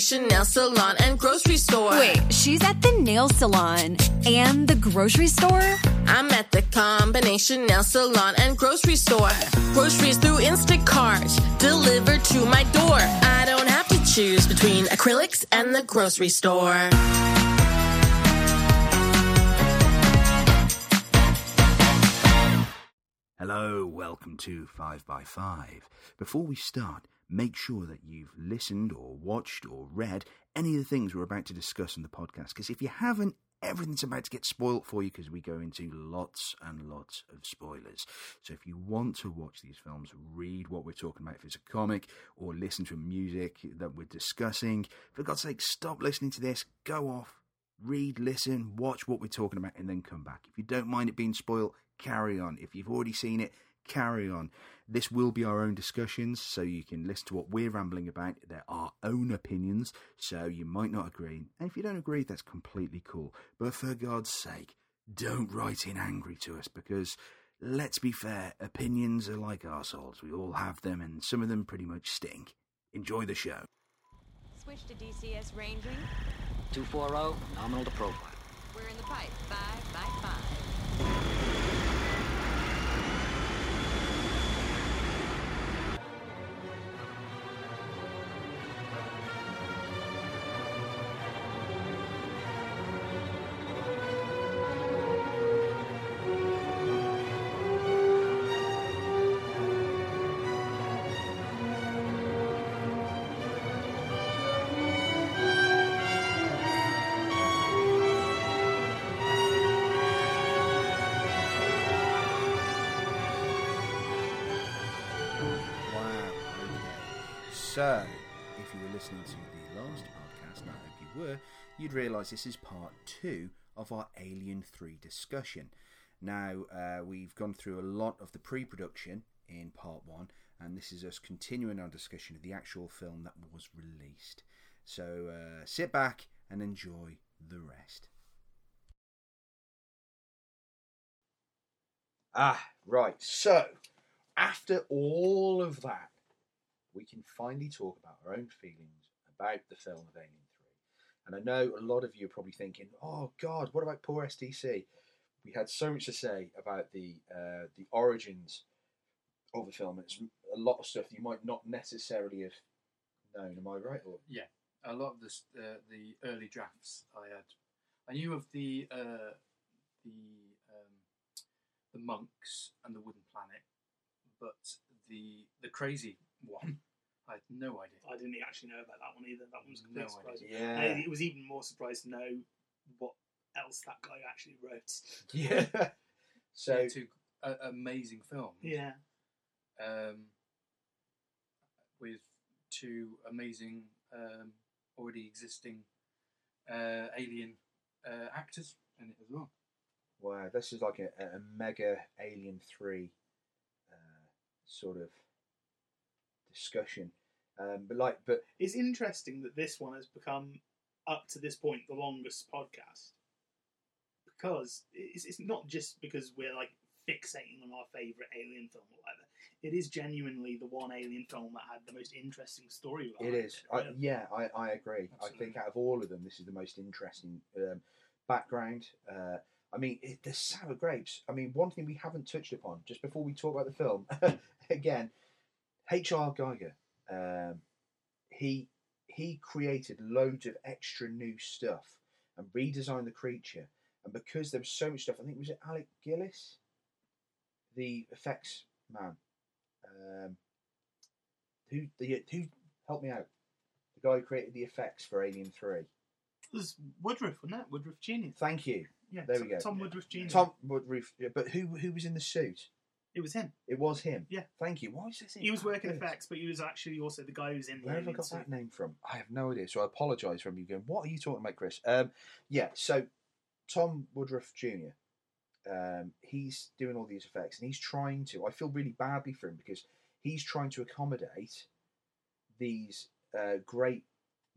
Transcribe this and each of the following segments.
combination nail salon and grocery store. Wait, she's at the nail salon and the grocery store? I'm at the combination nail salon and grocery store. Groceries through Instacart, delivered to my door. I don't have to choose between acrylics and the grocery store. Hello, welcome to 5x5. Before we start, make sure that you've listened or watched or read any of the things we're about to discuss in the podcast. Because if you haven't, everything's about to get spoilt for you because we go into lots and lots of spoilers. So if you want to watch these films, read what we're talking about if it's a comic or listen to music that we're discussing. For God's sake, stop listening to this, go off, read, listen, watch what we're talking about, and then come back. If you don't mind it being spoiled, carry on. If you've already seen it, carry on. This will be our own discussions, so you can listen to what we're rambling about. They're our own opinions, so you might not agree. And if you don't agree, that's completely cool. But for God's sake, don't write in angry to us because, let's be fair, opinions are like arseholes. We all have them, and some of them pretty much stink. Enjoy the show. Switch to DCS ranging. 240, nominal to profile. We're in the pipe. Five by five. So, if you were listening to the last podcast, and I hope you were, you'd realise this is part two of our Alien 3 discussion. Now, uh, we've gone through a lot of the pre production in part one, and this is us continuing our discussion of the actual film that was released. So, uh, sit back and enjoy the rest. Ah, right. So, after all of that, we can finally talk about our own feelings about the film of Alien 3. And I know a lot of you are probably thinking, oh God, what about poor SDC? We had so much to say about the uh, the origins of the film. It's a lot of stuff you might not necessarily have known. Am I right? Or Yeah, a lot of this, uh, the early drafts I had. I knew of the uh, the um, the monks and the wooden planet, but the the crazy one, I had no idea. I didn't actually know about that one either. That one was No completely surprising. Yeah. And it was even more surprised to know what else that guy actually wrote. yeah. so Yeah, two uh, amazing films. Yeah. Um, with two amazing, um, already existing uh, alien uh, actors in it as well. wow, this is like a, a mega Alien 3 uh, sort of discussion. Um, but like, but It's interesting that this one has become, up to this point, the longest podcast. Because it's, it's not just because we're like fixating on our favourite alien film or whatever. It is genuinely the one alien film that had the most interesting story. It behind. I, yeah, I, I agree. I think out of all of them, this is the most interesting um, background. Uh, I mean, it, the sour grapes. I mean, one thing we haven't touched upon just before we talk about the film, again, H.R. Giger. Um, he he created loads of extra new stuff and redesigned the creature. And because there was so much stuff, I think was it Alec Gillis, the effects man, um, who the who helped me out, the guy who created the effects for Alien Three. It was Woodruff, wasn't it? Woodruff Genius. Thank you, Yeah, there Tom- we go. Tom Woodruff Genius. Tom Woodruff. yeah, But who who was in the suit? It was him. It was him. Yeah. Thank you. Why is this? He was working effects, but he was actually also the guy who's in the Where have I got suit. that name from? I have no idea. So I apologise from you going, what are you talking about, Chris? Um, yeah, so Tom Woodruff Jr., um, he's doing all these effects and he's trying to, I feel really badly for him because he's trying to accommodate these uh, great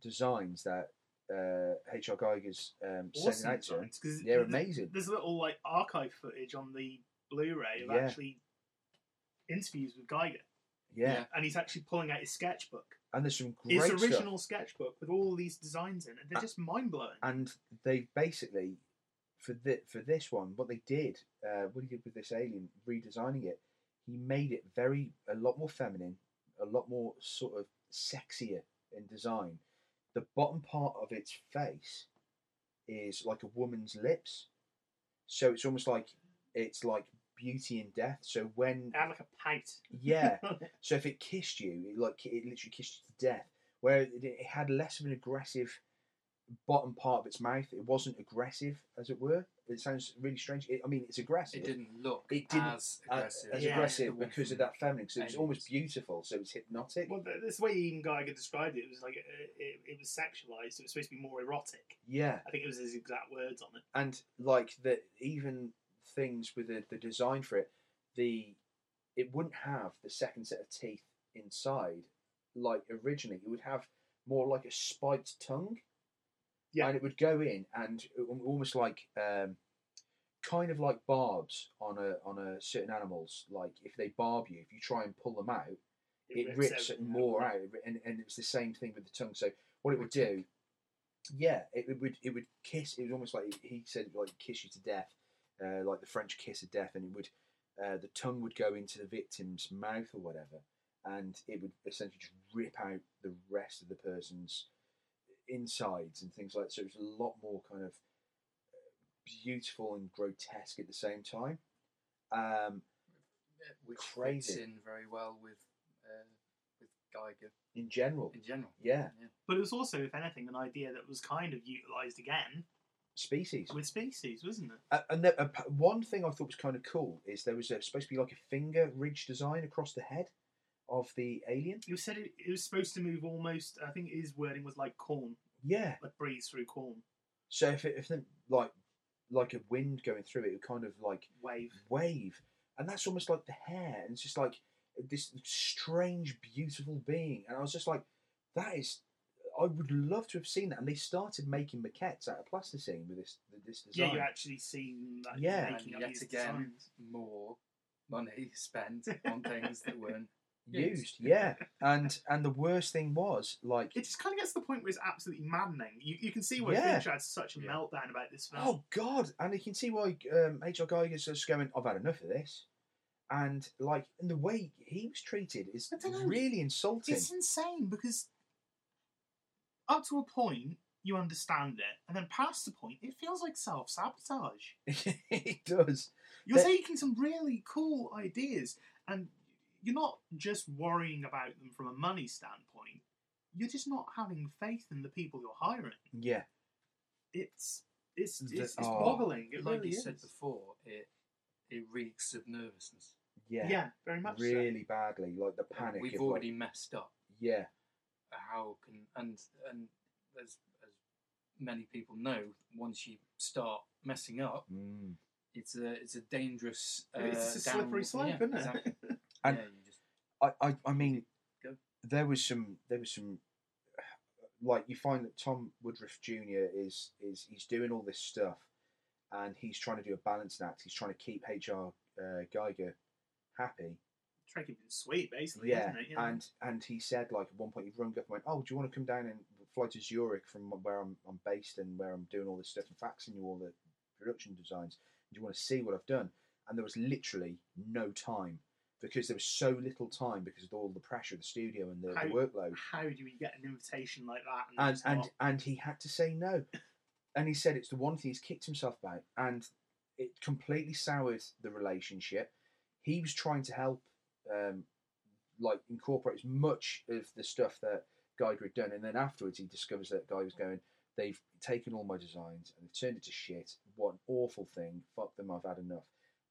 designs that uh, H.R. Giger's um, sending out to him. They're th- amazing. There's a little like archive footage on the Blu-ray of Yeah. actually interviews with Giger. Yeah. and he's actually pulling out his sketchbook. And there's some great His stuff. original sketchbook with all these designs in it. They're Uh, just mind blowing. and they basically for the, for this one what they did uh, what he did with this alien redesigning it he made it very a lot more feminine a lot more sort of sexier in design the bottom part of its face is like a woman's lips so it's almost like it's like beauty and death so when It had like a pout. yeah so if it kissed you, it like it literally kissed you to death. Where it, it had less of an aggressive bottom part of its mouth. It wasn't aggressive, as it were. It sounds really strange. It, I mean, it's aggressive. It didn't look It didn't- as uh, aggressive. as Yeah. aggressive because of that feminine. So it was almost beautiful. So it's hypnotic. Well, th- this way even Giger described it, it was like it, it, it was sexualized. It was supposed to be more erotic. yeah, I think it was his exact words on it. and like that, even things with the, the design for it, the it wouldn't have the second set of teeth inside like originally. It would have more like a spiked tongue. Yeah. and it would go in and almost like um, kind of like barbs on a on a certain animals. Like if they barb you, if you try and pull them out, it, rips, it everything more out. out, and, and it's the same thing with the tongue. So what it would do, yeah, it, it would it would kiss. It was almost like he said, like kiss you to death, uh, like the French kiss of death, and it would uh, the tongue would go into the victim's mouth or whatever, and it would essentially just rip out the rest of the person's insides and things like that. So it was a lot more kind of beautiful and grotesque at the same time. Um, which Crazy. fits in very well with uh, with Giger in general, in general. yeah, But it was also, if anything, an idea that was kind of utilized again species. with species, wasn't it? Uh, and the, uh, one thing I thought was kind of cool is there was uh supposed to be like a finger ridge design across the head of the alien. You said it, it was supposed to move almost. I think his wording was like corn, Yeah. like breeze through corn, So if it, if the, like like a wind going through it, it would kind of like wave. wave, and that's almost like the hair, and it's just like this strange, beautiful being. And I was just like, that is. I would love to have seen that, and they started making maquettes out of plasticine with this this design. Yeah, design. you actually seen that. Yeah. making and yet again, designs. more money spent on things that weren't used, used. yeah. And and the worst thing was like It just kind of gets to the point where it's absolutely maddening. You, you can see why Yeah. Fincher had such a Yeah. meltdown about this film. Oh God! And you can see why um, H.R. Giger's just going. I've had enough of this, and like, and the way he was treated is I dunno, really insulting. It's insane because up to a point you understand it, and then past the point it feels like self sabotage. it does. You're That- taking some really cool ideas, and you're not just worrying about them from a money standpoint. You're just not having faith in the people you're hiring. Yeah, It's it's The- it's, it's oh. boggling. It like really you is. said before, it it reeks of nervousness. yeah, yeah. very much. so. really badly. Like the And panic. We've already like, messed up. yeah, How can and and as as many people know, once you start messing up, mm. it's a it's a dangerous. Uh, It's a slippery slope, yeah, isn't it? Exactly. And- yeah, you just I, I, I mean, Go. there was some, there was some, like you find that Tom Woodruff Jr. is is he's doing all this stuff, and he's trying to do a balancing act. He's trying to keep H.R. Uh, Giger happy, Try keeping it sweet, basically, yeah? You know? and and he said like at one point he rung up and went, "Oh, do you want to come down and fly to Zurich from where I'm I'm based and where I'm doing all this stuff and faxing you all the production designs? Do you want to see what I've done?" And there was literally no time because there was so little time because of all the pressure of the studio and the, How- the workload. How do we get an invitation like that? And, And and and he had to say no, and he said it's the one thing he's kicked himself about, and it completely soured the relationship. He was trying to help, um, like incorporate as much of the stuff that Giger had done, and then afterwards he discovers that Guy was going. They've taken all my designs and they've turned it to shit. What an awful thing! Fuck them. I've had enough.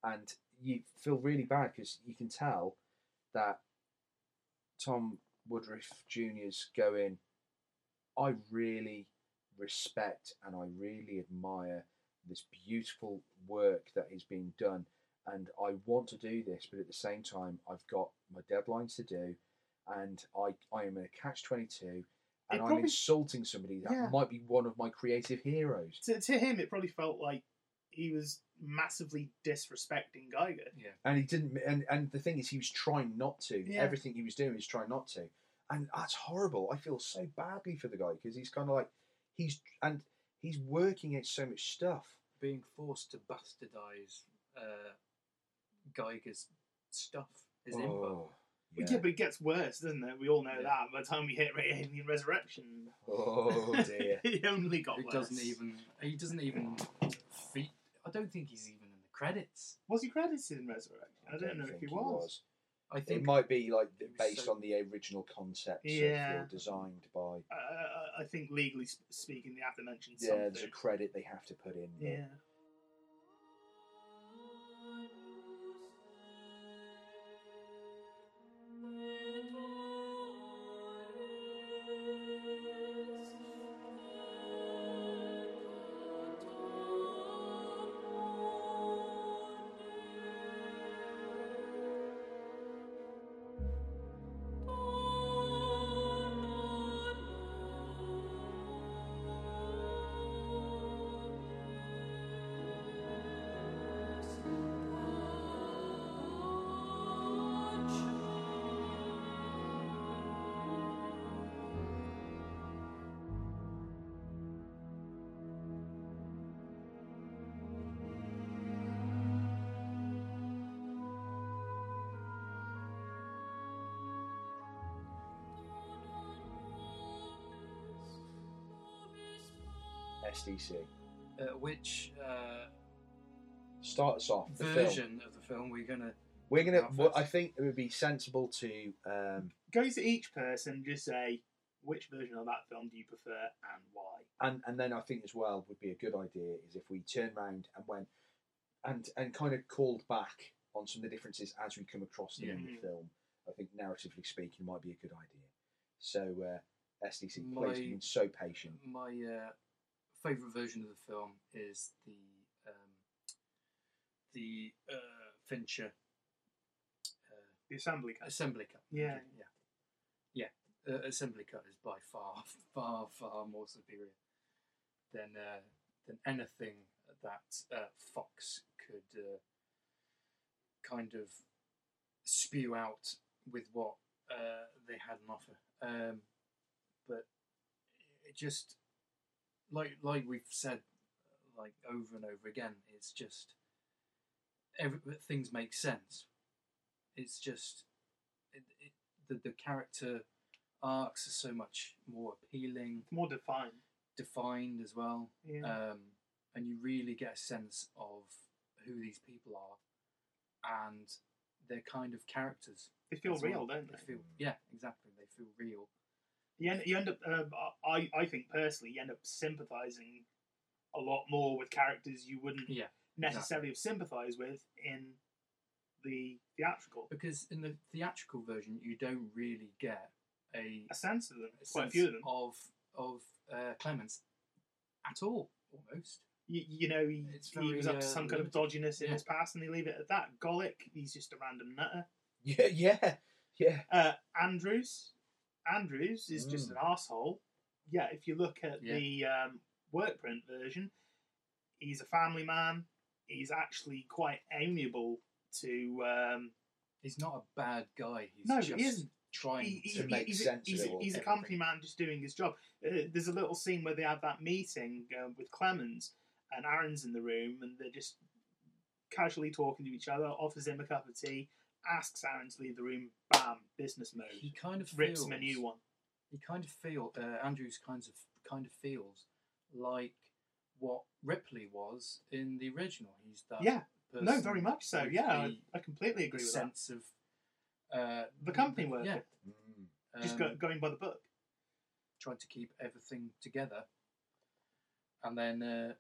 And you feel really bad because you can tell that Tom Woodruff Jr.'s going. I really respect and I really admire this beautiful work that is being done, and I want to do this, but at the same time, I've got my deadlines to do, and I I am in a catch twenty two, and I'm insulting somebody that Yeah. might be one of my creative heroes. to, to him, it probably felt like he was massively disrespecting Giger. Yeah. and he didn't. And and the thing is, he was trying not to. Yeah. Everything he was doing, he was trying not to, and that's horrible. I feel so badly for the guy because he's kind of like he's and he's working at so much stuff. Being forced to bastardize uh, Giger's stuff, his input. Oh, Yeah. yeah. but it gets worse, doesn't it? We all know Yeah. that. By the time we hit Alien Resurrection, Oh dear. it only got It worse. doesn't even. He doesn't even. Fe- I don't think he's even in the credits. Was he credited in Resurrection? I, don't know if think he was. I think It might be like based so- on the original concepts Yeah. of, designed by. I, I, I think legally speaking, they have to mention Yeah, something. there's a credit they have to put in. but- yeah. SDC. uh, which uh, Start us off. The film. version of the film we're gonna. We're gonna. Well, I think it would be sensible to. Um, Go to each person, just say which version of that film do you prefer and why. and and then I think as well would be a good idea is if we turn round and went and and kind of called back on some of the differences as we come across them in Yeah. the film. I think narratively speaking might be a good idea. So uh, SDC, My- please been so patient. My uh, favorite version of the film is the um, the uh, Fincher uh, The assembly cut. assembly cut. Yeah. yeah, yeah. Uh, assembly cut is by far, far, far more superior than uh, than anything that uh, Fox could uh, kind of spew out with what uh, they had on offer. Um, but it just like like we've said like over and over again, it's just every, things make sense. It's just it, it, the the character arcs are so much more appealing, More defined. defined as well, Yeah. um, and you really get a sense of who these people are and their kind of characters. they feel as well. real, don't they? Feel, yeah, exactly. They feel real. You end, you end up, um, I, I think personally, you end up sympathising a lot more with characters you wouldn't Yeah, necessarily have sympathised with in the theatrical. because in the theatrical version, you don't really get a, A sense of them, quite a few of them. of of uh, Clemens at all, almost. You, you know, he, It's he was up to uh, some kind of dodginess in Yeah. his past, and they leave it at that. Golic, he's just a random nutter. Yeah, yeah, yeah. Uh, Andrews, Andrews is just Mm. an asshole. Yeah, if you look at Yeah. the um, work print version, he's a family man. He's actually quite amiable to. Um, He's not a bad guy. He's no, just he isn't. trying He- to make he's, sense a, he's, of a, it all. he's a Everything. company man just doing his job. Uh, there's a little scene where they have that meeting uh, with Clemens, and Aaron's in the room, and they're just casually talking to each other. Offers him a cup of tea, asks Aaron to leave the room. Bam, business mode. He kind of rips feels, him a new one. He kind of feel uh, Andrews kinds of kind of feels like what Ripley was in the original. He's that Yeah, no, very much so. Yeah, I, the, I completely the agree with that. sense of uh, The company worker, Yeah, Mm. just um, go, going by the book. trying to keep everything together, and then uh,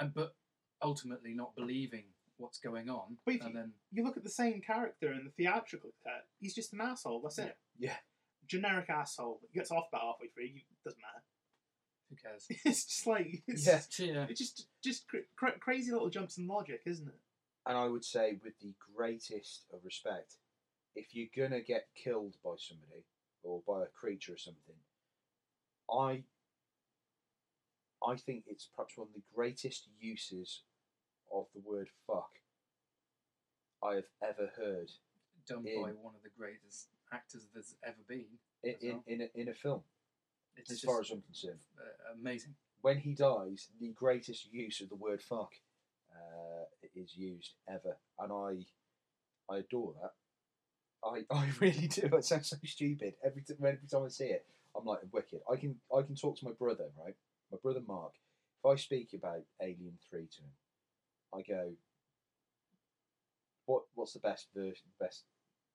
and but ultimately not believing what's going on, But if and you- then You look at the same character in the theatrical cut. He's just an asshole. That's it. Yeah. Generic asshole. He gets off about halfway through. You, doesn't matter. who cares? It's just like it's Yeah. just, yeah, it's just just cra- cra- crazy little jumps in logic, isn't it? And I would say, with the greatest of respect, if you're gonna get killed by somebody or by a creature or something, I I think it's perhaps one of the greatest uses of the word fuck I have ever heard Done in- by one of the greatest actors there's ever been. in, as in, in, a, in a film, It's as just far as I'm concerned. uh, amazing. When he dies, the greatest use of the word fuck uh, is used ever. And I I adore that. I, I really do. It sounds so stupid. Every, t- every time I see it, I'm like wicked. I can I can talk to my brother, right? My brother Mark. If I speak about Alien Three to him, I go, "What what's the best version? Best,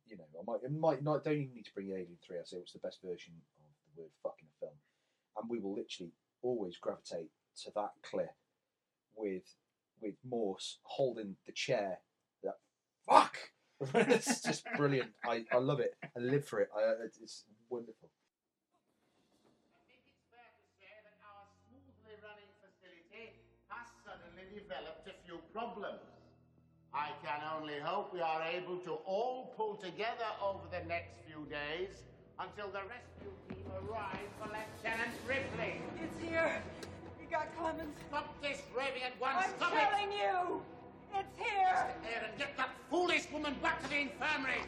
you know? I might I might not don't even need to bring Alien Three. I say what's the best version of the word fuck in a film, and we will literally always gravitate to that clip with with Morse holding the chair. That fuck. it's just brilliant. I, I love it. I live for it. I, it's wonderful. Developed problems. I can only hope we are able to all pull together over the next few days until the rescue team arrives for Lieutenant Ripley. It's here. We got Clemens. Stop this raving at once! I'm Stop telling you. It's here. it! Here and get that foolish woman back to the infirmary!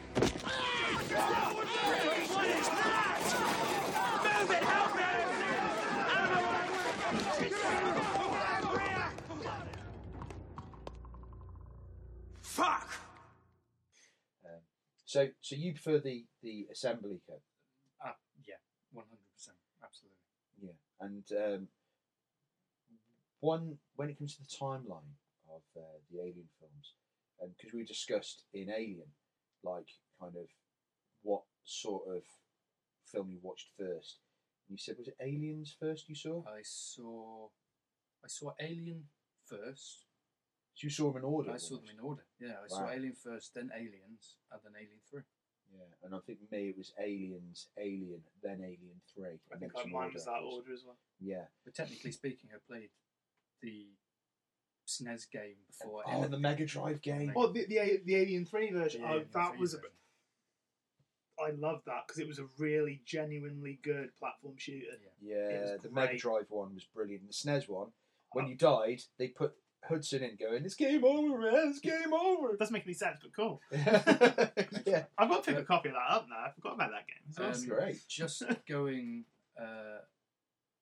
Fuck! Um, so so you prefer the the assembly cut? Uh, yeah, one hundred percent, absolutely. Yeah, and um, one when it comes to the timeline of uh, the Alien films, and because we discussed in Alien, like kind of what sort of film you watched first. And you said was it Aliens first you saw? I saw, I saw Alien first. So you saw them in order. I saw them in order. Yeah, I saw Alien first, then Aliens, and then Alien Three. Yeah, and I think me it was Aliens, Alien, then Alien Three. I think then some mine was that order as well. Yeah. But technically speaking, I played the SNES game before. Oh, and the Mega Drive game. Oh, the the, the Alien Three version. The oh, Alien that 3 was. A, version. I love that because it was a really genuinely good platform shooter. Yeah. Yeah, the Mega. Drive one was brilliant. The SNES one, when Oh. you died, they put Hudson in going, it's game over, man, it's game over. It doesn't make any sense, but cool. yeah, I've got to pick a copy of that up now. I forgot about that game. It's Um, awesome. great. Just going uh,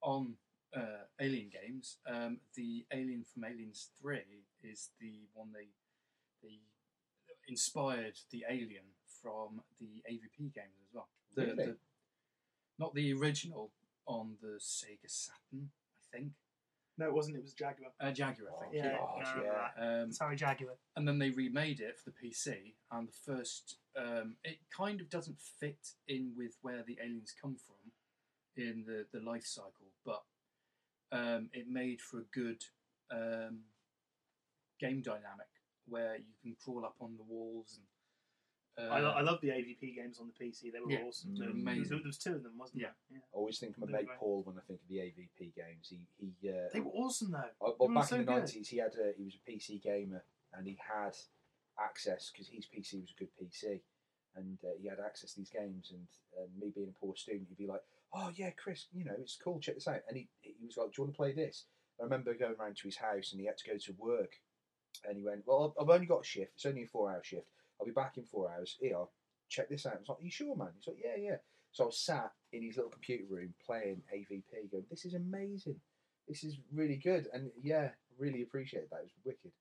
on uh, Alien games, um, the Alien from Aliens Three is the one they they inspired the Alien from the AVP games as well. The, Really? the- not the original on the Sega Saturn, I think. No, it wasn't. It was Jaguar. Uh, Jaguar, I think. Yeah, God, I yeah. Um, Sorry, Jaguar. and then they remade it for the PC. And the first, um, it kind of doesn't fit in with where the aliens come from in the the life cycle, but um, it made for a good um, game dynamic where you can crawl up on the walls and. Uh, I, lo- I love the AVP games on the PC. They were Yeah, awesome. they're There- amazing. There, there was two of them, wasn't Yeah. there? I always think of my They were mate great. Paul when I think of the AVP games. He he. Uh, They were awesome though. uh, They well, were back so in the good. nineties, he had a he was a PC gamer and he had access because his PC was a good PC, and uh, he had access to these games. And uh, me being a poor student, he'd be like, "Oh yeah, Chris, you know it's cool. Check this out." And he he was like, "Do you want to play this?" I remember going round to his house and he had to go to work, and he went, "Well, I've I've only got a shift. It's only a four-hour shift. I'll be back in four hours. Here, check this out." I was like, "Are you sure, man?" He's like, "Yeah, yeah." So I was sat in his little computer room playing AVP, going, "This is amazing. This is really good." And yeah, really appreciate that. It was wicked.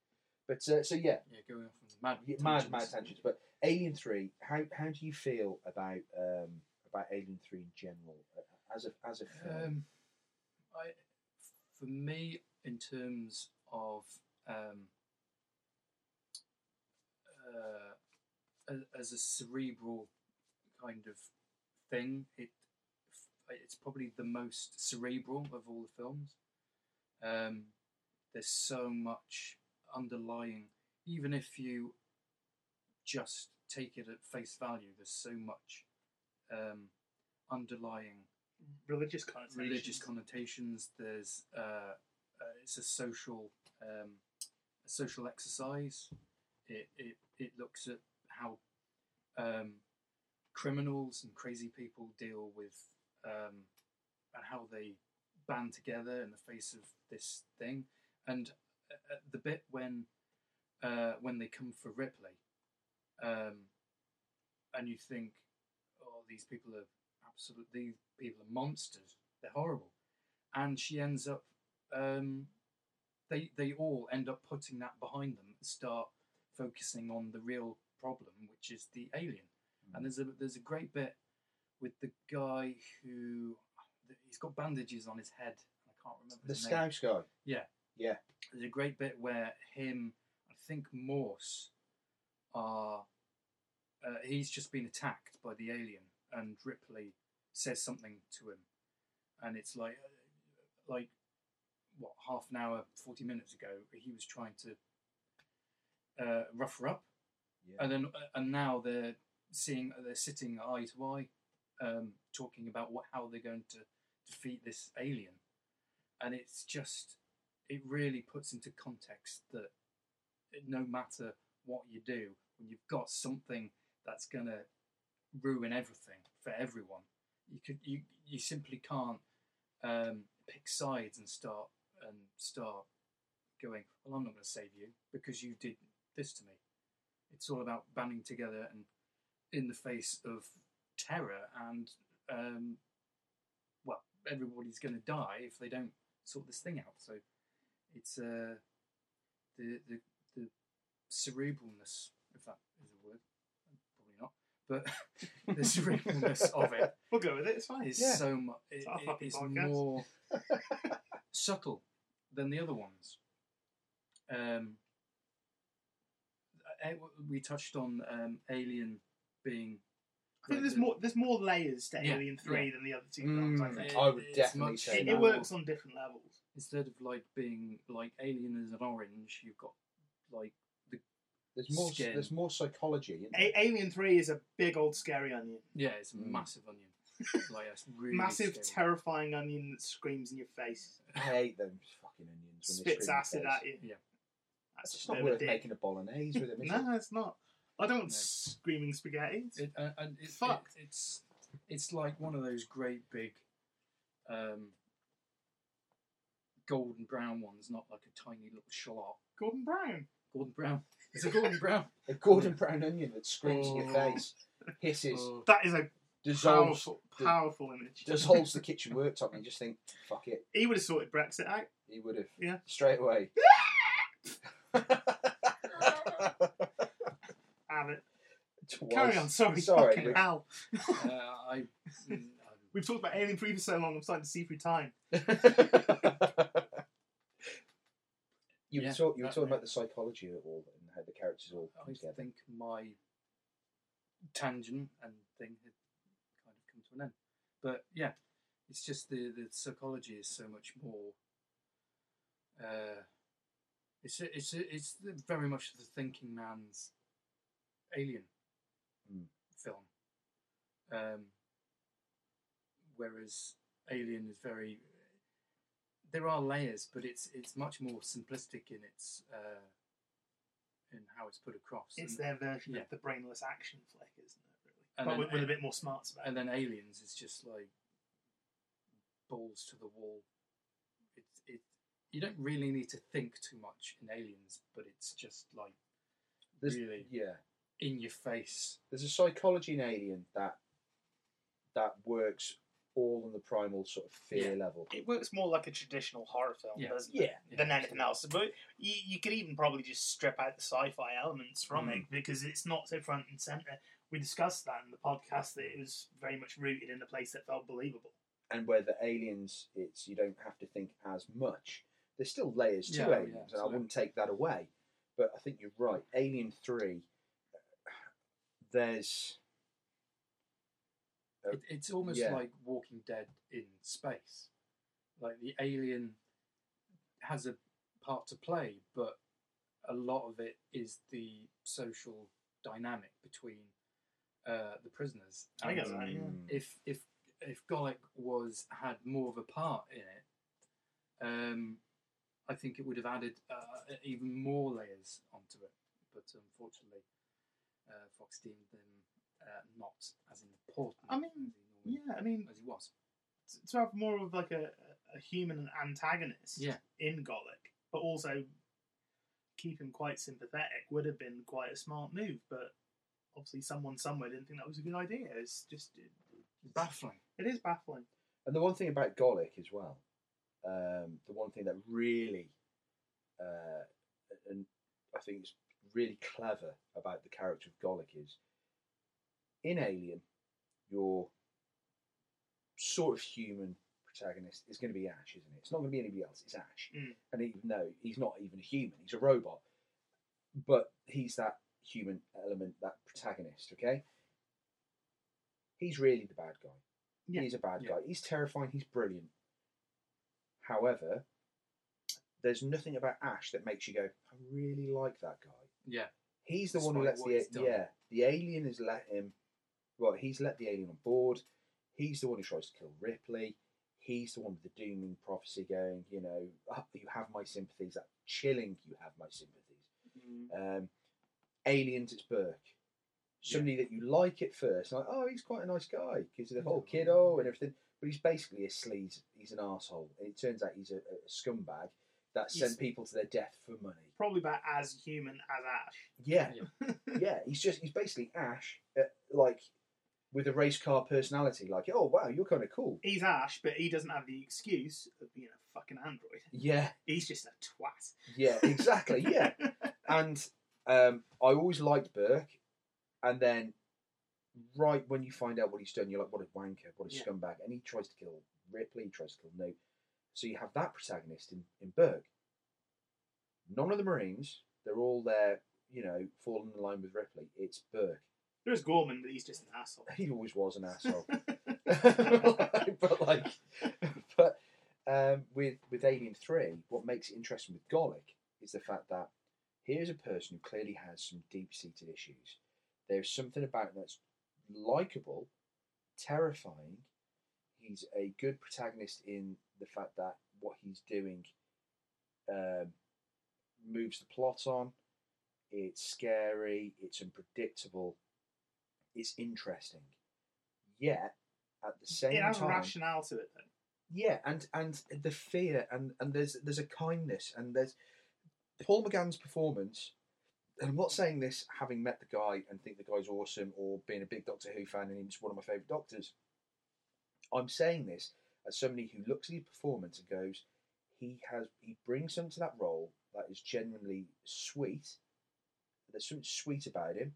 But uh, so yeah, yeah, going off on the mad, yeah, mad, mad tangents. tangents. But Alien Three, how how do you feel about um, about Alien Three in general uh, as a as a film? Um, I, for me, in terms of um, uh, a- as a cerebral kind of thing, it it's probably the most cerebral of all the films. Um, there's so much underlying, even if you just take it at face value. There's so much um, underlying Religious connotations. religious connotations. There's uh, uh, it's a social um, a social exercise. It, it it looks at how um, criminals and crazy people deal with um, and how they band together in the face of this thing. And uh, uh, the bit when uh, when they come for Ripley, um, and you think, oh, these people are absolute. These people are monsters. They're horrible, and she ends up. Um, they they all end up putting that behind them and start focusing on the real problem, which is the alien. And there's a there's a great bit with the guy who he's got bandages on his head. I can't remember The. Scouse guy. Yeah, Yeah. there's a great bit where him, I think Morse, are uh, he's just been attacked by the alien, and Ripley says something to him, and it's like, uh, like, what half an hour, forty minutes ago, he was trying to uh, rough her up, Yeah. and then uh, and now they're seeing they're sitting eye to eye, um, talking about what how they're going to defeat this alien, and it's just it really puts into context that no matter what you do, when you've got something that's gonna ruin everything for everyone, you could you you simply can't um, pick sides and start and start going. Well, I'm not going to save you because you did this to me. It's all about banding together and in the face of terror and um, well, everybody's going to die if they don't sort this thing out. So it's uh, the the the cerebralness, if that is a word, probably not, but the cerebralness of it We'll go with it. It's fine. is yeah. so much. It, It's it- it's podcast. more subtle than the other ones. Um, we touched on um, Alien being. I think like there's the- more. There's more layers to Yeah, Alien Three yeah. than the other two films. I Mm, think I would It's definitely much say it, it works on different levels. Instead of like being like Alien as an orange, you've got like the There's more. Skin. There's more psychology. A- Alien Three is a big old scary onion, yeah, it's a Mm. massive onion, like it's really massive, scary. terrifying onion that screams in your face, I hate them fucking onions. When spits scream acid at you. Yeah. That's It's not bit of a worth dick. making a bolognese with. Is it? No, it's not. I don't want No. screaming spaghetti. It's- It, uh, and it, Fuck. it- it's it's like one of those great big um, golden brown ones, not like a tiny little shallot. Gordon Brown. Golden brown. It's a golden brown. A golden brown onion that screams in your Oh. face, hisses, Oh, That is a dissolves, powerful, the- powerful image. dissolves the kitchen worktop, and you just think, "Fuck it." He would have sorted Brexit out. He would have. Yeah. Straight away. Have it. Twice. Carry on. Sorry. Sorry. Fucking we- hell. uh, I, mm, We've talked about Alien 3 for so long, I'm starting to see through time. you were, Yeah, talk, you were that- talking about the psychology of it all and how the characters all come I together. think my tangent and thing had kind of come to an end. But yeah, it's just the the psychology is so much more. Uh, it's a, it's a, it's the, very much the thinking man's alien Mm. film, um, whereas Alien is very. There are layers, but it's it's much more simplistic in its uh, in how it's put across. It's And- their version yeah. of the brainless action flick, isn't it? Really? And but then with, with a A- bit more smarts about and it. then aliens is just like balls to the wall. It's it. You don't really need to think too much in aliens, but it's just like There's, really Yeah. in your face. There's a psychology in Alien that that works all on the primal sort of fear level. It works more like a traditional horror film, Yeah. doesn't Yeah. it? Than anything else. But you, you could even probably just strip out the sci-fi elements from Mm. it because it's not so front and center. We discussed that in the podcast that it was very much rooted in a place that felt believable. and where the aliens, it's you don't have to think as much. There's still layers to Yeah, oh, yeah, aliens, and I wouldn't take that away. But I think you're right. Alien Three, there's Uh, It, it's almost yeah. like Walking Dead in space. Like the alien has a part to play, but a lot of it is the social dynamic between uh, the prisoners. I get And that, yeah. If if if Golic was had more of a part in it, um, I think it would have added uh, even more layers onto it. But unfortunately, uh, Fox deemed them uh, not as important. I mean, as he normally- Yeah, I mean, as he was. to- to have more of like a, a human antagonist Yeah. in Golic, but also keep him quite sympathetic would have been quite a smart move, but obviously someone somewhere didn't think that was a good idea. It's just baffling. It is baffling. And the one thing about Golic as well, um, the one thing that really, uh, and I think is really clever about the character of Golic is, in Alien, your sort of human protagonist is going to be Ash, isn't it? It's not going to be anybody else. It's Ash, Mm. and even though he's not even a human, he's a robot, but he's that human element, that protagonist. Okay, he's really the bad guy. Yeah. He's a bad Yeah. guy. He's terrifying. He's brilliant. However, there's nothing about Ash that makes you go, I really like that guy. Yeah. He's the one who lets the yeah the alien has let him. Well, he's let the alien on board. He's the one who tries to kill Ripley. He's the one with the dooming prophecy going. You know, "Ah, you have my sympathies. That chilling. You have my sympathies. Um, aliens, it's Burke. Somebody that you like at first, like, oh, he's quite a nice guy because of the whole kiddo and everything. But he's basically a sleaze. He's an asshole. And it turns out he's a, a scumbag that He's- sent people to their death for money. Probably about as human as Ash. Yeah, yeah. He's just he's basically Ash, uh, like with a race car personality. Like, oh wow, you're kind of cool. He's Ash, but he doesn't have the excuse of being a fucking android. Yeah, He's just a twat. yeah, exactly. Yeah, and um, I always liked Burke, and then right when you find out what he's done, you're like, what a wanker, what a Yeah. scumbag, and he tries to kill Ripley, he tries to kill Newt. So you have that protagonist in in Burke. None of the Marines. They're all there, you know, falling in line with Ripley. It's Burke. There's Gorman, but he's just an asshole. He always was an asshole. but like, but um, with with Alien Three, what makes it interesting with Golic is the fact that here's a person who clearly has some deep seated issues. There's something about him that's likable, terrifying. He's a good protagonist in the fact that what he's doing um, moves the plot on. It's scary. It's unpredictable. It's interesting. Yet at the same it has time, a rationale to it, though. yeah, and and the fear and and there's there's a kindness and there's Paul McGann's performance. And I'm not saying this having met the guy and think the guy's awesome or being a big Doctor Who fan and he's one of my favourite doctors. I'm saying this as somebody who looks at his performance and goes, he has he brings something to that role that is genuinely sweet. There's something sweet about him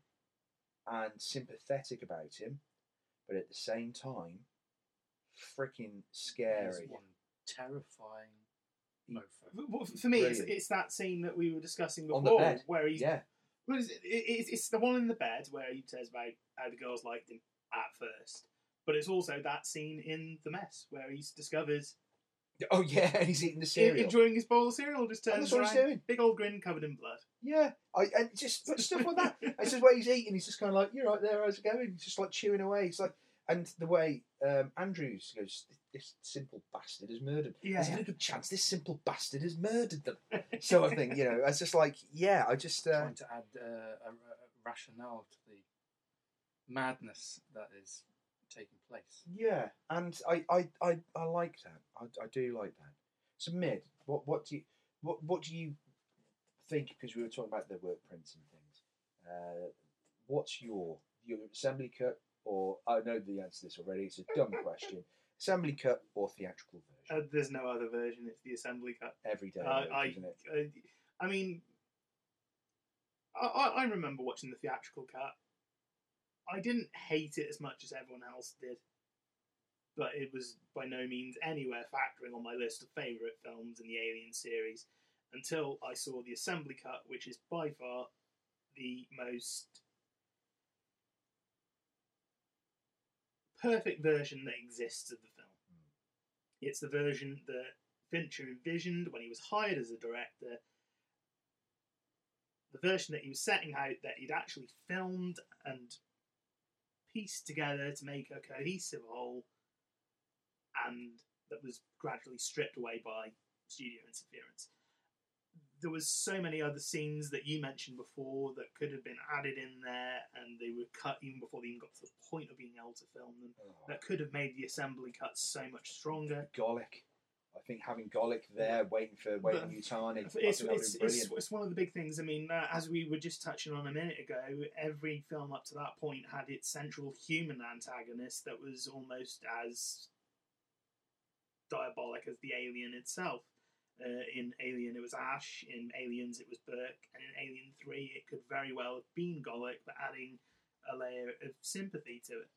and sympathetic about him, but at the same time, freaking scary. One terrifying. Well, For me, it's, Brilliant. it's that scene that we were discussing before, On the bed. where he's Yeah. Well, it's, it, it's, it's the one in the bed where he says about how the girls liked him at first, but it's also that scene in the mess where he's discovered Oh yeah, and he's eating the cereal. enjoying his bowl of cereal, just And turns that's what he's around, doing. big old grin covered in blood. Yeah, I and just but stuff like that. It's just where he's eating. He's just kind of like, "You're right there. How's it going?" He's just like chewing away. He's like, and the way um, Andrews goes, "This simple bastard has murdered." Yeah. There's a very good chance this simple bastard has murdered them. sort of thing. You know, it's just like, yeah, I just uh, Trying to add uh, a, a rationale to the madness that is taking place. yeah, and I I, I, I like that. I, I do like that. So mid, what what do you what what do you think? Because we were talking about the work prints and things. Uh, what's your your assembly cut or I know the answer to this already. It's a dumb question. Assembly cut or theatrical version? Uh, there's no other version. It's the assembly cut. Every day, Uh, I, isn't it? I, I mean, I, I I remember watching the theatrical cut. I didn't hate it as much as everyone else did, but it was by no means anywhere factoring on my list of favourite films in the Alien series until I saw the assembly cut, which is by far the most perfect version that exists of the film. Hmm. It's the version that Fincher envisioned when he was hired as a director. The version that he was setting out that he'd actually filmed and pieced together to make a cohesive whole, and that was gradually stripped away by studio interference. There was so many other scenes that you mentioned before that could have been added in there, and they were cut even before they even got to the point of being able to film them. That could have made the assembly cut so much stronger. Golic. I think having Golic there waiting for waiting Utani, It's, it's, it's, brilliant. it's one of the big things. I mean, uh, as we were just touching on a minute ago, every film up to that point had its central human antagonist that was almost as diabolic as the alien itself. Uh, in Alien, it was Ash. In Aliens, it was Burke. And in Alien 3, it could very well have been Golic, but adding a layer of sympathy to it.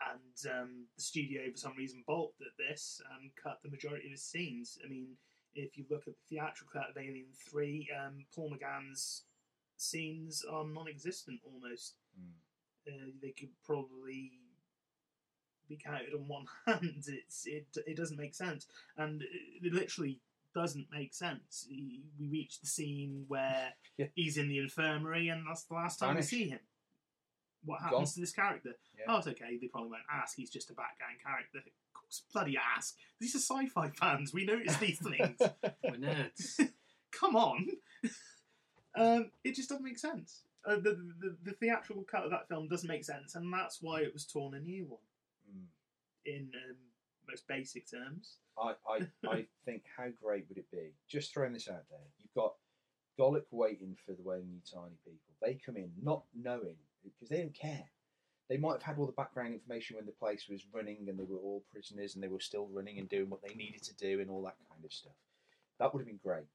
And um, the studio, for some reason, balked at this and cut the majority of his scenes. I mean, if you look at the theatrical cut of Alien 3, um, Paul McGann's scenes are non existent almost. Hmm. Uh, they could probably be counted on one hand. It's it it doesn't make sense, and it, it literally doesn't make sense. He, we reach the scene where Yeah. he's in the infirmary, and that's the last time Vanished. we see him. What happens Gone. to this character? Yeah. Oh, it's okay. They probably won't ask. He's just a background character. Bloody ask. These are sci-fi fans. We notice these things. We're nerds. Come on. um, it just doesn't make sense. Uh, the, the the theatrical cut of that film doesn't make sense, and that's why it was torn a new one. Mm. In um, most basic terms, I, I, I think how great would it be? Just throwing this out there. You've got Golic waiting for the Wayne You Tiny people. They come in not knowing because they don't care. They might have had all the background information when the place was running and they were all prisoners and they were still running and doing what they needed to do and all that kind of stuff. That would have been great.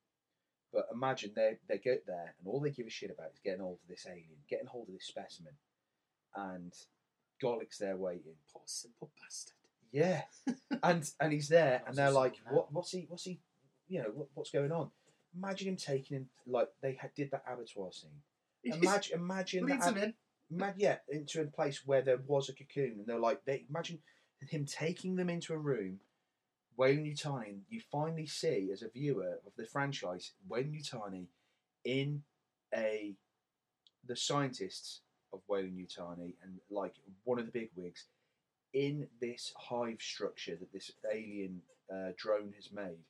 But imagine they they get there and all they give a shit about is getting hold of this alien, getting hold of this specimen, and Golic's there waiting. poor simple bastard. Yeah, and and he's there, and they're like, "What? What's he? What's he? You know, what, what's going on?" Imagine him taking him like they had, did that abattoir scene. Imagine, imagine Leads that. him in. Ima- yeah, into a place where there was a cocoon, and they're like, they imagine him taking them into a room. Weyland-Yutani, and you finally see as a viewer of the franchise Weyland-Yutani in a the scientists of Weyland-Yutani and like one of the big wigs in this hive structure that this alien uh, drone has made,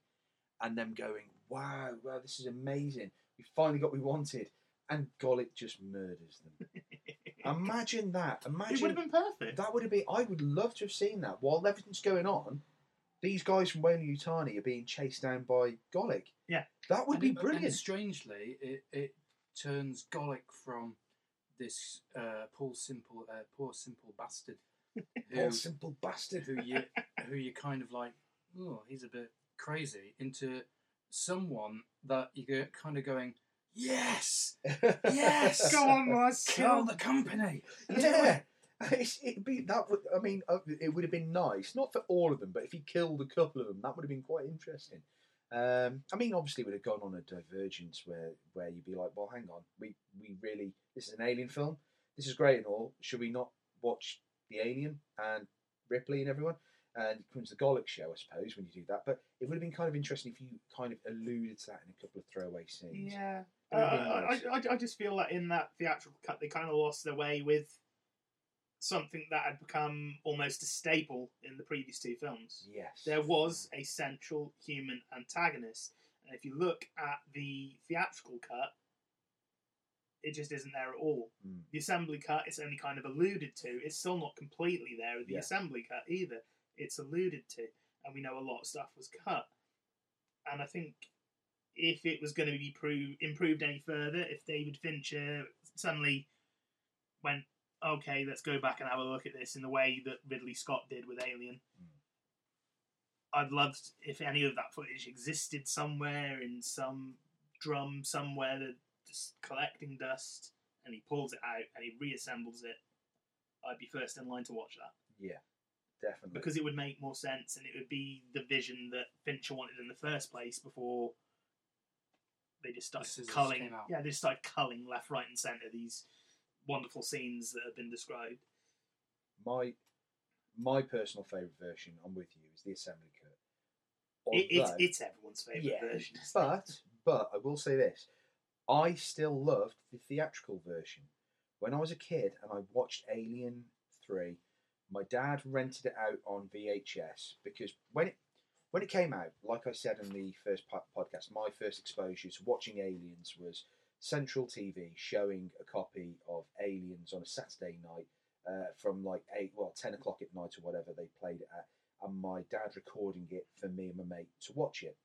and them going, "Wow, wow, this is amazing! We finally got what we wanted." And Golic just murders them. Imagine that. Imagine It would have been perfect. that would have been. I would love to have seen that while everything's going on. These guys from Weyland-Yutani are being chased down by Golic. Yeah. that would And be it- And brilliant. strangely, it, it turns Golic from this uh, poor simple, uh, poor simple bastard, Poor who, simple bastard. who you who you kind of like, oh, he's a bit crazy, into someone that you go kind of going, yes, yes, Go on, my kill the company. yeah. It'd be that would. I mean, uh, it would have been nice, not for all of them, but if he killed a couple of them, that would have been quite interesting. Um, I mean, obviously, it would have gone on a divergence where where you'd be like, well, hang on, we we really this is an alien film. This is great and all. Should we not watch the Alien and Ripley and everyone? And it comes the Golic show, I suppose, when you do that. But it would have been kind of interesting if you kind of alluded to that in a couple of throwaway scenes. Yeah, It would have been Uh, I. I, I just feel that in that theatrical cut, they kind of lost their way with something that had become almost a staple in the previous two films. Yes. There was a central human antagonist, and if you look at the theatrical cut, it just isn't there at all. Mm. The assembly cut, it's only kind of alluded to. It's still not completely there the Yeah. assembly cut either. It's alluded to, and we know a lot of stuff was cut. And I think if it was going to be pro- improved any further, if David Fincher suddenly went, okay, let's go back and have a look at this in the way that Ridley Scott did with Alien. I'd love if any of that footage existed somewhere in some drum somewhere that just collecting dust, and he pulls it out and he reassembles it. I'd be first in line to watch that Yeah, definitely. because it would make more sense and it would be the vision that Fincher wanted in the first place before they just started scissors culling. came. Yeah, they just started culling left, right, and centre these wonderful scenes that have been described. my my personal favourite version, I'm with you, is the assembly cut. It, it's, it's everyone's favourite yeah, version. but but I will say this: I still loved the theatrical version. When I was a kid and I watched Alien Three, my dad rented it out on VHS because when it when it came out, like I said in the first podcast, my first exposure to watching Aliens was Central TV showing a copy of Aliens on a Saturday night uh, from like eight, well, ten o'clock at night or whatever they played it at. and my dad recording it for me and my mate to watch it.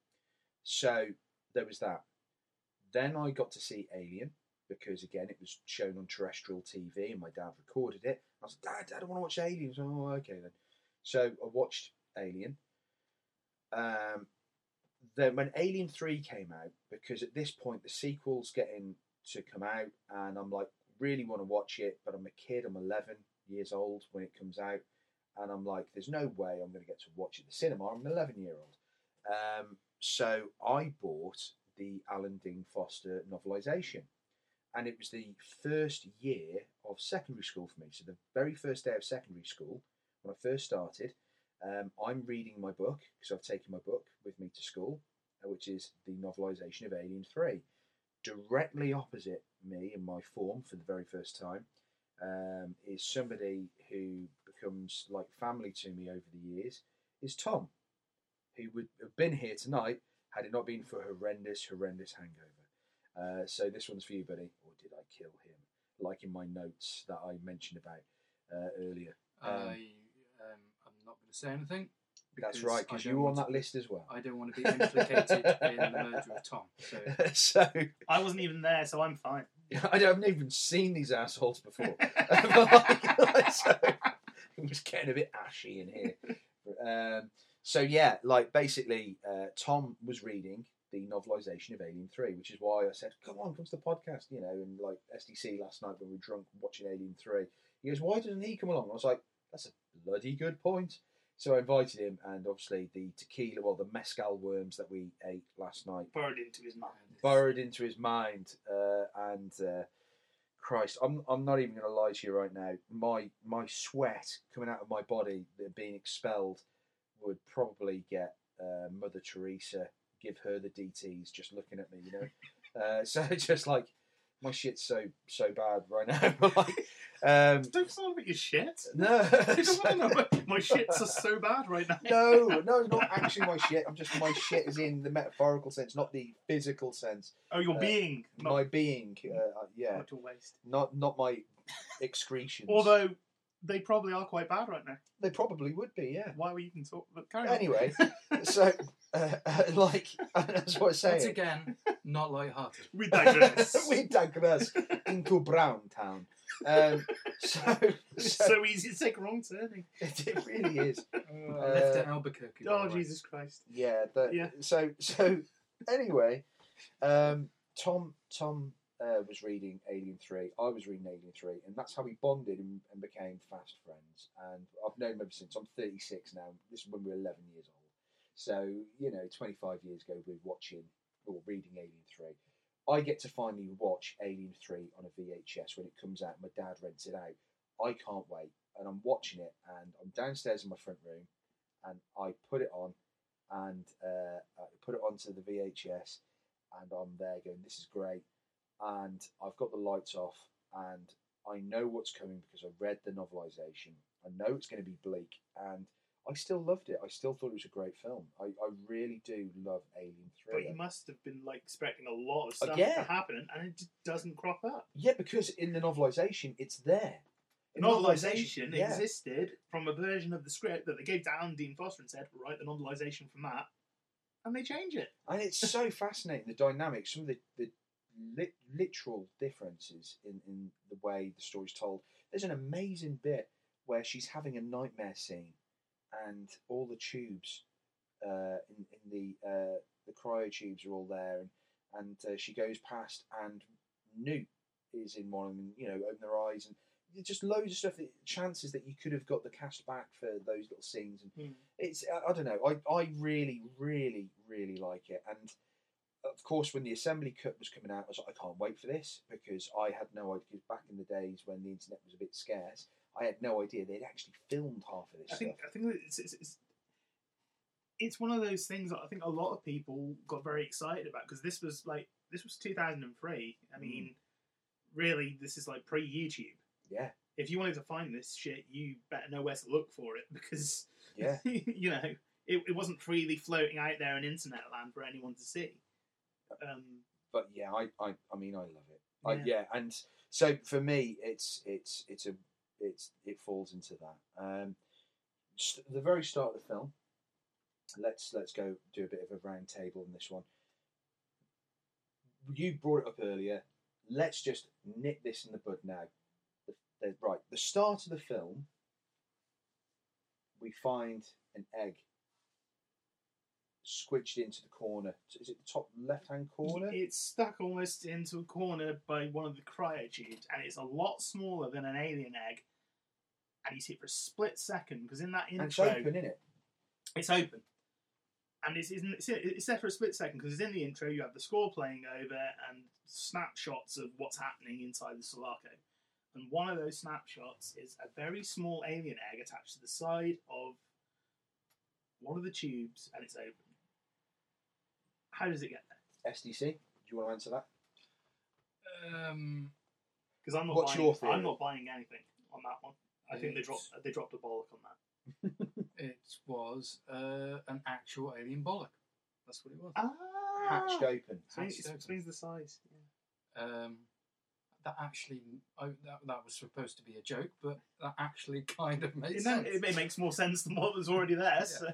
So there was that. Then I got to see Alien because again it was shown on terrestrial TV and my dad recorded it. I was like, Dad, Dad, I want to watch Alien. Oh, okay then. So I watched Alien. Um, then when Alien Three came out, because at this point the sequel's getting to come out, and I'm like, really want to watch it, but I'm a kid. I'm 11 years old when it comes out, and I'm like, there's no way I'm going to get to watch it at the cinema. I'm an 11 year old. Um, so I bought the Alan Dean Foster novelisation, and it was the first year of secondary school for me. So the very first day of secondary school, when I first started, um, I'm reading my book because I've taken my book with me to school, uh, which is the novelisation of Alien Three. Directly opposite me in my form for the very first time um, is somebody who becomes like family to me over the years. Is Tom, who would have been here tonight had it not been for horrendous, horrendous hangover. Uh, so this one's for you, buddy. Or did I kill him? Like in my notes that I mentioned about uh, earlier. Um, I um, I'm not going to say anything. that's right, because you were on want that list as well. I don't want to be implicated in the murder of Tom. So so I wasn't even there, so I'm fine. I haven't even seen these assholes before. Like- like, so, it was getting a bit ashy in here. Um, so yeah, like basically, uh, Tom was reading the novelisation of Alien Three, which is why I said, "Come on, come to the podcast," you know. And like SDC last night when we were drunk watching Alien Three, he goes, "Why doesn't he come along?" I was like, "That's a bloody good point." So I invited him, and obviously the tequila, well, the mezcal worms that we ate last night Burrowed into his mind. burrowed into his mind. Uh, and uh, Christ, I'm I'm not even going to lie to you right now. My my sweat coming out of my body that being expelled would probably get uh, Mother Teresa give her the DTS just looking at me. You know, uh, so just like my shit's so so bad right now. like, um, Don't sound about your shit. no, I don't want to know. about- My shits are so bad right now. no, no, not actually my shit. I'm just my shit is in the metaphorical sense, not the physical sense. Oh, your Uh, being. Not, my being, uh, yeah, not your waste. not not my excretions. Although they probably are quite bad right now. they probably would be, yeah. Why are we even talk? But carry on. Anyway, so uh, uh, like that's what I'm saying. once again, not light-hearted. we digress. we digress into Brown Town. Um, so, it's so so easy to take a wrong turning. it, it really is. I left at Albuquerque. Oh. Jesus Christ! Yeah. The, Yeah. So so anyway, um, Tom Tom uh, was reading Alien Three. I was reading Alien Three, and that's how we bonded and, and became fast friends. And I've known him ever since. I'm 36 now. This is when we were 11 years old. So you know, 25 years ago, we were watching or reading Alien Three. I get to finally watch Alien Three on a VHS when it comes out. My dad rents it out. I can't wait, and I'm watching it, and I'm downstairs in my front room, and I put it on, and uh, I put it onto the VHS, and I'm there going, "This is great," and I've got the lights off, and I know what's coming because I read the novelisation. I know it's going to be bleak, and I still loved it. I still thought it was a great film. I, I really do love Alien But Three. you must have been like expecting a lot of uh, stuff yeah. to happen, and it just doesn't crop up. Yeah, because in the novelisation, it's there. The novelisation yeah. existed from a version of the script that they gave to Alan Dean Foster and said, "Write the novelisation from that," and they change it. and it's so fascinating the dynamics, some of the, the lit, literal differences in, in the way the story's told. There's an amazing bit where she's having a nightmare scene, and all the tubes uh, in, in the uh, the cryo tubes are all there, and and uh, she goes past, and Newt is in one of them. You know, open their eyes, and just loads of stuff. That, chances that you could have got the cast back for those little scenes, and Hmm. it's I, I don't know. I I really really really like it, and of course, when the assembly cut was coming out, I was like, I can't wait for this because I had no idea. Because back in the days when the internet was a bit scarce, I had no idea they'd actually filmed half of this I think stuff. I think it's, it's it's it's one of those things that I think a lot of people got very excited about because this was like this was 2003. I Mm. mean, really, this is like pre YouTube. Yeah, If you wanted to find this shit, you better know where to look for it because yeah, you know it, it wasn't freely floating out there in internet land for anyone to see. Um, but yeah, I, I, I mean, I love it. I, Yeah. yeah, and so for me, it's it's it's a it's it falls into that. Um, st- the very start of the film. Let's let's go do a bit of a round table on this one. You brought it up earlier. Let's just nip this in the bud now. The, the, right, the start of the film, we find an egg squidged into the corner. Is it the top left-hand corner? It's stuck almost into a corner by one of the cryotubes, and it's a lot smaller than an alien egg. And you see it for a split second because in that intro, And it's open, isn't it? It's open. And it's, it's, it's, it's there for a split second because in the intro you have the score playing over and snapshots of what's happening inside the Sulaco. And one of those snapshots is a very small alien egg attached to the side of one of the tubes and it's open. How does it get there? SDC. Do you want to answer that? Um, Because I'm not What's buying, your theory? I'm not buying anything on that one. I think they dropped they dropped a bollock on that. it was uh, an actual alien bollock. That's what it was. Ah, Hatched open. Explains, Hatched open. explains the size. Um, that actually, I, that, that was supposed to be a joke, but that actually kind of made It, no, sense. it, it makes more sense than what was already there. So.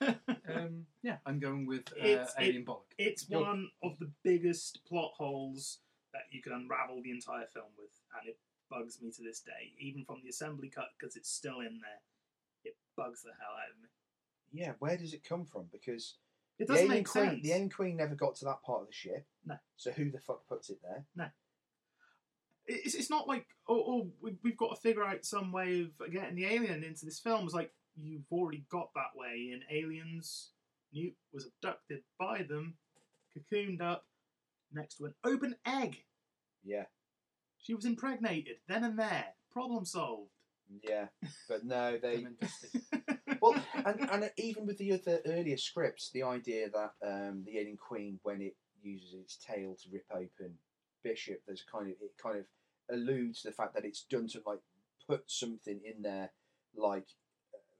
um, yeah, I'm going with uh, It's- it- Alien Bollock. It's You're- one of the biggest plot holes that you can unravel the entire film with, and it bugs me to this day, even from the assembly cut because it's still in there. It bugs the hell out of me. Yeah, where does it come from? Because It the doesn't make Queen, sense. The alien queen never got to that part of the ship. No. So who the fuck puts it there? No. It's, it's not like, oh, oh we- we've got to figure out some way of getting the alien into this film. It's like, you've already got that way in Aliens. Newt was abducted by them, cocooned up next to an open egg. Yeah, She was impregnated then and there. Problem solved. yeah, but no, they. Well, and, and even with the other earlier scripts, the idea that um, the alien queen, when it uses its tail to rip open Bishop, there's kind of it kind of alludes to the fact that it's done to like put something in there, like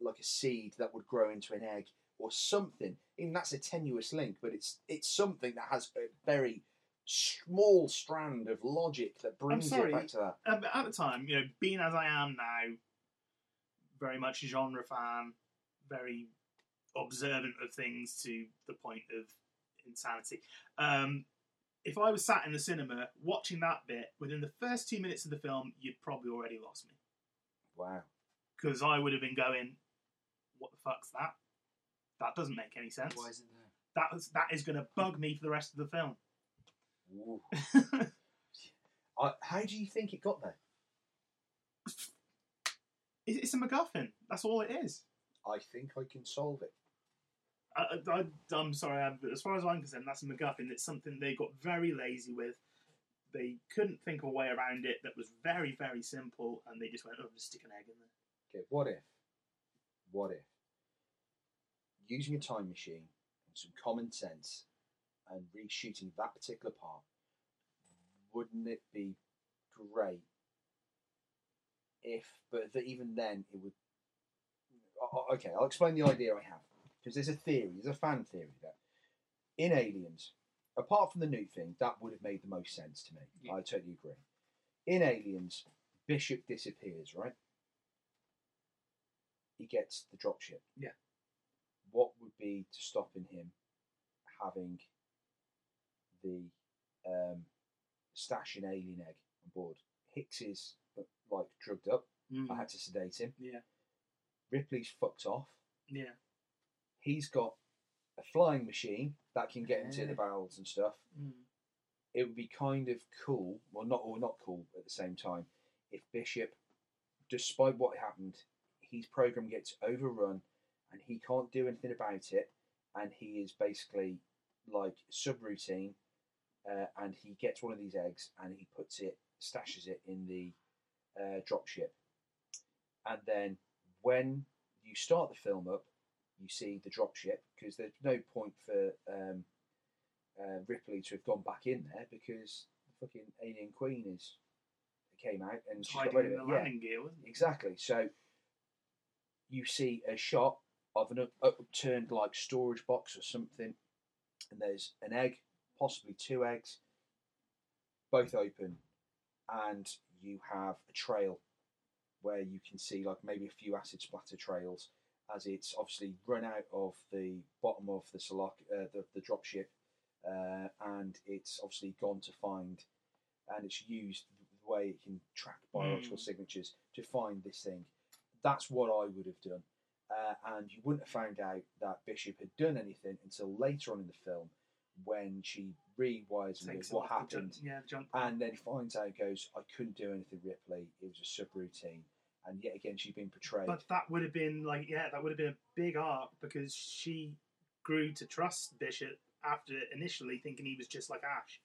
like a seed that would grow into an egg or something. Even that's a tenuous link, but it's it's something that has a very small strand of logic that brings sorry. it back to that. Um, at the time, you know, being as I am now, very much a genre fan, very observant of things to the point of insanity. Um, if I was sat in the cinema watching that bit, within the first two minutes of the film, you'd probably already lost me Wow. because I would have been going, "What the fuck's that? That doesn't make any sense. Why is it there? That that is going to bug me for the rest of the film." I, how do you think it got there? It's a MacGuffin. That's all it is. I think I can solve it. I, I, I'm sorry, I'm, as far as I'm concerned, that's a MacGuffin. It's something they got very lazy with. They couldn't think of a way around it that was very, very simple, and they just went, "Oh, just stick an egg in there." Okay, what if? What if? Using a time machine and some common sense and reshooting that particular part, wouldn't it be great if, but even then it would. Okay, I'll explain the idea I have because there's a theory, there's a fan theory that in Aliens, apart from the new thing, that would have made the most sense to me. I totally agree. In Aliens, Bishop disappears, right? He gets the dropship. Yeah. What would be to stopping him having the um, stash an alien egg on board? Hicks is uh, like drugged up. I had to sedate him. Yeah, Ripley's fucked off. yeah. He's got a flying machine that can get into the barrels and stuff. Mm. It would be kind of cool, well, not or not cool at the same time, if Bishop, despite what happened, his program gets overrun and he can't do anything about it, and he is basically like subroutine, uh, and he gets one of these eggs and he puts it, stashes it in the uh, dropship, and then when you start the film up, you see the dropship because there's no point for um, uh, Ripley to have gone back in there because the fucking alien queen is came out and she's got Hiding rid in of the it. Yeah, landing gear, wasn't it? exactly. So you see a shot of an upturned like storage box or something, and there's an egg, possibly two eggs, both open, and you have a trail where you can see like maybe a few acid splatter trails, as it's obviously run out of the bottom of the Sulaco, uh, the, the dropship, uh, and it's obviously gone to find, and it's used the way it can track biological Mm. signatures to find this thing. That's what I would have done. Uh, and you wouldn't have found out that Bishop had done anything until later on in the film when she rewires goes, what it off the happened? jump- yeah, jump. And then finds out, goes, I couldn't do anything, Ripley. It was a subroutine. And yet again, she's been portrayed. But that would have been like, yeah, that would have been a big arc because she grew to trust Bishop after initially thinking he was just like Ash,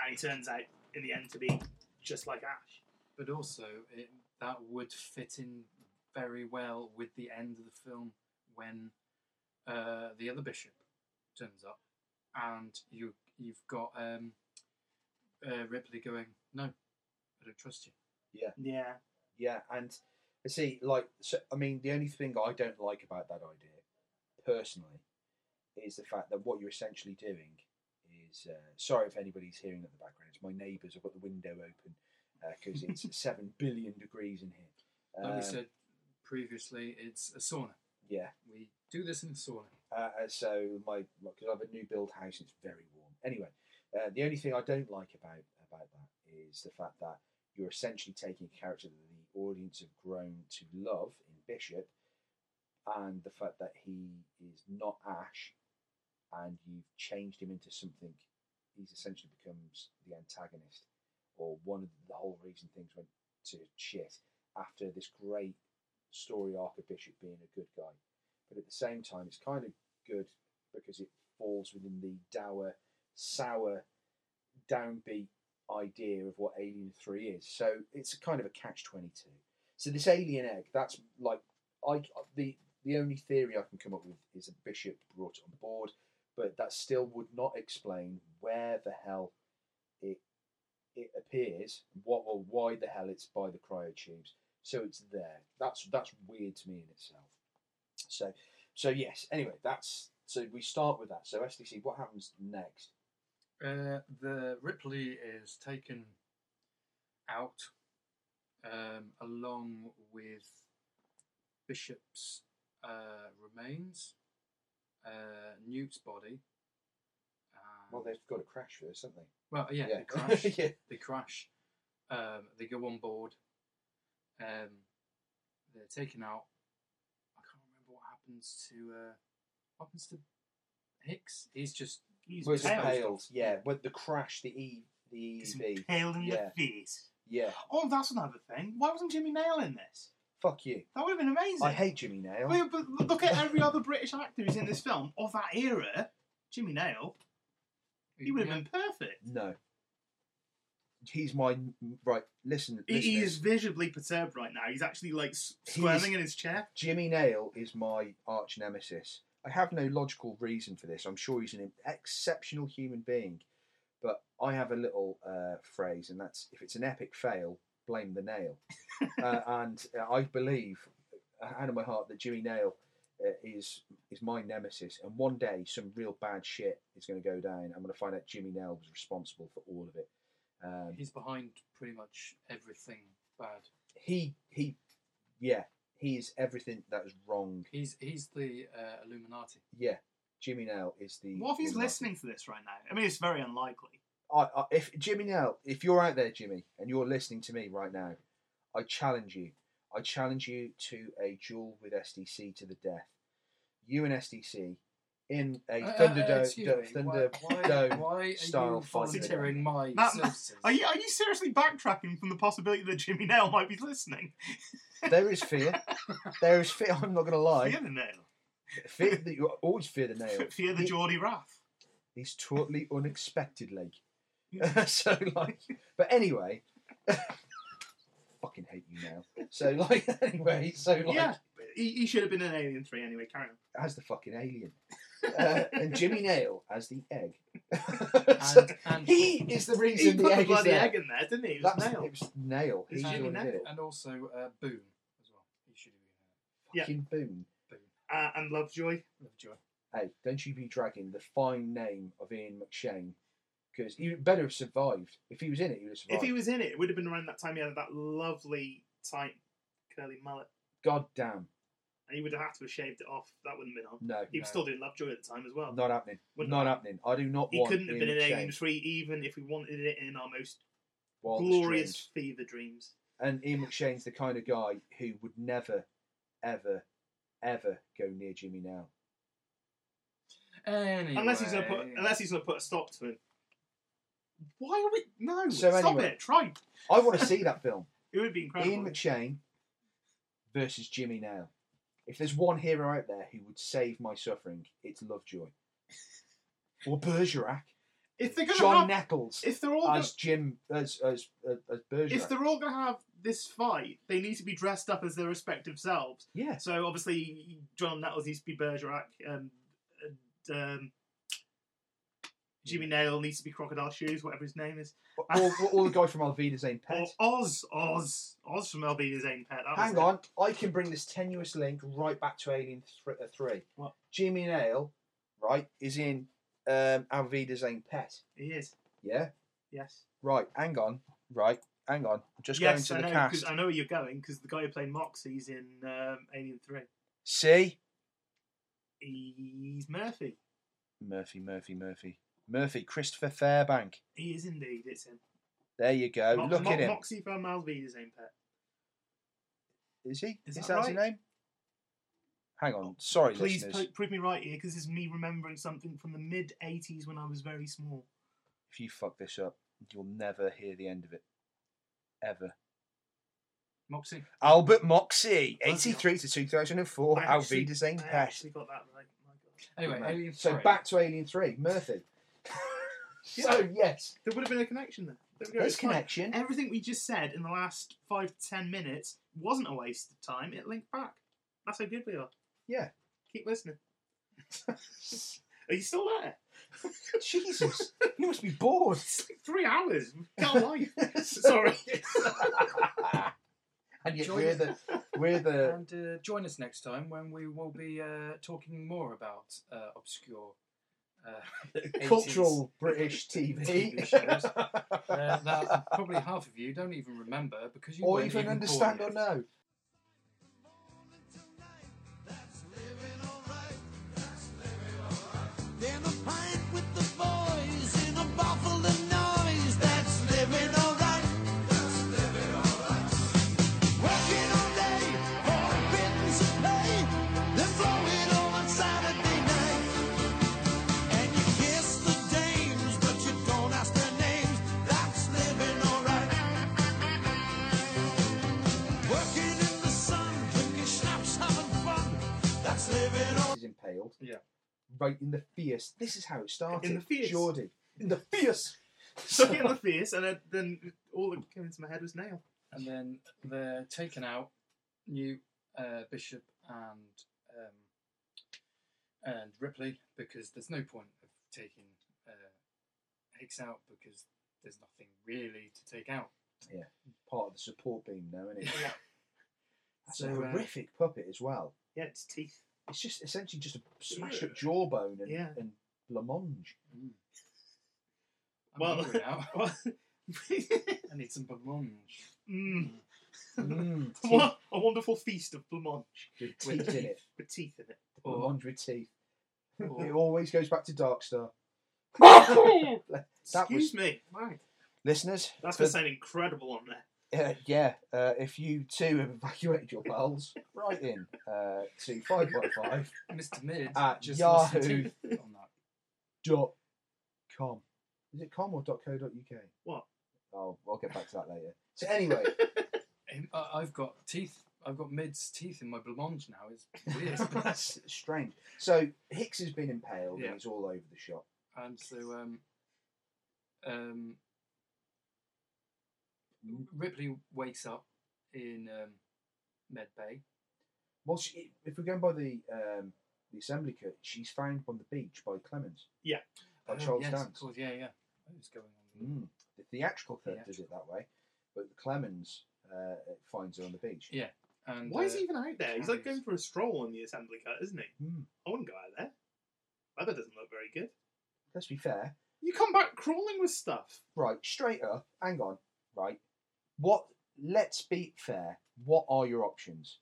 and he turns out in the end to be just like Ash. But also, it, that would fit in very well with the end of the film when uh, the other bishop turns up, and you you've got um, uh, Ripley going, "No, I don't trust you." Yeah. Yeah. Yeah, and I see, like, so, I mean, the only thing I don't like about that idea, personally, is the fact that what you're essentially doing is. Uh, sorry if anybody's hearing at the background. It's my neighbours. I've got the window open because it's seven billion degrees in here. Like we Um, said previously, it's a sauna. Yeah. We do this in the sauna. Uh, uh, so my because I have a new build house, and it's very warm. Anyway, uh, the only thing I don't like about about that is the fact that you're essentially taking a character that the audience have grown to love in Bishop, and the fact that he is not Ash, and you've changed him into something. He's essentially becomes the antagonist, or one of the whole reason things went to shit after this great story arc of Bishop being a good guy but at the same time, it's kind of good because it falls within the dour, sour, downbeat idea of what Alien Three is. So it's a kind of a catch twenty two. So this alien egg, that's like I the the only theory I can come up with is a bishop brought on board, but that still would not explain where the hell it it appears, what or why the hell it's by the cryotubes. So it's there. That's that's weird to me in itself. So, so yes. Anyway, that's so we start with that. So SDC, what happens next? Uh, the Ripley is taken out um, along with Bishop's uh, remains, uh, Newt's body. Well, they've got to crash first, haven't they? Well, yeah, Yeah. they crash. Yeah. They crash. Um, they go on board. Um, they're taken out. I can't remember what happens to uh, what happens to Hicks. He's just he's Well, it's pale. pale. Yeah, with the crash, the E, the It's EV. pale in yeah. the face. Yeah. Oh, that's another thing. Why wasn't Jimmy Nail in this? Fuck you. That would have been amazing. I hate Jimmy Nail. Well, but look at every other British actor who's in this film of that era. Jimmy Nail, he would have been perfect. No. He's my right. Listen, He, he listeners, is visibly perturbed right now. He's actually like s- squirming in his chair. Jimmy Nail is my arch nemesis. I have no logical reason for this. I'm sure he's an exceptional human being, but I have a little uh, phrase, and that's if it's an epic fail, blame the nail. uh, and uh, I believe, out of my heart, that Jimmy Nail uh, is is my nemesis. And one day, some real bad shit is going to go down. I'm going to find out Jimmy Nail was responsible for all of it. Um, He's behind pretty much everything bad. he he, yeah, he's everything that is wrong. He's he's the uh, Illuminati. Yeah, Jimmy Nail is the. What if he's the- listening to this right now? I mean, it's very unlikely. I, I, if Jimmy Nail, if you're out there, Jimmy, and you're listening to me right now, I challenge you. I challenge you to a duel with SDC to the death. You and SDC in a Uh, uh, Thunderdome, excuse do- Thunder why, Dome why, why style you fight. volunteering my Matt, services? are you are you seriously backtracking from the possibility that Jimmy Nail might be listening? There is fear. there is fear. I'm not going to lie. Fear the nail. Fear that you always fear the nail. Fear the He- Geordie Wrath. He's totally unexpectedly. so like, but anyway, fucking hate you now. So like, anyway, so like, yeah, he, he should have been an Alien Three anyway. Carry on. as the fucking alien, uh, and Jimmy Nail as the egg. So And- and- he is the He reason put the the egg is bloody there. egg in there, didn't he? It was That's- Nail. It was Nail. It's He's the Jimmy one who Nail. did it. and also uh, Boone as well. He should have been Yeah. Fucking Boone. Uh, and Lovejoy. in Lovejoy. Hey, don't you be dragging the fine name of Ian McShane because he would better have survived. If he was in it, he would have survived. If he was in it, it would have been around that time he had that lovely tight curly mullet. God damn. And he would have had to have shaved it off. That wouldn't have been on. No, He was still doing Lovejoy at the time as well. not happening. Wouldn't not happening. I do not He couldn't have been in Alien 3 even if we wanted it in our most wildest glorious dreams. fever dreams. And Ian McShane's the kind of guy who would never, ever, ever go near Jimmy Nail. Anyway. Unless he's gonna put unless he's gonna put a stop to him. Why are we no So stop anyway. it, try. I want to see that film. It would be incredible. Ian McShane versus Jimmy Nail. If there's one hero out there who would save my suffering, it's Lovejoy. Or Bergerac. if they're gonna have John have, Nettles if they're all as Jim as as as, as Bergerac. if they're all gonna have this fight, they need to be dressed up as their respective selves. yeah. So obviously, John Nettles needs to be Bergerac, um, and um, Jimmy Nail needs to be Crocodile Shoes, whatever his name is. Or, or, or the guy from Auf Wiedersehen Or Pet. Oz, Oz, Oz from Auf Wiedersehen Pet. That Hang it. on, I can bring this tenuous link right back to Alien th- uh, 3. What? Jimmy Nail, right, is in um, Auf Wiedersehen Pet. He is. Yeah? Yes. Right, hang on. Right, hang on. I'm just yes, going I to the know, cast. I know where you're going because the guy who played Moxey's in um, Alien Three. See? He's Murphy. Murphy, Murphy, Murphy. Murphy, Christopher Fairbank. He is indeed. It's him. There you go. Mo- Look Mo- at him. Moxey from Auf Wiedersehen Pet. Is he? Is Is, that that his right? name? Hang on. Sorry, Please listeners. po- prove me right here because it's me remembering something from the mid '80s when I was very small. If you fuck this up, you'll never hear the end of it. Ever. Moxey. Albert Moxey, 83 to 2004, I actually- Auf Wiedersehen I Pet. actually got that right. My God. Anyway, Good man. Alien So 3. back to Alien 3, Murphy. so, yes, There would have been a connection there. There we go. there's It's fine. connection. Everything we just said in the last five to ten minutes wasn't a waste of time. It linked back. That's how good we are. Yeah. Keep listening. are you still there? Jesus, you must be bored. It's like three hours. Got a life. Sorry. and yet Join we're us. the, we're the, And uh, join us next time when we will be uh, talking more about uh, obscure uh, 80s cultural British TV. TV shows. uh, that probably half of you don't even remember because you or weren't even even understand born or yet. know. Then a pint with the Is impaled. Yeah. Right in the fierce. This is how it started. In the fierce. Geordie. In the fierce. Stuck it in the face, and then, then all that came into my head was nail. And then they're taken out, new uh, Bishop and um, and Ripley, because there's no point of taking uh, Hicks out because there's nothing really to take out. Yeah. Part of the support beam now, isn't it? Yeah. That's So, a uh, horrific puppet as well. Yeah, it's teeth. It's just essentially just a smashed up jawbone and, Yeah. and blancmange. I'm Well- hungry now. I need some blancmange. mm, Mm, what a wonderful feast of blancmange with teeth in it. with teeth in it. Or- Blancmange with teeth. or- It always goes back to Darkstar. That Excuse was- me. Right. Listeners, That's for- going to sound incredible on there. Uh, yeah, uh, if you too have evacuated your bowels, write in uh, to 5.5 Mr. Mid At just Yahoo. on that. dot com. Is it com or dot co dot uk? What? Oh, I'll get back to that later. So anyway, Um, I- I've got teeth. I've got Mid's teeth in my blancmange now. It's weird. that's strange. So Hicks has been impaled Yeah. and he's all over the shop. and so um, um, Ripley wakes up in um, Med Bay. Well, she, if we're going by the um, the assembly cut, she's found on the beach by Clemens. Yeah. By Oh, Charles yes, Dance. of course, yeah, yeah. What's going on? Mm. The theatrical cut The does it that way, but Clemens uh, finds her on the beach. Yeah. And Why is uh, he even out there? He's like going for a stroll on the assembly cut, isn't he? Hmm. I wouldn't go out there. Weather doesn't look very good. Let's be fair. You come back crawling with stuff. Right, straight up. Hang on. Right. What? Let's be fair. What are your options?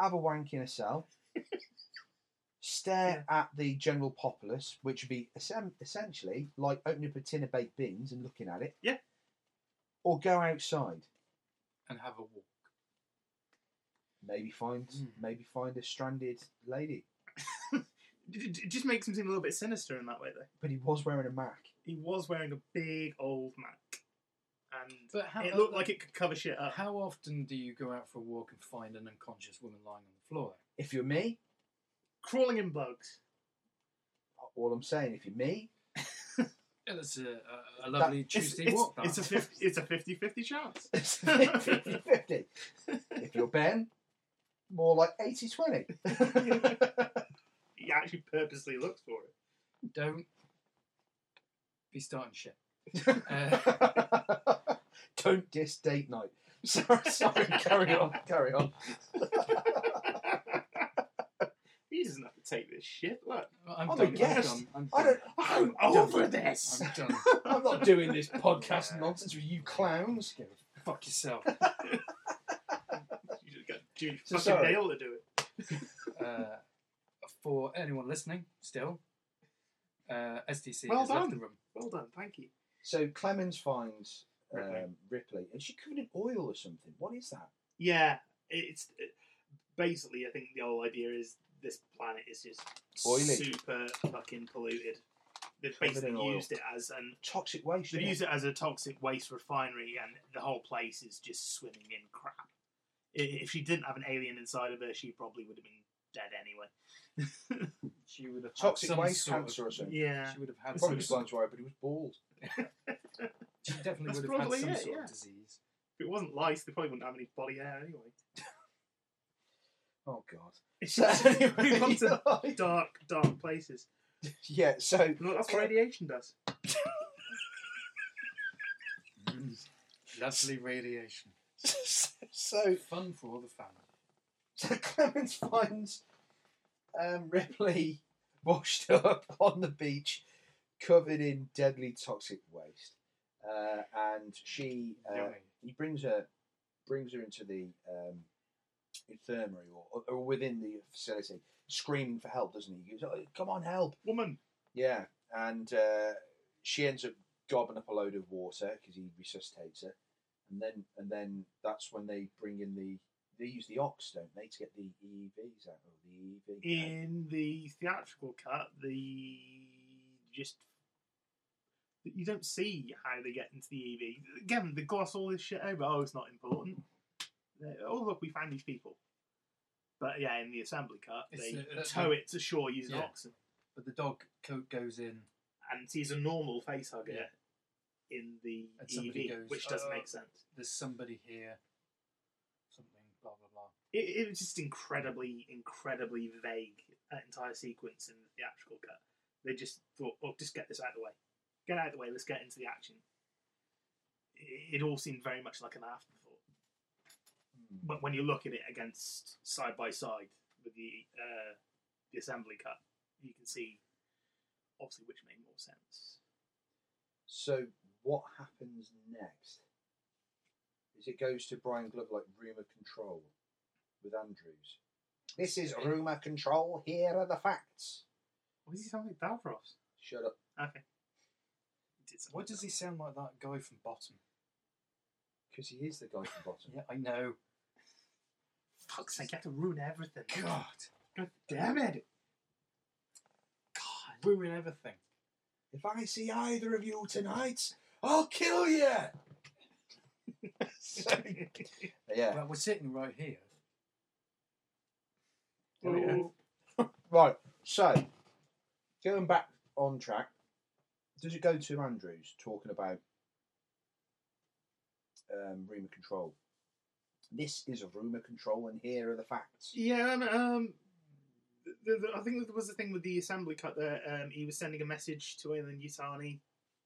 have a wank in a cell, stare at the general populace, which would be essentially like opening up a tin of baked beans and looking at it. Yeah. Or go outside, and have a walk. maybe find Hmm. maybe find a stranded lady. It just makes him seem a little bit sinister in that way, though. But he was wearing a Mac. He was wearing a big old Mac, and But how, it looked like it could cover shit up. How often do you go out for a walk and find an unconscious woman lying on the floor? If you're me, Crawling in bugs. all I'm saying, if you're me, Yeah, that's a, a, a lovely It's, Tuesday it's, walk. That. it's a 50, it's a 50-50 chance. it's 50 50. If you're Ben, more like 80 20. He actually purposely looks for it. Don't be starting shit. Uh, Don't diss date night. Sorry, sorry, carry on, carry on. He doesn't have to take this shit. Look, I'm, I'm done. a guest. I'm done. I'm I done. don't, I'm, I'm over done. this. I'm done. I'm not doing this podcast nonsense with you clowns. Fuck yourself. You just got Judy So fucking sorry. Dale to do it. Uh, for anyone listening, still, uh, SDC Well has left done. the room. Well done, thank you. So Clemens finds um, Ripley. Ripley. and she covered in oil or something. What is that? Yeah, it's it, basically. I think the whole idea is this planet is just Oily. super fucking polluted. They've Covered basically used it as an Toxic waste. they've innit? used it as a toxic waste refinery, and the whole place is just swimming in crap. If she didn't have an alien inside of her, she probably would have been dead anyway. She would have Toxic had some waste sort cancer of, or something. yeah, She would have had Probably some. sounds right, but he was bald. She definitely That's would have had probably some it, sort yeah. of disease. if it wasn't lice, they probably wouldn't have any body hair anyway. Oh God. It's So just we want to dark, dark places. yeah. So Look, that's what radiation does. Lovely radiation. so Fun for all the family. So Clemens finds um, Ripley washed up on the beach, covered in deadly toxic waste, uh, and she uh, he brings her brings her into the um, infirmary or, or within the facility, screaming for help, doesn't he? He goes, oh, "Come on, help!" Woman. Yeah, and uh, she ends up gobbing up a load of water because he resuscitates her, and then and then that's when they bring in the they use the ox, don't they, to get the EVs out or the EV? In the theatrical cut, the just you don't see how they get into the EV. Again, they gloss all this shit over. Oh, it's not important. Oh, look, we found these people. But yeah, in the assembly cut, It's they the- the- tow it to shore using Yeah. oxen, But the dog coat goes in. and sees a normal face hugger Yeah. in the EV, goes, which doesn't "Uh, make sense. There's somebody here. Something. Blah blah blah. it, it was just incredibly, incredibly vague. That entire sequence in the theatrical cut. They just thought, "Oh, just get this out of the way. Get out of the way. Let's get into the action." It, it all seemed very much like an afterthought. But when you look at it against side by side with the uh, the assembly cut, you can see obviously which made more sense. So what happens next? Is it goes to Brian Glover like rumour control with Andrews? This is rumour control. Here are the facts. What is he sound like Davros? Shut up. Okay. He did Why does he sound like that guy from Bottom? Because he is the guy from Bottom. Yeah, I know. Fuck's sake, you have to ruin everything. God. God damn it. God. Ruin everything. If I see either of you tonight, I'll kill you. yeah. Well, we're sitting right here. Oh, Right. So going back on track, does it go to Andrews talking about um, rumour control? This is a rumour control, and here are the facts. Yeah, um, um the, the, I think there was a thing with the assembly cut that um, he was sending a message to Weyland-Yutani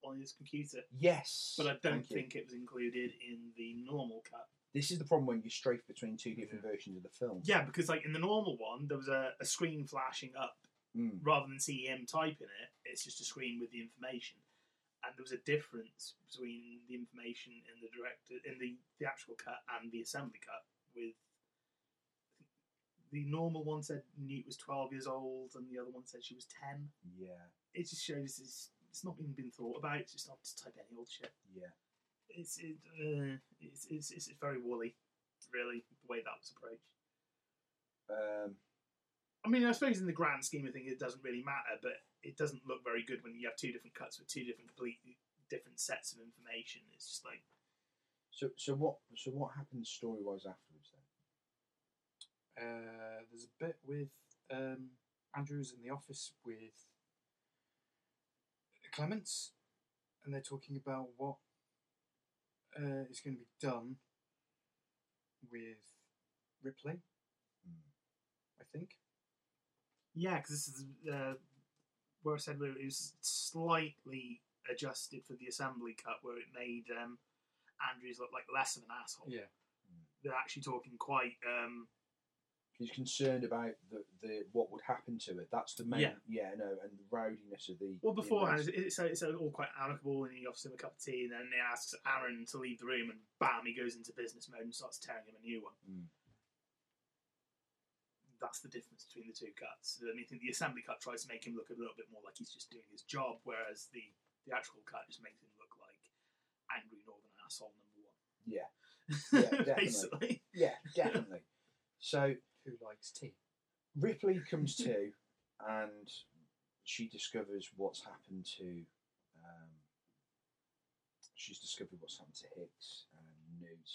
on his computer, Yes, but I don't thank you. think it was included in the normal cut. This is the problem when you strafe between two different versions of the film. Yeah, because like in the normal one, there was a, a screen flashing up Mm. rather than him typing it. It's just a screen with the information, and there was a difference between the information in the director in the theatrical cut and the assembly cut. With the normal one said Newt was twelve years old, and the other one said she was ten. Yeah, It just shows it's it's not even been thought about. It's just not just type any old shit. yeah. It's it, uh, it's, it's it's very woolly, really, the way that was approached. Um, I mean, I suppose in the grand scheme of things, it doesn't really matter, but it doesn't look very good when you have two different cuts with two different completely different sets of information. It's just like so so what so what happens story wise afterwards then? Uh, there's a bit with um, Andrews in the office with Clements, and they're talking about what uh, is going to be done with Ripley. I think. Yeah, because this is uh, where I said where it was slightly adjusted for the assembly cut, where it made um, Andrews look like less of an asshole. Yeah. They're actually talking quite. Um, He's concerned about the, the what would happen to it. That's the main Yeah. yeah, no, and the rowdiness of the well, beforehand, invest- it's, it's, it's all quite amicable, and he offers him a cup of tea, and then he asks Aaron to leave the room, and bam, he goes into business mode and starts tearing him a new one. Mm. That's the difference between the two cuts. And I think the assembly cut tries to make him look a little bit more like he's just doing his job, whereas the, the actual cut just makes him look like angry northern asshole number one. yeah, yeah, definitely. Basically. yeah, definitely. So Who likes tea? Ripley comes to, and she discovers what's happened to. Um, she's discovered what's happened to Hicks and Newt,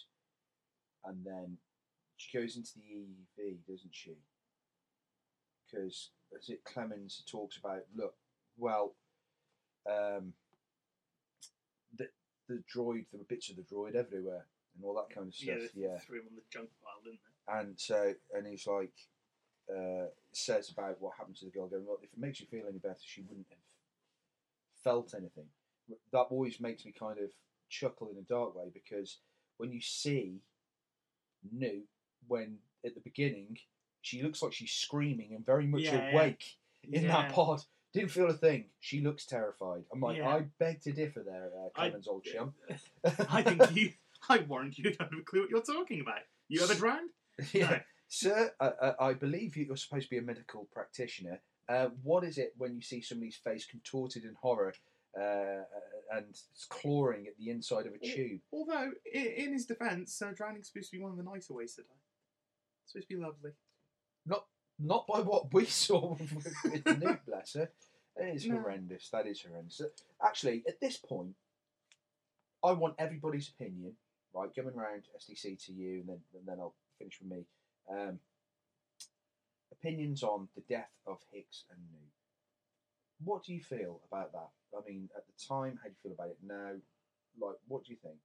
and then she goes into the EEV, doesn't she? Because as it Clemens talks about, look, well, um, the the droid, there were bits of the droid everywhere, and all that kind of Yeah, stuff. they yeah threw him on the junk pile, didn't they? and so and he's like uh, says about what happened to the girl going well if it makes you feel any better she wouldn't have felt anything that always makes me kind of chuckle in a dark way because when you see Newt when at the beginning she looks like she's screaming and very much Yeah, yeah. awake in Yeah. that pod didn't feel a thing she looks terrified I'm like Yeah. I beg to differ there uh, I- Clemens old chum I think you. I warrant you don't have a clue what you're talking about. You ever drowned? yeah. Sir, I, I, I believe you- you're supposed to be a medical practitioner. Uh, what is it when you see somebody's face contorted in horror uh, and it's clawing at the inside of a tube? Although, in, in his defence, uh, drowning's supposed to be one of the nicer ways to die. It's supposed to be lovely. Not not by what we saw with, with the Newt, bless her. It is No. horrendous. That is horrendous. Actually, at this point, I want everybody's opinion. Right, coming round SDC to you, and then and then I'll finish with me. Um, opinions on the death of Hicks and Newt. What do you feel about that? I mean, at the time, how do you feel about it now? Like, what do you think?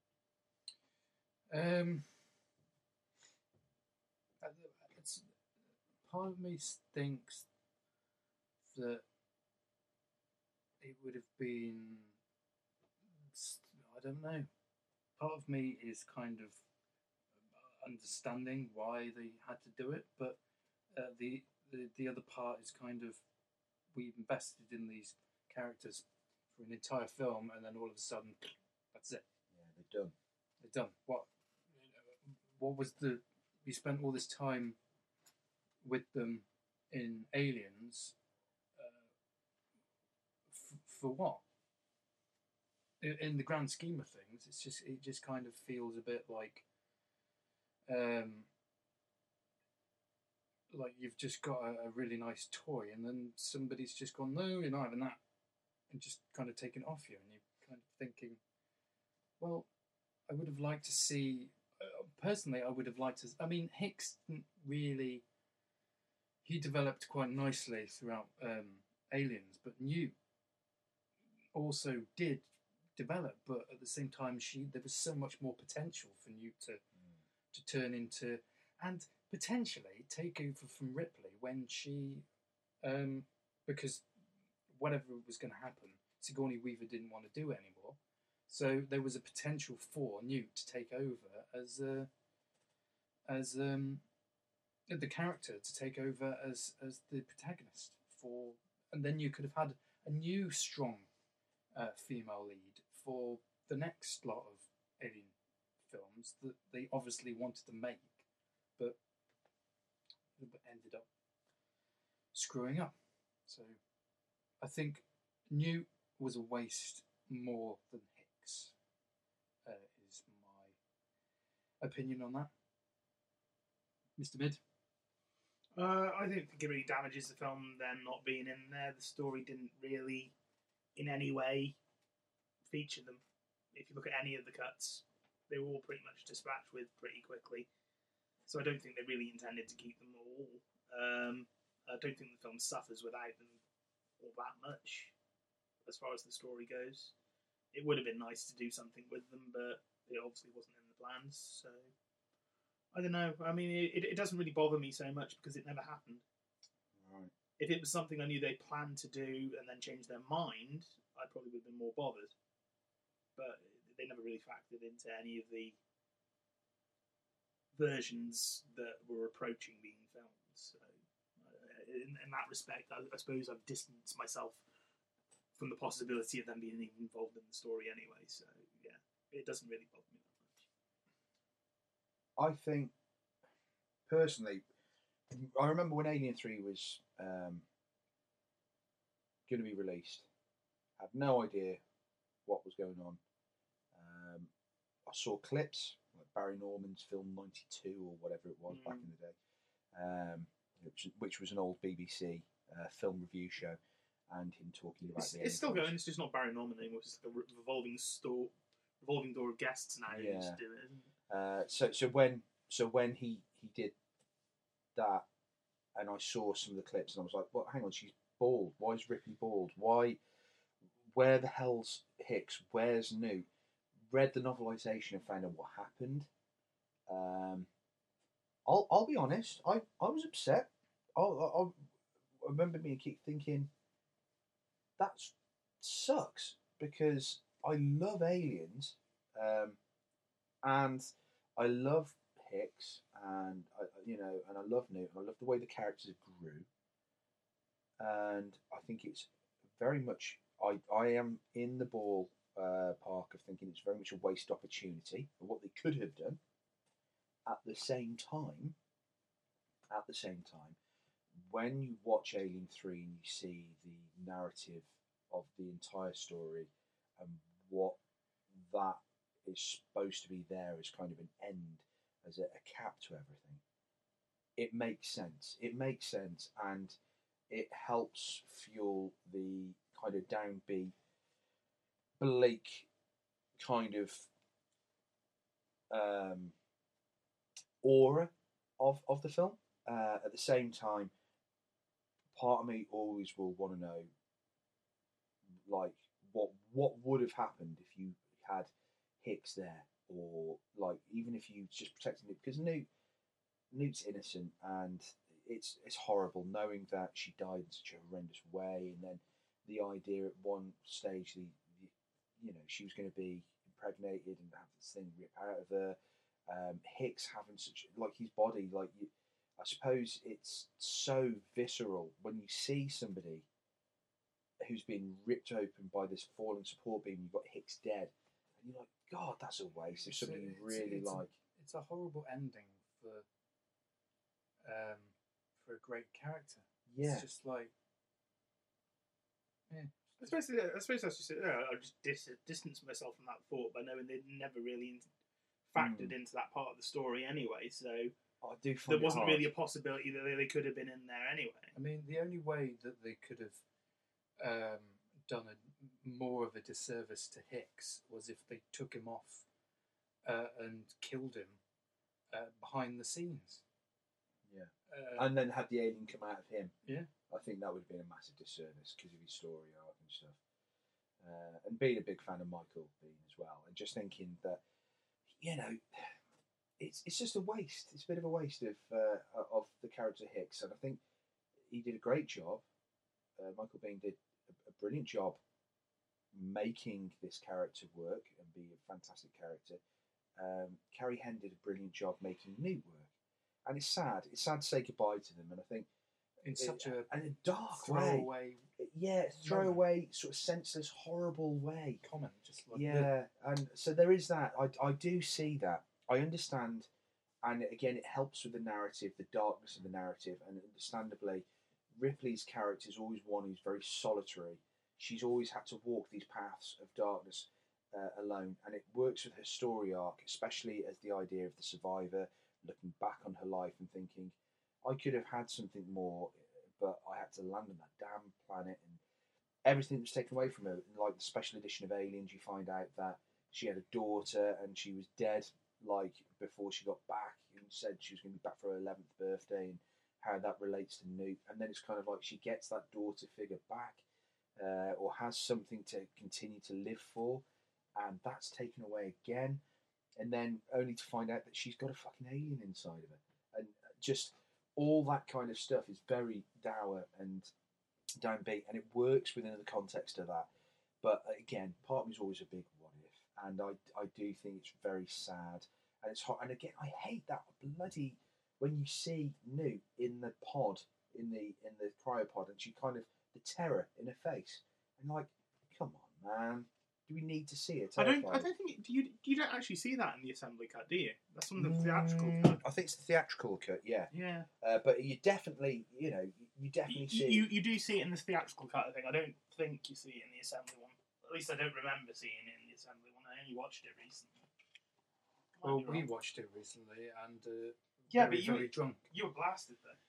Um, uh, it's, part of me thinks that it would have been. I don't know. Part of me is kind of understanding why they had to do it, but uh, the, the the other part is kind of we've invested in these characters for an entire film, and then all of a sudden, that's it. Yeah, they're done. They're done. What? What was the? We spent all this time with them in Aliens. Uh, f- for what? In, the grand scheme of things, it's just it just kind of feels a bit like. Um, like you've just got a, a really nice toy, and then somebody's just gone, no, you're not having that, and just kind of taken it off you, and you're kind of thinking, well, I would have liked to see. Uh, personally, I would have liked to. I mean, Hicks didn't really. He developed quite nicely throughout um, Aliens, but Newt also did develop. But at the same time, she there was so much more potential for Newt to to turn into and potentially take over from Ripley when she, um, because whatever was going to happen, Sigourney Weaver didn't want to do it anymore. So there was a potential for Newt to take over as a, as um, the character to take over as as the protagonist for, and then you could have had a new strong uh, female lead for the next lot of Alien films that they obviously wanted to make, but ended up screwing up. So I think Newt was a waste more than Hicks. Uh, is my opinion on that. Mr. Mid. Uh, I don't think it really damages the film them not being in there. The story didn't really, in any way, feature them. If you look at any of the cuts, they were all pretty much dispatched with pretty quickly. So I don't think they really intended to keep them all. Um, I don't think the film suffers without them all that much, as far as the story goes. It would have been nice to do something with them, but it obviously wasn't in the plans. So I don't know. I mean, it, it doesn't really bother me so much because it never happened. Right. If it was something I knew they planned to do and then changed their mind, I probably would have been more bothered. But they never really factored into any of the versions that were approaching being filmed. So, uh, in, in that respect, I, I suppose I've distanced myself from the possibility of them being involved in the story anyway. So, yeah, it doesn't really bother me. I think personally, I remember when Alien Three was um, going to be released. Had no idea what was going on. Um, I saw clips like Barry Norman's film '92 or whatever it was back in the day, um, which, which was an old BBC uh, film review show, and him talking about It's, the it's still alien going. It's just not Barry Norman anymore. It's like a revolving store, revolving door of guests now. Yeah. Uh, so so when so when he he did that, and I saw some of the clips, and I was like, "Well, hang on, she's bald. Why is Ripley bald? Why? Where the hell's Hicks? Where's Newt? Read the novelization and found out what happened. Um, I'll I'll be honest. I I was upset. I I, I remember me and keep thinking that sucks because I love aliens. Um, and I love Hicks, and I, you know, and I love Newt, and I love the way the characters grew, and I think it's very much. I I am in the ball uh, park of thinking it's very much a waste opportunity of what they could have done. At the same time, at the same time, when you watch Alien Three and you see the narrative of the entire story and what that is supposed to be there as kind of an end, as a, a cap to everything, it makes sense. It makes sense, and it helps fuel the kind of downbeat, bleak kind of um, aura of of the film. Uh, at the same time, part of me always will want to know, like, what what would have happened if you had Hicks there, or like even if you just protected Newt because Newt Newt's innocent and it's it's horrible knowing that she died in such a horrendous way, and then the idea at one stage the, the you know she was going to be impregnated and have this thing rip out of her. Um, Hicks having such like his body like you, I suppose it's so visceral when you see somebody who's been ripped open by this falling support beam. You've got Hicks dead, you're like, God, that's a waste of It's a- something you really it's a- like. it's a horrible ending for um for a great character. Yeah. It's just like yeah. I suppose, yeah, I suppose that's just it. Yeah, I just dis- distance myself from that thought by knowing they'd never really in- factored into that part of the story anyway. So I do there find it wasn't hard. really a possibility that they, they could have been in there anyway. I mean, the only way that they could have um, done a, more of a disservice to Hicks was if they took him off uh, and killed him uh, behind the scenes. Yeah. Uh, and then had the alien come out of him. Yeah. I think that would have been a massive disservice because of his story arc and stuff. Uh, and being a big fan of Michael Biehn as well, and just thinking that, you know, it's it's just a waste. It's a bit of a waste of uh, of the character Hicks, and I think he did a great job. Uh, Michael Biehn did a, a brilliant job making this character work and be a fantastic character. Um, Carrie Henn did a brilliant job making Newt work, and it's sad. It's sad to say goodbye to them, and I think in it- such a and a dark way. throwaway Yeah, throwaway, sort of senseless, horrible way. comment, just like Yeah, and so there is that. I, I do see that. I understand and again, it helps with the narrative, the darkness of the narrative, and understandably, Ripley's character is always one who's very solitary. She's always had to walk these paths of darkness uh, alone, and it works with her story arc, especially as the idea of the survivor looking back on her life and thinking, I could have had something more, but I had to land on that damn planet, and everything was taken away from her. Like the special edition of Aliens, you find out that she had a daughter and she was dead like before she got back and said she was going to be back for her 11th birthday and how that relates to Newt. And then it's kind of like she gets that daughter figure back uh, or has something to continue to live for, and that's taken away again. And then only to find out that she's got a fucking alien inside of her. And just all that kind of stuff is very dour and downbeat, and it works within the context of that. But again, part of me is always a big what if, and I, I do think it's very sad, and it's hot. And again, I hate that bloody when you see Newt in the pod, in the in the cryopod, and she kind of the terror in her face, and like, come on, man, do we need to see it? I don't. I don't think it, you you don't actually see that in the assembly cut, do you? That's on the theatrical Mm, cut. I think it's the theatrical cut, yeah. Yeah. Uh, but you definitely, you know, you definitely You, see. you you do see it in the theatrical cut. I think. I don't think you see it in the assembly one. At least I don't remember seeing it in the assembly one. I only watched it recently. Might Well, we wrong. watched it recently, and uh, Yeah, very, but you very drunk. You were blasted though.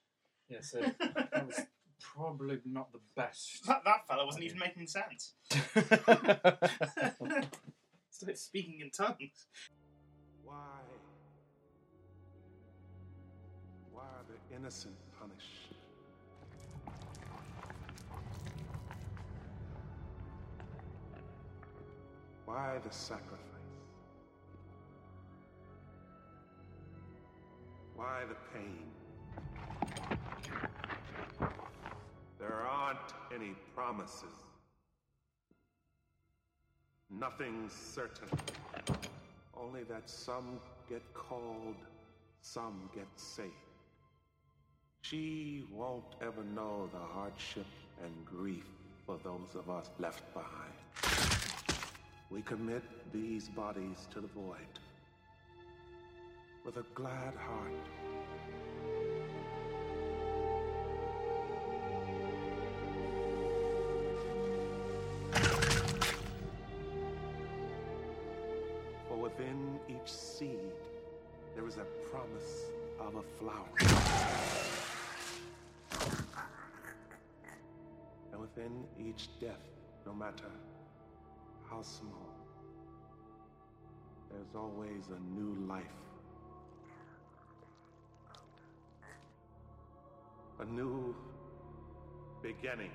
Yeah, so that was probably not the best. That, that fella wasn't even making sense. Started speaking in tongues. Why? Why are the innocent punished? Why the sacrifice? Why the pain? There aren't any promises. Nothing's certain. Only that some get called, some get saved. She won't ever know the hardship and grief for those of us left behind. We commit these bodies to the void with a glad heart. Flower. And within each death, no matter how small, there's always a new life. A new beginning.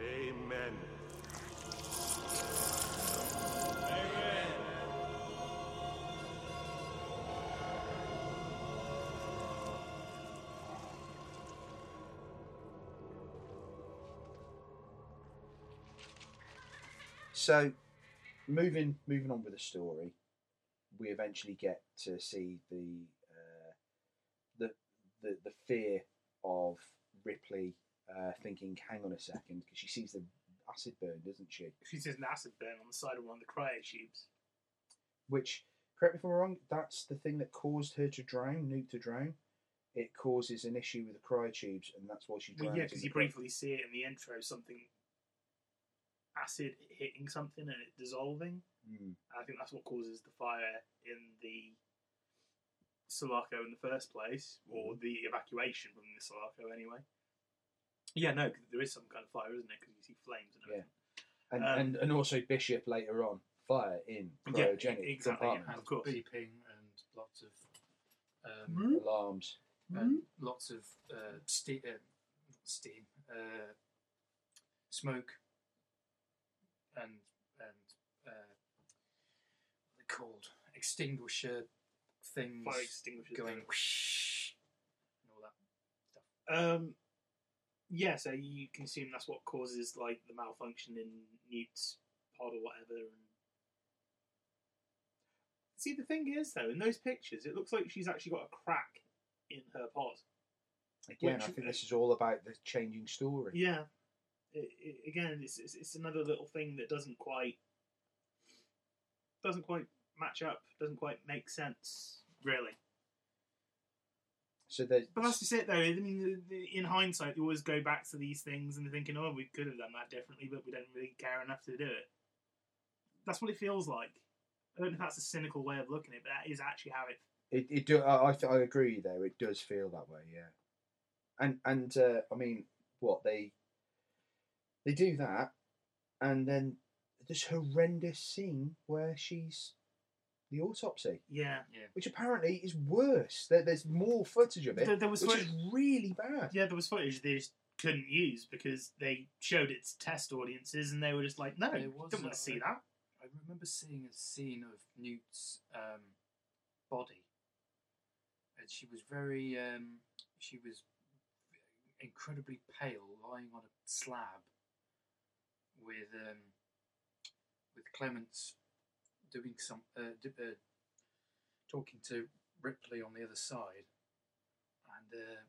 Amen. So, moving moving on with the story, we eventually get to see the uh, the, the the fear of Ripley uh, thinking, "Hang on a second, because she sees the acid burn, doesn't she? She sees an acid burn on the side of one of the cryo tubes. Which, correct me if I'm wrong, that's the thing that caused her to drown, Newt to drown. It causes an issue with the cryotubes, and that's why she drowns. Well, yeah, because you briefly see it in the intro, something acid hitting something and it dissolving. Mm. I think that's what causes the fire in the Sulaco in the first place, or Mm-hmm. the evacuation from the Sulaco anyway. Yeah, no, 'cause there is some kind of fire, isn't it? Because you see flames and Yeah. everything. And, Um, and and also Bishop later on, fire in Yeah, cryogenic exactly, yeah, compartment. of course. beeping and lots of um, Hmm? alarms. and lots of uh, ste- uh, steam, uh, smoke, and and uh, what are they called extinguisher things Fire extinguishers going going- whoosh and all that stuff. Um, yeah, so you can assume that's what causes like the malfunction in Newt's pod or whatever. And see, the thing is though, in those pictures, it looks like she's actually got a crack in her pod. Again, Which- I think this is all about the changing story. Yeah. It, it, again, it's, it's it's another little thing that doesn't quite doesn't quite match up. Doesn't quite make sense, really. So there's But that's just it, though. I mean, in hindsight, you always go back to these things and you're thinking, "Oh, we could have done that differently, but we don't really care enough to do it." That's what it feels like. I don't know if that's a cynical way of looking at it, but that is actually how it. It, it do, I, I, agree there. It does feel that way, yeah. And and uh, I mean, what they they do that, and then this horrendous scene where she's the autopsy, Yeah. Yeah. which apparently is worse. There, there's more footage of it, There- there was which footage- is really bad. Yeah, there was footage they just couldn't use because they showed it to test audiences and they were just like, "No, There was don't want a- to see that." I remember seeing a scene of Newt's um, body, and she was very, um, she was incredibly pale, lying on a slab, with um, with Clements doing some, uh, d- uh, talking to Ripley on the other side, and uh,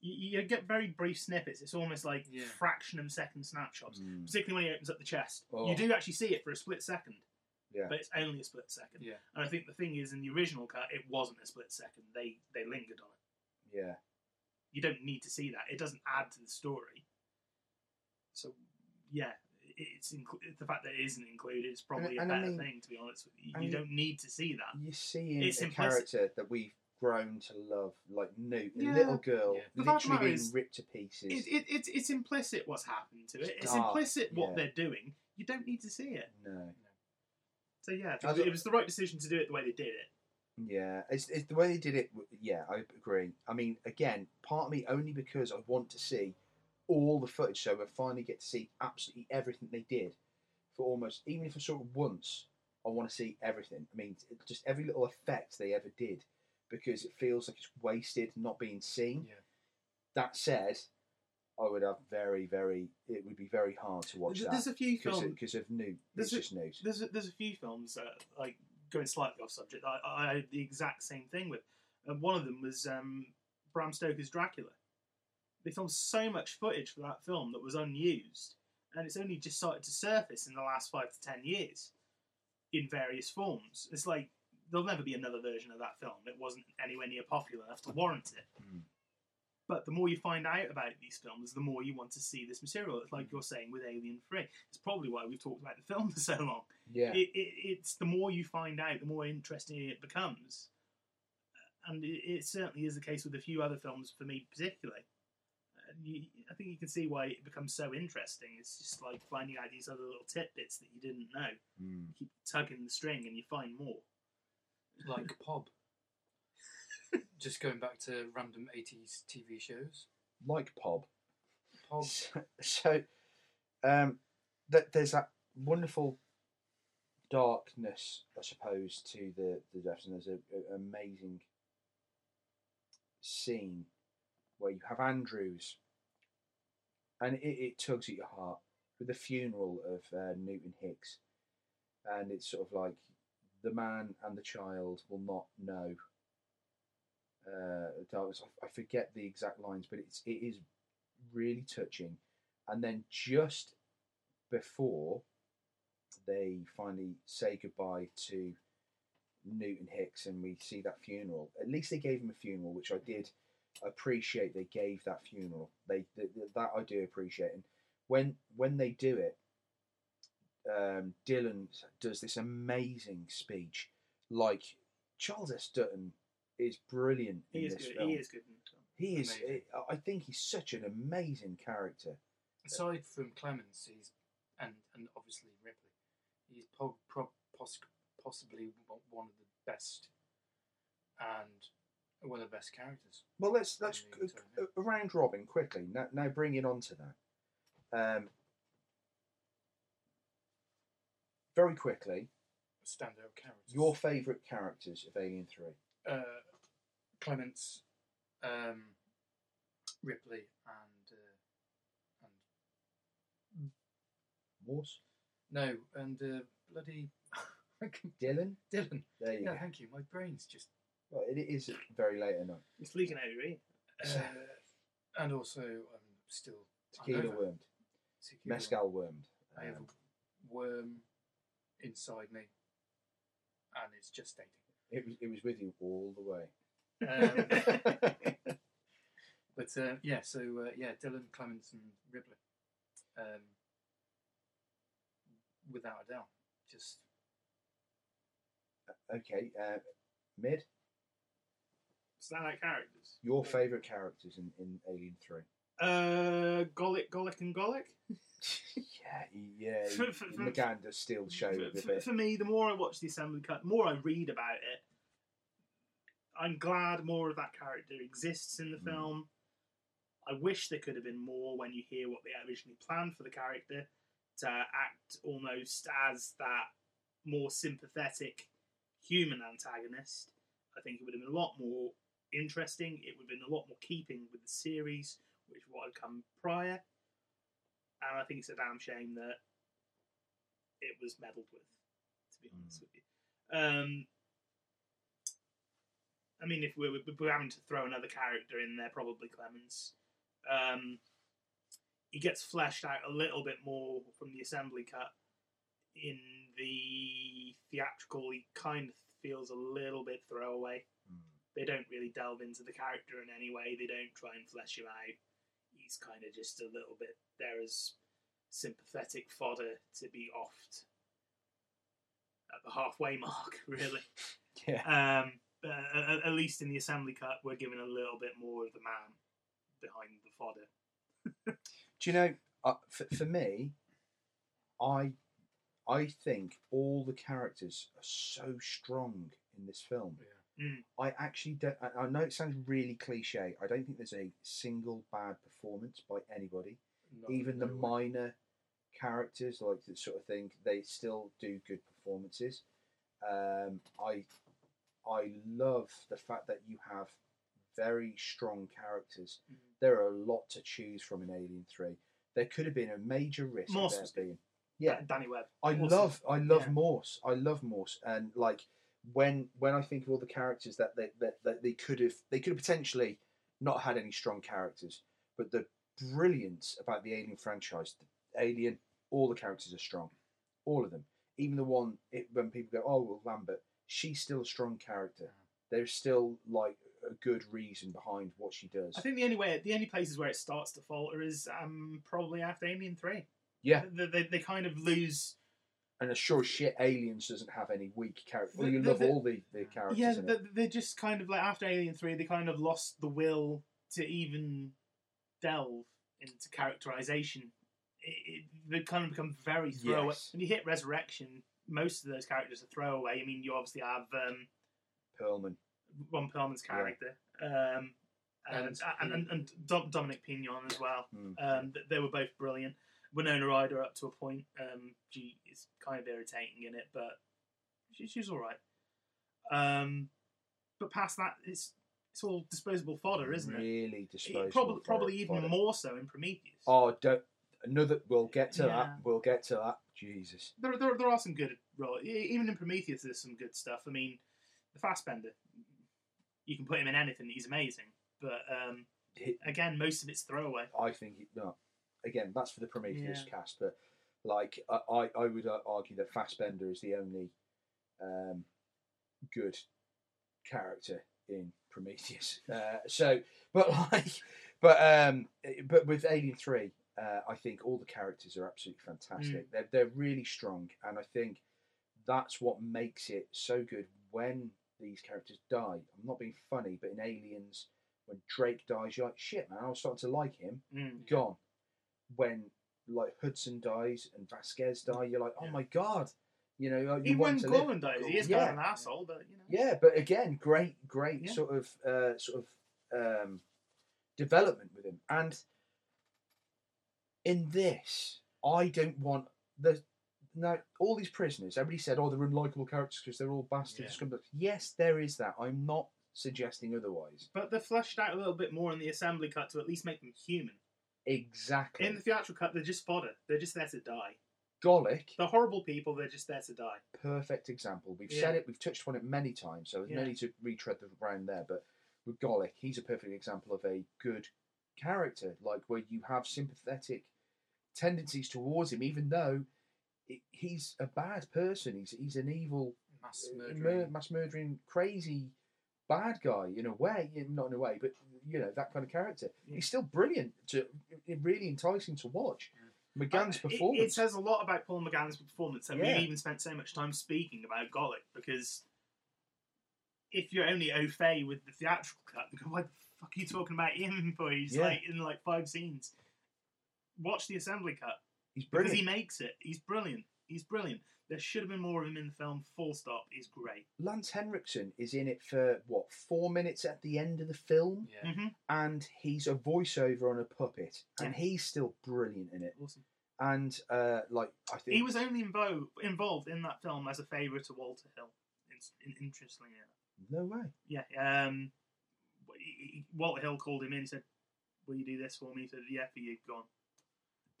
You, you get very brief snippets. It's almost like Yeah. fraction of second snapshots, Mm. particularly when he opens up the chest. Oh. You do actually see it for a split second, Yeah. but it's only a split second. yeah, And I think the thing is, in the original cut, it wasn't a split second. They they lingered on it. Yeah. You don't need to see that. It doesn't add to the story. So yeah, it's inclu- the fact that it isn't included is probably And- a and I better mean- thing. To be honest with you, you you- don't need to see that. You're seeing It's a implicit. character that we've grown to love, like Newt, a Yeah. little girl, Yeah. The fact of the literally being is, ripped to pieces. It, it, it's it's implicit what's happened to it. It's dark, implicit what yeah. they're doing. You don't need to see it. no. So yeah, it was, it was the right decision to do it the way they did it. Yeah, it's, it's the way they did it. Yeah, I agree. I mean, again, part of me only because I want to see all the footage, so we finally get to see absolutely everything they did for almost, even if I saw it once, I want to see everything. I mean, just every little effect they ever did, because it feels like it's wasted, not being seen. yeah. That said, I would have very, very. It would be very hard to watch There's- that. there's a few because of, because of Newt. there's a- just Newt. There's a, there's a few films that like going slightly off subject. I, I had the exact same thing with. And one of them was um, Bram Stoker's Dracula. They filmed so much footage for that film that was unused, and it's only just started to surface in the last five to ten years in various forms. It's like there'll never be another version of that film. It wasn't anywhere near popular enough to warrant it. Mm. But the more you find out about these films, the more you want to see this material. It's like you're saying with Alien Three. It's probably why we've talked about the film for so long. Yeah. It, it, it's the more you find out, the more interesting it becomes. And it, it certainly is the case with a few other films for me, particularly. And you, I think you can see why it becomes so interesting. It's just like finding out these other little tidbits that you didn't know. Mm. You keep tugging the string and you find more. like Pob. Just going back to random 80s TV shows. Like Pob. Pob. So, so um, th- there's that wonderful darkness, I suppose, to the the deaths, and there's an amazing scene where you have Andrews, and it, it tugs at your heart with the funeral of uh, Newt and Hicks, and it's sort of like the man and the child will not know. Uh. I, forget the exact lines, but it's it is really touching. And then just before they finally say goodbye to Newt and Hicks and we see that funeral, at least they gave him a funeral, which I did appreciate. They gave that funeral. They th- th- that I do appreciate. And when when they do it, um, Dylan does this amazing speech. Like Charles S. Dutton is brilliant in He is this good. film. He is good in. He is. Amazing. I think he's such an amazing character. Aside from Clemens, he's and and obviously Ripley, he's po- pro- poss- possibly one of the best and one of the best characters. Well, let's let's in the c- c- round robin quickly. Now, now bringing on to that. Um, very quickly, standout characters. your favourite characters of Alien Three. uh, Clements, um, Ripley, and uh, and Morse, no, and uh, bloody Dylan. Dylan. There you Yeah, go. thank you. My brain's just. Well, it is very late at night. It's leaking out ear. Uh, and also, I'm still Tequila hungover. wormed, Tequila mescal wormed. I have Um, a worm inside me. and it's just dating. It was it was with you all the way. Um, but uh, yeah, so uh, yeah, Dylan Clements and Ripley, um, without a doubt, just Okay, uh, mid. Standout characters. Your favourite characters in, in Alien Three? Uh, Golic, Golic, and Golic. Yeah, yeah. For- for- does still show a for, bit. for me, the more I watch the assembly cut, the more I read about it. I'm glad more of that character exists in the Mm. film. I wish there could have been more when you hear what they originally planned for the character to act almost as that more sympathetic human antagonist. I think it would have been a lot more interesting. It would have been a lot more keeping with the series, which what had come prior. And I think it's a damn shame that it was meddled with, to be honest with you. Um, I mean, if we were, we're having to throw another character in there, probably Clemens. Um, he gets fleshed out a little bit more from the assembly cut. In the theatrical, he kind of feels a little bit throwaway. They don't really delve into the character in any way. They don't try and flesh him out. He's kind of just a little bit there as sympathetic fodder to be offed at the halfway mark, really. Yeah. Um, but at, at least in the assembly cut, we're given a little bit more of the man behind the fodder. Do you know? Uh, for, for me, I I think all the characters are so strong in this film. Mm. I actually don't. I, I know it sounds really cliche. I don't think there's a single bad performance by anybody. No, Even the minor characters, like this sort of thing, they still do good performances. Um, I I love the fact that you have very strong characters. Mm-hmm. There are a lot to choose from in Alien Three. There could have been a major risk Morse of there being. Yeah, Danny Webb. I Morse love I love yeah. Morse. I love Morse, and like when when I think of all the characters that they that, that they could have they could have potentially not had any strong characters, but the brilliance about the Alien franchise, the Alien, all the characters are strong, all of them. Even the one it, when people go, oh well, Lambert, she's still a strong character. There's still like a good reason behind what she does. I think the only way, the only places where it starts to falter is um, probably after Alien Three. Yeah. they, they, they kind of lose. And as sure as shit, Aliens doesn't have any weak characters. Well, you the- love the- all the, the characters. Yeah, in they, it. they just kind of like after Alien Three, they kind of lost the will to even delve into characterization. It, it, they kind of become very throwaway. Yes. When you hit Resurrection, most of those characters are throwaway. I mean, you obviously have um, Perlman. Ron Perlman's Yeah. character. Um, and, And and, and, and Dom- Dominique Pinon as well. Mm. Um, they were both brilliant. Winona Ryder up to a point. Um, she is kind of irritating in it, but she, she's all right. Um, but past that, it's it's all disposable fodder, isn't it? really disposable. It probably probably even it. more so in Prometheus. Oh, don't another. We'll get to Yeah. that. We'll get to that. Jesus. There, there, there are some good roles. Even in Prometheus, there's some good stuff. I mean, the Fassbender, you can put him in anything. He's amazing. But um, He- again, most of it's throwaway. I think it- no. Again, that's for the Prometheus Yeah. cast, but like I, I, would uh, argue that Fassbender is the only um, good character in Prometheus. Uh, so, but like, but um, but with Alien Three, uh, I think all the characters are absolutely fantastic. They're they're really strong, and I think that's what makes it so good when these characters die. I'm not being funny, but in Aliens, when Drake dies, you're like, shit, man, I was starting to like him. Mm. Gone. When like Hudson dies and Vasquez die, you're like, oh my god, you know, you Even when want to live. Gorman dies, he is yeah. kind of an asshole, but you know. Yeah, but again, great, great Yeah. sort of uh, sort of um, development with him. And in this, I don't want the now all these prisoners. Everybody said, "Oh, they're unlikable characters because they're all bastards." scumbags." Yes, there is that. I'm not suggesting otherwise. But they're fleshed out a little bit more in the assembly cut to at least make them human. Exactly. In the theatrical cut, they're just fodder. They're just there to die. Golic, They're horrible people. They're just there to die. perfect example. We've Yeah. said it. We've touched on it many times, so there's no Yeah. need to retread the ground there. But with Golic, he's a perfect example of a good character, like where you have sympathetic tendencies towards him, even though it, he's a bad person. He's he's an evil Mass uh, murdering. mur- mass murdering, crazy bad guy in a way, yeah, not in a way, but you know that kind of character. He's still brilliant, to really enticing to watch. McGann's Uh, performance. It, says a lot about Paul McGann's performance, and Yeah. we even spent so much time speaking about Golic because if you're only au fait with the theatrical cut, go, "What the fuck are you talking about him for?" He's Yeah. like in like five scenes. Watch the assembly cut. He's because brilliant. he makes it. He's brilliant. He's brilliant. There should have been more of him in the film. Full stop. He's great. Lance Henriksen is in it for what four minutes at the end of the film, Yeah. Mhm. and he's a voiceover on a puppet, and Yeah. he's still brilliant in it. Awesome. And uh, like I think He was only invo- involved in that film as a favour to Walter Hill. In- in- interestingly enough. no way. Yeah. Um, he- he- Walter Hill called him in. He said, "Will you do this for me?" He said, "Yeah, for you. Go on."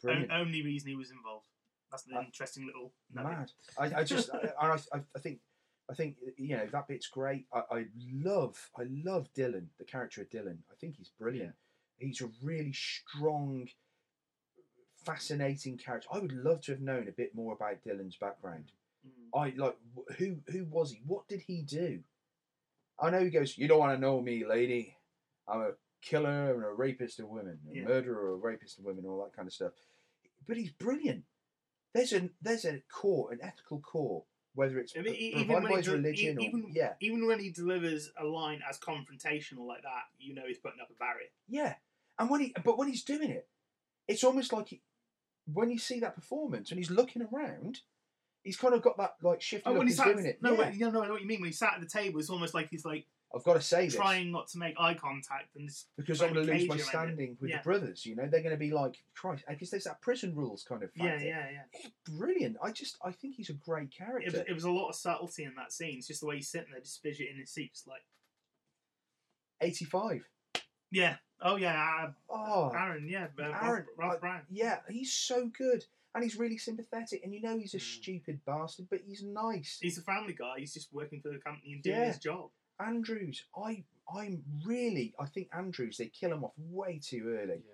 Brilliant. O- only reason he was involved. That's an Uh, interesting little nugget. mad. I, I just, I, I, I think, I think you know that bit's great. I, I love, I love Dylan, the character of Dylan. I think he's brilliant. He's a really strong, fascinating character. I would love to have known a bit more about Dylan's background. Mm. I like who, who was he? What did he do? I know he goes. You don't want to know me, lady. I'm a killer and a rapist of women, a Yeah. murderer, a rapist of women, all that kind of stuff. But he's brilliant. There's a there's a core, an ethical core, whether it's I mean, even when, by he religion e- or yeah, even when he delivers a line as confrontational like that, you know he's putting up a barrier. yeah. And when he but when he's doing it, it's almost like he, when you see that performance and he's looking around, he's kind of got that like shifty Oh, when He's he's sat, doing it. no, yeah. you know, I know what you mean. When he sat at the table, it's almost like he's like I've got to say this trying not to make eye contact and because I'm going to lose my you around it. standing with yeah. the brothers. You know, they're going to be like Christ, because there's that prison rules kind of Yeah, factor. yeah, yeah. It's brilliant. I just I think he's a great character. It was, it was a lot of subtlety in that scene. It's just the way he's sitting there, just fidgeting in his seat, just like, 85. yeah, oh yeah, Oh, uh, Aaron, yeah, uh, Aaron, Ralph, I- Brown. Yeah, he's so good. And he's really sympathetic. And you know Mm. he's a stupid bastard, but he's nice. He's a family guy. He's just working for the company and doing Yeah. his job. Andrews, I I'm really I think Andrews they kill him off way too early. Yeah.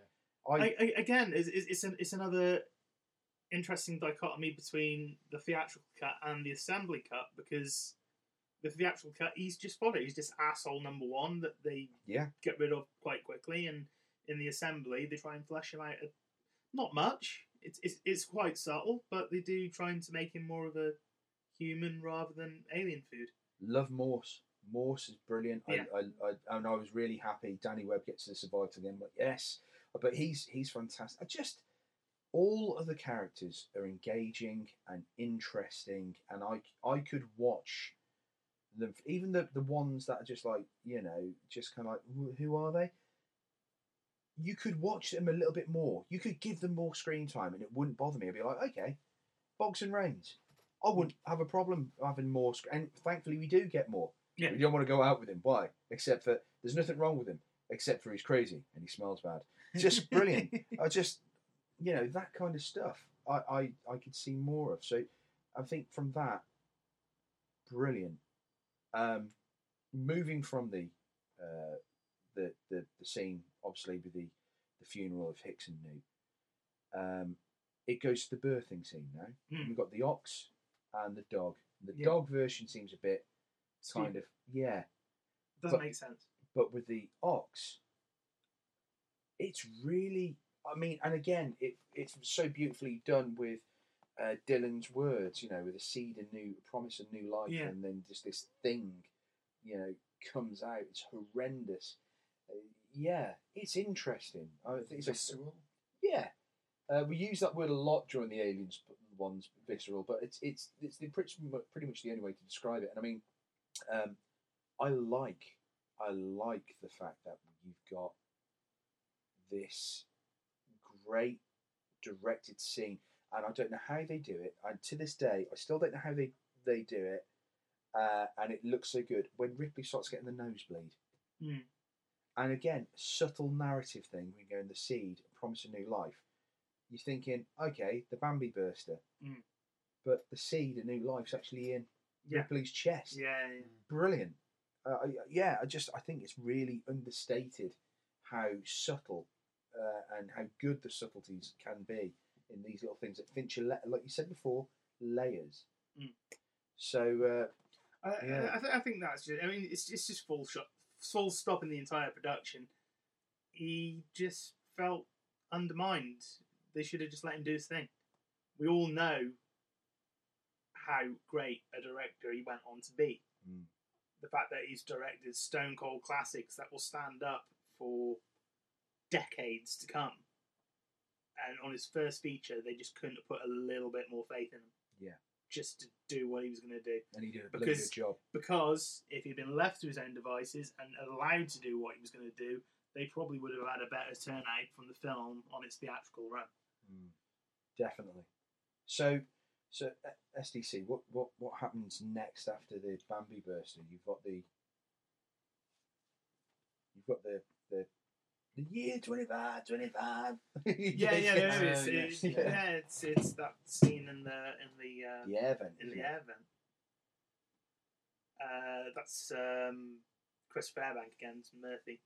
I, I, again, it's, it's, an, it's another interesting dichotomy between the theatrical cut and the assembly cut because the theatrical cut, he's just fodder. He's just asshole number one that they yeah. get rid of quite quickly, and in the assembly, they try and flesh him out. a- Not much. It's, it's it's quite subtle, but they do trying to make him more of a human rather than alien food. Love Morse. Morse is brilliant. Yeah. I, I, I, and I was really happy. Danny Webb gets to survive to the end. But yes, but he's he's fantastic. I just all of the characters are engaging and interesting, and I I could watch them. Even the the ones that are just like you know, just kind of like who are they? You could watch them a little bit more. You could give them more screen time, and it wouldn't bother me. I'd be like, okay, Boggs and Rains. I wouldn't have a problem having more, sc- and thankfully we do get more. Yeah. We don't want to go out with him. Why? Except for there's nothing wrong with him, except for he's crazy and he smells bad. Just brilliant. I just, you know, that kind of stuff. I, I, I could see more of. So, I think from that, brilliant. Um, moving from the, uh, the the the scene, obviously with the the funeral of Hicks and Newt. Um, it goes to the birthing scene now. Hmm. We've got the ox and the dog. The Yeah. dog version seems a bit kind of yeah, Doesn't but- make sense. but with the ox, it's really. I mean, and again, it it's so beautifully done with uh, Dylan's words. You know, with a seed of new promise of new life, Yeah. and then just this thing, you know, comes out. It's horrendous. Uh, yeah, it's interesting. I think it's a, Visceral. yeah, uh, we use that word a lot during the aliens ones, visceral, but it's it's it's the pretty mu- pretty much the only way to describe it. And I mean, um, I like I like the fact that you've got this great directed scene, and I don't know how they do it. And to this day, I still don't know how they they do it. Uh, and it looks so good when Ripley starts getting the nosebleed. Mm. And again, subtle narrative thing. We go in the seed, promise a new life. You're thinking, okay, the Bambi burster, Mm. but the seed, a new life's actually in Yeah. Ripley's chest. Yeah, yeah. Brilliant. Uh, yeah, I just I think it's really understated how subtle uh, and how good the subtleties can be in these little things that Fincher, like you said before, layers. Mm. So uh, I, Yeah. I, I, th- I think that's just. I mean, it's it's just full shot, full stop in the entire production. He just felt undermined. They should have just let him do his thing. We all know how great a director he went on to be. Mm. The fact that he's directed stone cold classics that will stand up for decades to come. And on his first feature, they just couldn't have put a little bit more faith in him Yeah, just to do what he was going to do. and he did a Because good job. because if he'd been left to his own devices and allowed to do what he was going to do, they probably would have had a better turnout from the film on its theatrical run. Mm. Definitely. So, so uh, SDC, what what what happens next after the Bambi bursting? You've got the you've got the the the year 25, 25. Yeah, yeah, yeah. It's, Uh, it's, yeah. yeah, it's it's that scene in the in the uh, The air vent, in the it? air vent. Uh, that's um, Chris Fairbank again, it's Murphy.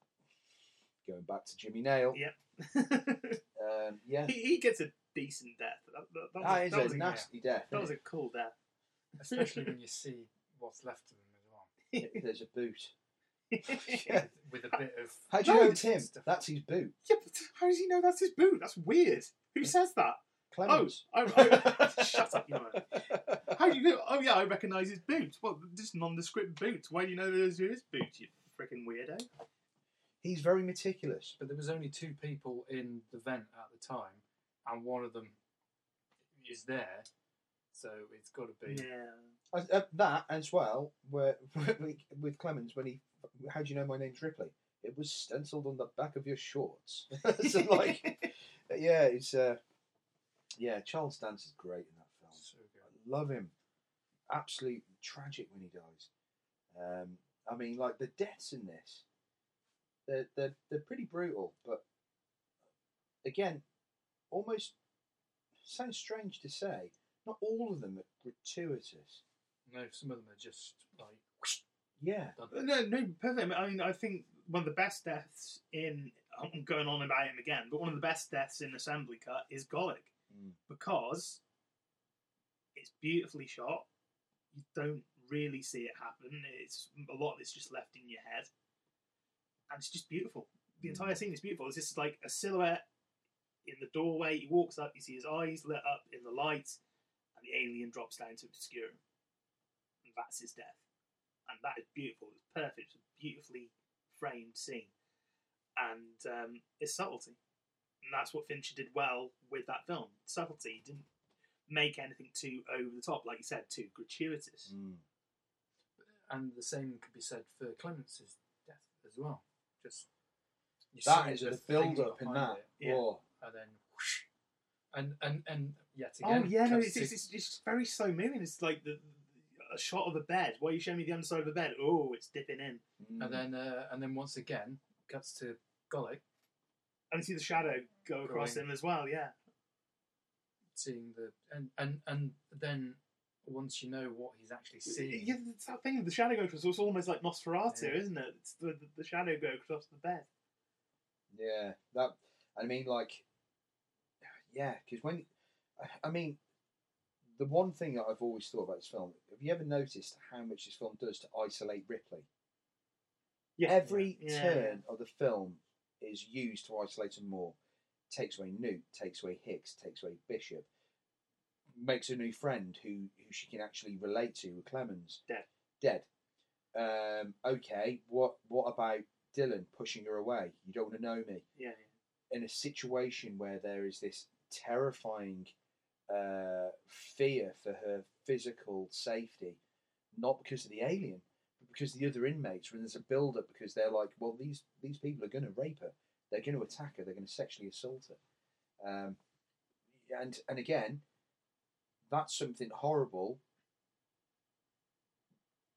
Going back to Jimmy Nail. Yep. Um, yeah. he, he gets a decent death. That, that, that was, That is that a was nasty death. That isn't was a cool death. Especially when you see what's left of him as well. it? There's a boot. With a bit of. How do you No, know it's- it's him? That's his boot. Yeah, but how does he know that's his boot? That's weird. Who says that? Clemens. Oh, I, oh, I, oh. shut up, you know. How do you know? Oh yeah, I recognise his boot. What? Just nondescript boots. Why do you know those are his boots? You freaking weirdo. He's very meticulous. But there was only two people in the vent at the time, and one of them is there, so it's got to be. Yeah. Uh, uh, that as well, where with Clemens when he, how do you know my name's Ripley? It was stenciled on the back of your shorts. so like, yeah, it's uh, yeah. Charles Dance is great in that film. So good. I love him. Absolute tragic when he dies. Um, I mean, like the deaths in this, they're they're they're pretty brutal, but again, almost sounds strange to say. Not all of them are gratuitous. No, some of them are just like. Yeah. done. No, no, perfect. I mean, I think one of the best deaths in. I'm going on about him again, but one of the best deaths in Assembly Cut is Golic Mm. because it's beautifully shot. You don't really see it happen. It's a lot of it's just left in your head, and it's just beautiful. The entire scene is beautiful. It's just like a silhouette in the doorway. He walks up. You see his eyes lit up in the light, and the alien drops down to obscure him, and that's his death. And that is beautiful. It's perfect. It's a beautifully framed scene, and um, it's subtlety, and that's what Fincher did well with that film. Subtlety. He didn't make anything too over the top, like you said, too gratuitous. Mm. And the same could be said for Clemens's death as well. Just you That see is the the build up in that. it, Yeah. Oh, and then whoosh, and and and yet again. Oh again. yeah, no, it's, it's, it's, it's very slow moving. It's like the, a shot of a bed. Why are you showing me the underside of the bed? Oh, it's dipping in, mm. and then uh, and then once again cuts to Golic and you see the shadow go across Going. him as well. Yeah, seeing the and and and then once you know what he's actually seeing, yeah, it's that thing. The shadow goes across. It's almost like Nosferatu, Yeah. isn't it? It's the, the, the shadow go across the bed. Yeah, that. I mean, like, yeah, because when, I mean, the one thing that I've always thought about this film. Have you ever noticed how much this film does to isolate Ripley? Yeah, Every yeah, turn of the film is used to isolate him more. Takes away Newt, takes away Hicks, takes away Bishop, makes a new friend who who she can actually relate to with Clemens. Dead. Dead. Um, okay, what what about Dillon pushing her away? You don't want to know me. yeah, In a situation where there is this terrifying uh, fear for her physical safety, not because of the alien, but because of the other inmates. When there's a build up, because they're like, well, these these people are going to rape her, they're going to attack her, they're going to sexually assault her, um, and and again, that's something horrible.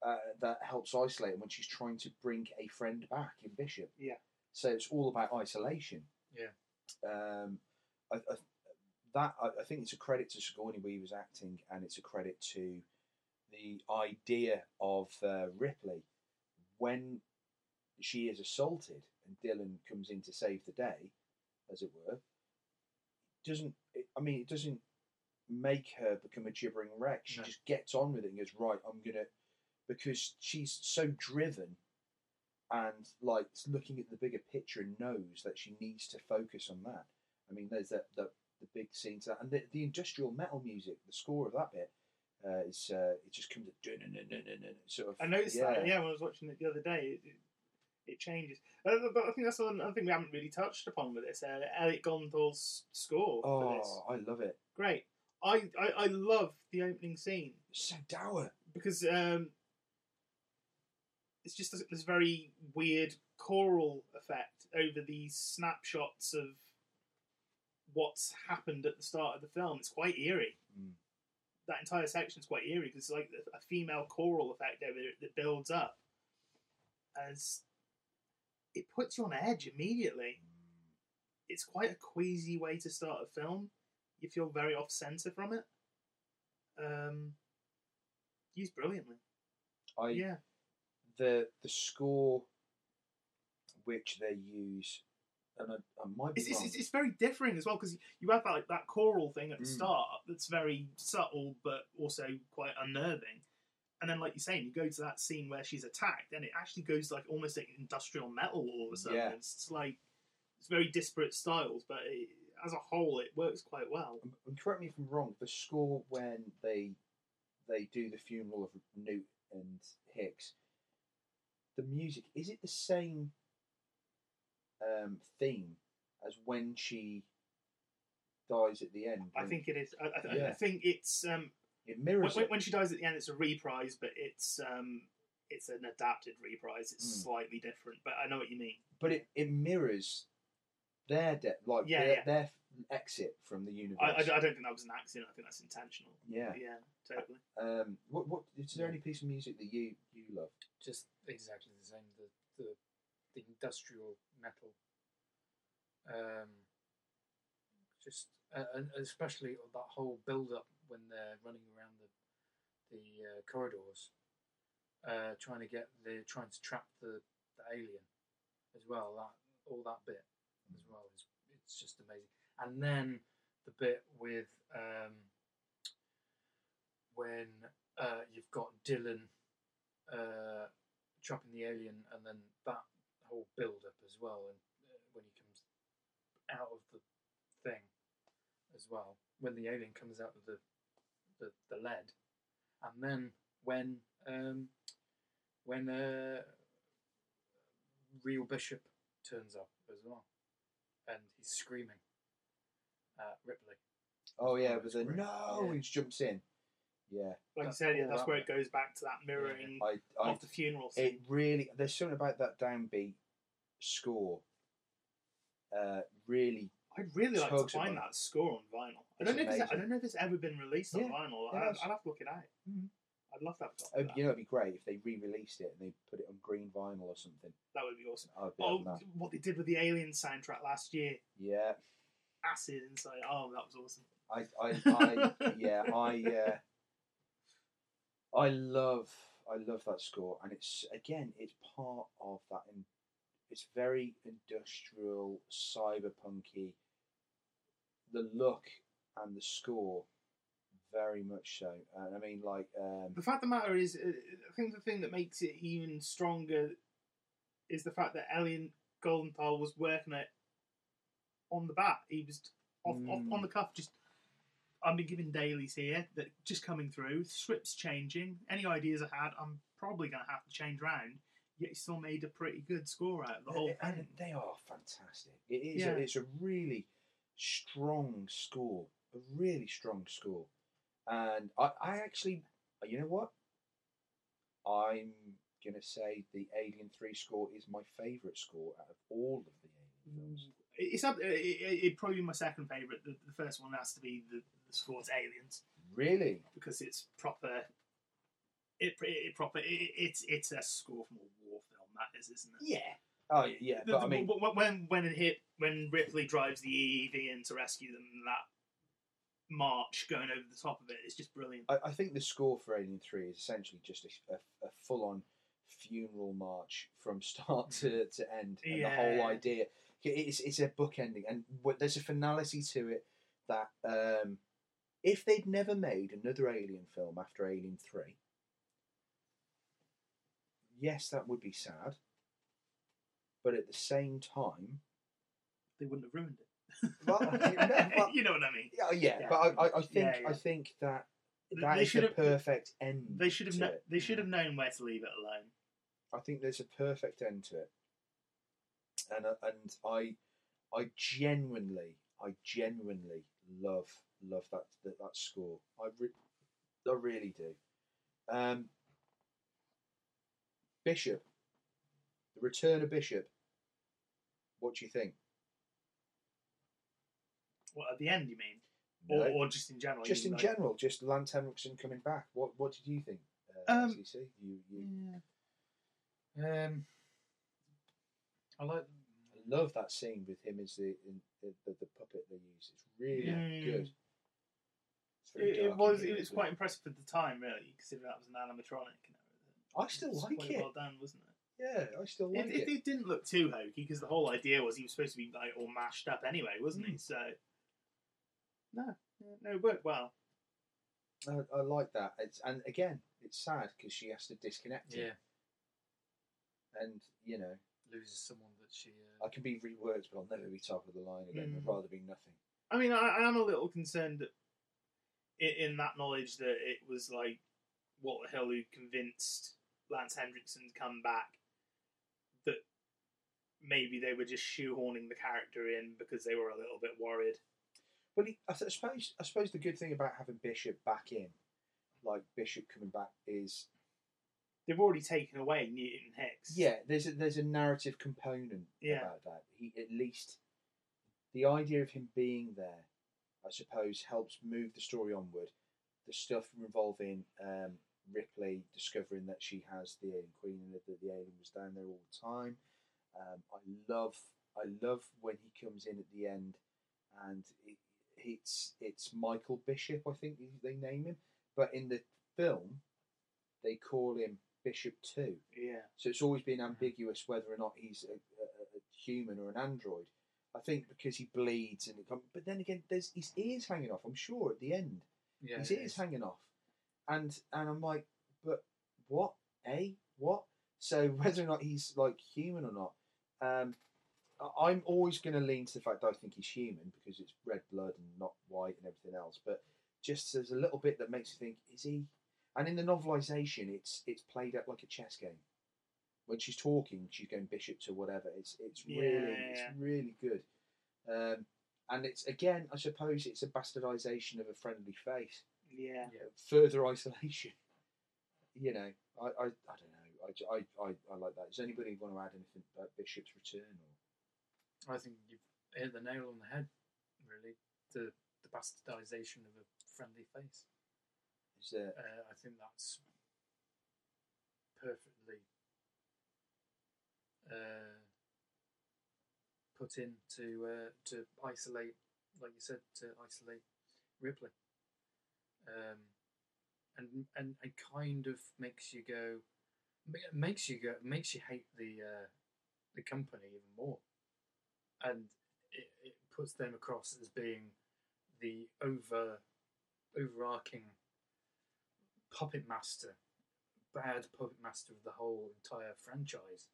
Uh, that helps isolate her when she's trying to bring a friend back in Bishop. Yeah. So it's all about isolation. Yeah, Um, I, I, that I, I think it's a credit to Sigourney Weaver's acting, and it's a credit to the idea of uh, Ripley when she is assaulted and Dillon comes in to save the day, as it were. Doesn't it, I mean it doesn't make her become a gibbering wreck. She No. just gets on with it and goes right. I'm gonna because she's so driven and like looking at the bigger picture and knows that she needs to focus on that. I mean, there's that the, the big scenes that, and the, the industrial metal music, the score of that bit uh, is uh, it just comes sort of. I noticed that. Yeah, when I was watching it the other day, it, it, it changes. Uh, but I think that's another thing we haven't really touched upon with this. Uh, Elliot Goldenthal's score for this. Oh, I love it. Great. I, I, I love the opening scene. So dour. Because um, it's just this, this very weird choral effect over these snapshots of what's happened at the start of the film. It's quite eerie. Mm. That entire section is quite eerie because it's like a female choral effect over it that builds up as it puts you on edge immediately. It's quite a queasy way to start a film. You feel very off center from it. Um, used brilliantly. I yeah. The the score which they use, and I, I might be It's, it's, wrong. it's, it's very differing as well because you have that like that choral thing at the Mm. start that's very subtle but also quite unnerving, and then like you're saying, you go to that scene where she's attacked, and it actually goes like almost like industrial metal all of a sudden. Yeah. It's, like it's very disparate styles, but it, as a whole, it works quite well. and correct me if I'm wrong. The score when they they do the funeral of Newt and Hicks, the music is it the same um, theme as when she dies at the end? I think it is. I, I, I Yeah. think it's um, it mirrors when, it. when she dies at the end. It's a reprise, but it's um, it's an adapted reprise. It's Mm. slightly different, but I know what you mean. but it, it mirrors their death, like Yeah, their, yeah. their exit from the universe. I, I, I don't think that was an accident. I think that's intentional. Yeah. yeah, totally. Um, what what is there any piece of music that you you love? Just exactly the same. The the, the industrial metal. Um, just uh, and especially that whole build up when they're running around the the uh, corridors, uh, trying to get the trying to trap the, the alien as well. That all that bit as well is it's just amazing. And then the bit with um, when uh, you've got Dillon uh, trapping the alien, and then that whole build up as well, and uh, when he comes out of the thing as well, when the alien comes out of the the, the lead, and then when um, when uh, real Bishop turns up as well, and he's screaming at Ripley. Oh yeah, but it's then great. no, Yeah. he jumps in. Yeah, Like you That- said, yeah, that's that where it goes back to that mirroring I, I of the funeral scene. it really there's something about that downbeat score. Uh, really, I'd really like to find my- that score on vinyl. I don't know if it's, I don't know if it's ever been released on Yeah, vinyl. it I'd. I'd have to look it out. Mhm. I'd love that. oh, you know, it'd be great if they re-released it and they put it on green vinyl or something. That would be awesome. Be Oh, what they did with the Alien soundtrack last year, Yeah, Acid Inside. Oh, that was awesome. I, I, I yeah, I, uh, I love, I love that score, and it's again, it's part of that. In, it's very industrial, cyberpunky. The look and the score, very much so. And I mean, like, um, The fact of the matter is, uh, I think the thing that makes it even stronger is the fact that Elliot Goldenthal was working it on the bat. He was off, off Mm. on the cuff, just. I've been given dailies here that just coming through, scripts changing. Any ideas I had, I'm probably going to have to change round. Yet he still made a pretty good score out of the whole and thing. they are fantastic. It is. Yeah. A, it's a really strong score. A really strong score. And I, I actually, you know what? I'm gonna say the Alien Three score is my favourite score out of all of the Alien films. It's up. It, it, probably my second favorite. The, the first one has to be the, the score to Aliens Really? because it's proper. It, it proper. It, it's it's a score from a war film. That is, isn't it? Yeah. Oh yeah, yeah. The- But I mean, when when it hit when Ripley drives the EEV in to rescue them, that march going over the top of it is just brilliant. I, I think the score for Alien Three is essentially just a, a, a full-on funeral march from start to, to end, and the whole idea. It's it's a book ending, and there's a finality to it that um, if they'd never made another Alien film after Alien Three, yes, that would be sad, but at the same time, They wouldn't have ruined it. know, but- you know what I mean? yeah, yeah, Yeah. but I, I, think Yeah, yeah. I think that that they is the perfect end. They should have. it. they should have known where to leave it alone. I think there's a perfect end to it, and uh, and I I genuinely I genuinely love love that that, that score. I re- I really do. Um, Bishop, the return of Bishop. What do you think? What at the end? You mean, No. or, or just in general? just in like- general, just Lance Henriksen coming back. What what did you think? Uh, Um? You you Um, I like. I love that scene with him as the in, the, the, the puppet they use. It's really Yeah. good. It's It, it was. It was isn't quite impressive at the time, really, considering that was an animatronic. And everything. I still It's like quite it. Well done, wasn't it? Yeah, I still like it, it. it, it didn't look too hokey because the whole idea was he was supposed to be like all mashed up anyway, wasn't Hmm. he? So no, no, it worked well. I, I like that. It's and again, it's sad because she has to disconnect. him. Yeah, and you know, loses someone that she. Uh, I can be reworked, but I'll never be top of the line again. I'd Mm. rather be nothing. I mean, I, I am a little concerned in, in that knowledge that it was like what the hell who convinced Lance Henriksen to come back that maybe they were just shoehorning the character in because they were a little bit worried. Well, he, I, th- I suppose I suppose the good thing about having Bishop back in, like Bishop coming back, is They've already taken away Newt and Hicks. yeah, there's a, there's a narrative component Yeah. about that. He at least the idea of him being there, I suppose, helps move the story onward. The stuff involving um, Ripley discovering that she has the alien queen and that the, alien was down there all the time. Um, I love I love when he comes in at the end, and it, it's it's Michael Bishop, I think they name him, but in the film they call him Bishop Two. Yeah. So it's always been ambiguous whether or not he's a, a, a human or an android. I think because he bleeds and it comes, but then again, there's his ears hanging off. I'm sure at the end, yeah, his ears is. hanging off, and and I'm like, but what? A what? So whether or not he's like human or not, um, I'm always going to lean to the fact that I think he's human because it's red blood and not white and everything else. But just there's a little bit that makes you think, is he? And in the novelization, it's it's played out like a chess game. When she's talking, she's going bishop to whatever. It's it's really Yeah. it's really good. Um, and it's again, I suppose, it's a bastardization of a friendly face. Yeah. Further isolation. You know, I I, I don't know. I, I, I, I like that. Does anybody want to add anything about Bishop's return? Or I think you've hit the nail on the head. Really, the the bastardization of a friendly face. Is? Uh, I think that's perfectly uh, put in to uh, to isolate, like you said, to isolate Ripley, um, and and and kind of makes you go, makes you go, makes you hate the uh, the company even more, and it, it puts them across as being the over overarching puppet master, bad puppet master of the whole entire franchise.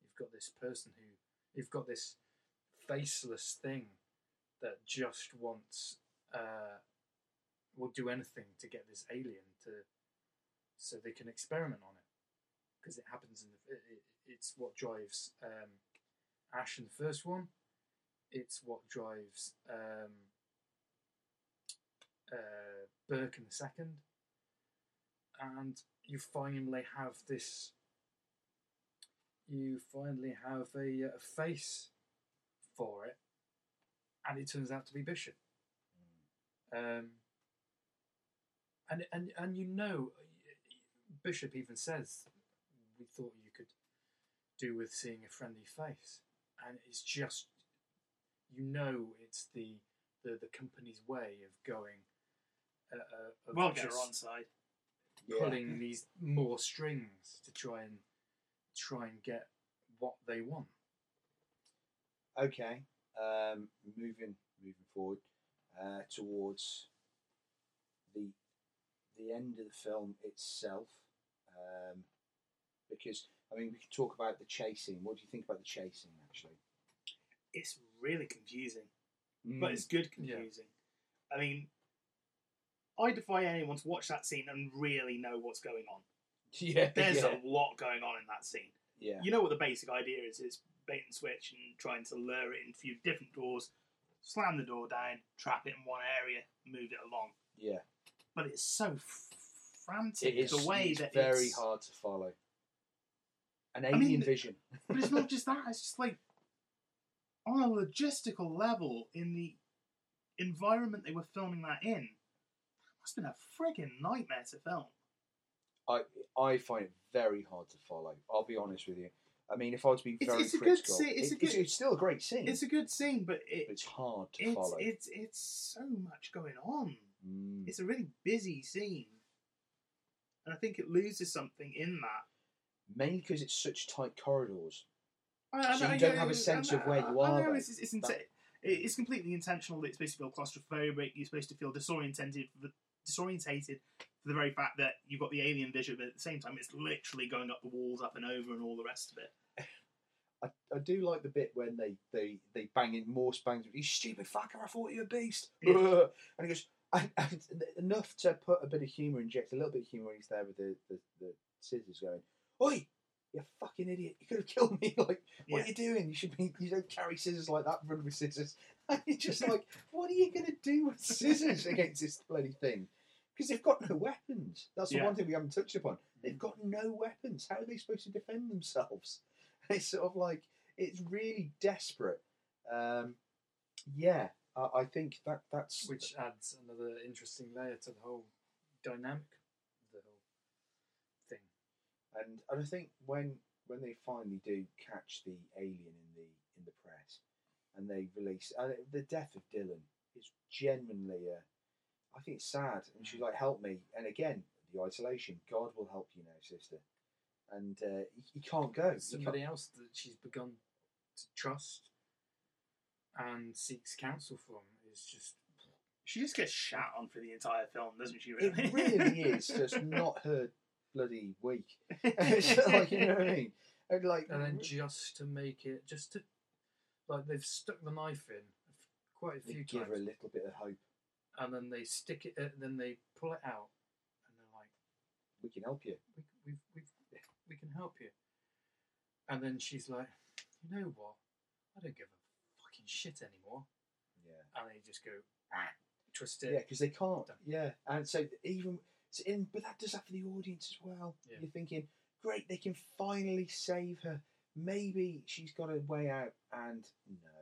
You've got this person who, you've got this faceless thing that just wants, uh, will do anything to get this alien to, so they can experiment on it, because it happens in the, it, it, it's what drives um, Ash in the first one. It's what drives um, uh, Burke in the second and you finally have this you finally have a, a face for it and it turns out to be bishop um, and, and and you know bishop even says we thought you could do with seeing a friendly face and it's just you know it's the the, the company's way of going uh, uh, of We'll get her just- on side. Pulling these more strings to try and try and get what they want. Okay, um, moving moving forward uh, towards the the end of the film itself, um, because I mean, we could talk about the chasing. What do you think about the chasing, actually? It's really confusing, Mm. but it's good confusing. I mean, I defy anyone to watch that scene and really know what's going on. Yeah, There's yeah. a lot going on in that scene. Yeah. You know what the basic idea is? It's bait and switch and trying to lure it in a few different doors, slam the door down, trap it in one area, move it along. Yeah. But it's so frantic It is the way it's that very it's, hard to follow. An I alien mean, vision. But it's not just that. It's just like on a logistical level in the environment they were filming that in. Must have been a frigging nightmare to film. I I find it very hard to follow. I'll be honest with you. I mean, if I was to be It's- very it's a good critical, scene- it's a it- it's, good- it's still a great scene. It's a good scene, but it, it's hard to it's, follow. it's it's so much going on. Mm. It's a really busy scene, and I think it loses something in that. Mainly because it's such tight corridors. I, I So you don't yeah, have a sense of where you I are, know it's, it's, it's, it's completely intentional that it's supposed to feel claustrophobic. You're supposed to feel disorientated, for the, disorientated for the very fact that you've got the alien vision, but at the same time, it's literally going up the walls, up and over, and all the rest of it. I, I do like the bit when they they they bang in Morse bangs. You stupid fucker! I thought you were a beast. Yeah. And he goes and, and enough to put a bit of humour, inject a little bit of humour when he's there with the, the, the scissors going. Oi, you fucking idiot! You could have killed me. Like, what Yeah. are you doing? You should be. You don't carry scissors like that. Run with scissors. And you're just like, what are you gonna do with scissors against this bloody thing? Because they've got no weapons. That's the Yeah. one thing we haven't touched upon. They've got no weapons. How are they supposed to defend themselves? It's sort of like it's really desperate. Um, yeah, I, I think that that's which adds another interesting layer to the whole dynamic the whole thing. and and I think when when they finally do catch the alien in the in the press, and they release uh, the death of Dillon is genuinely uh, I think it's sad, and she's like, "Help me!" And again, the isolation. God will help you now, sister. And uh, you, you can't go. You Somebody can't- else that she's begun to trust and seeks counsel from is just She just gets shat on for the entire film, doesn't she? Really? It really is just not her bloody week. Like you know what I mean. And like and then just to make it just to like they've stuck the knife in quite a few give times Give her a little bit of hope. And then they stick it uh, then they pull it out and they're like We can help you. we, we, we, we can help you and then she's like you know what I don't give a fucking shit anymore Yeah. and they just go ah, twist it Yeah, because they can't. Yeah, and so even so in, but that does that for the audience as well. Yeah. You're thinking, great, they can finally save her. Maybe she's got a way out, and no,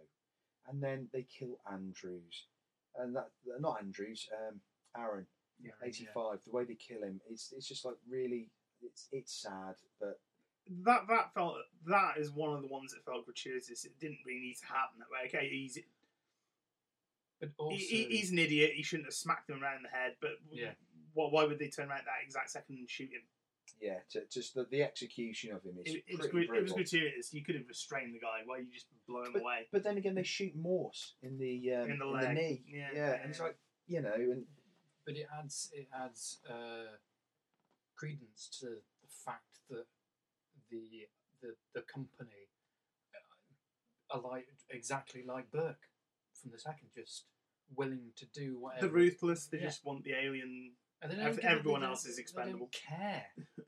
and then they kill Andrews, and that not Andrews, um, Aaron, Yeah, eighty yeah. The way they kill him, it's it's just like really, it's it's sad, but that that felt that is one of the ones that felt gratuitous. It didn't really need to happen that way. Okay, he's but also he- he's an idiot. He shouldn't have smacked him around the head. But Yeah. why, why would they turn around at that exact second and shoot him? Yeah, to, just the, the execution of him is It, it was pretty gr- it was brutal. gratuitous. You could have restrained the guy. Why you just blow him But, away? but then again, they shoot Morse in the um, In the leg. knee. Yeah, yeah, and it's like you know, and but it adds it adds uh, credence to the fact that the the the company uh, are like exactly like Burke from the second, just willing to do whatever. The ruthless. They Yeah. just want the alien. And they ev- don't give a- everyone they else don't- is they expendable. don't care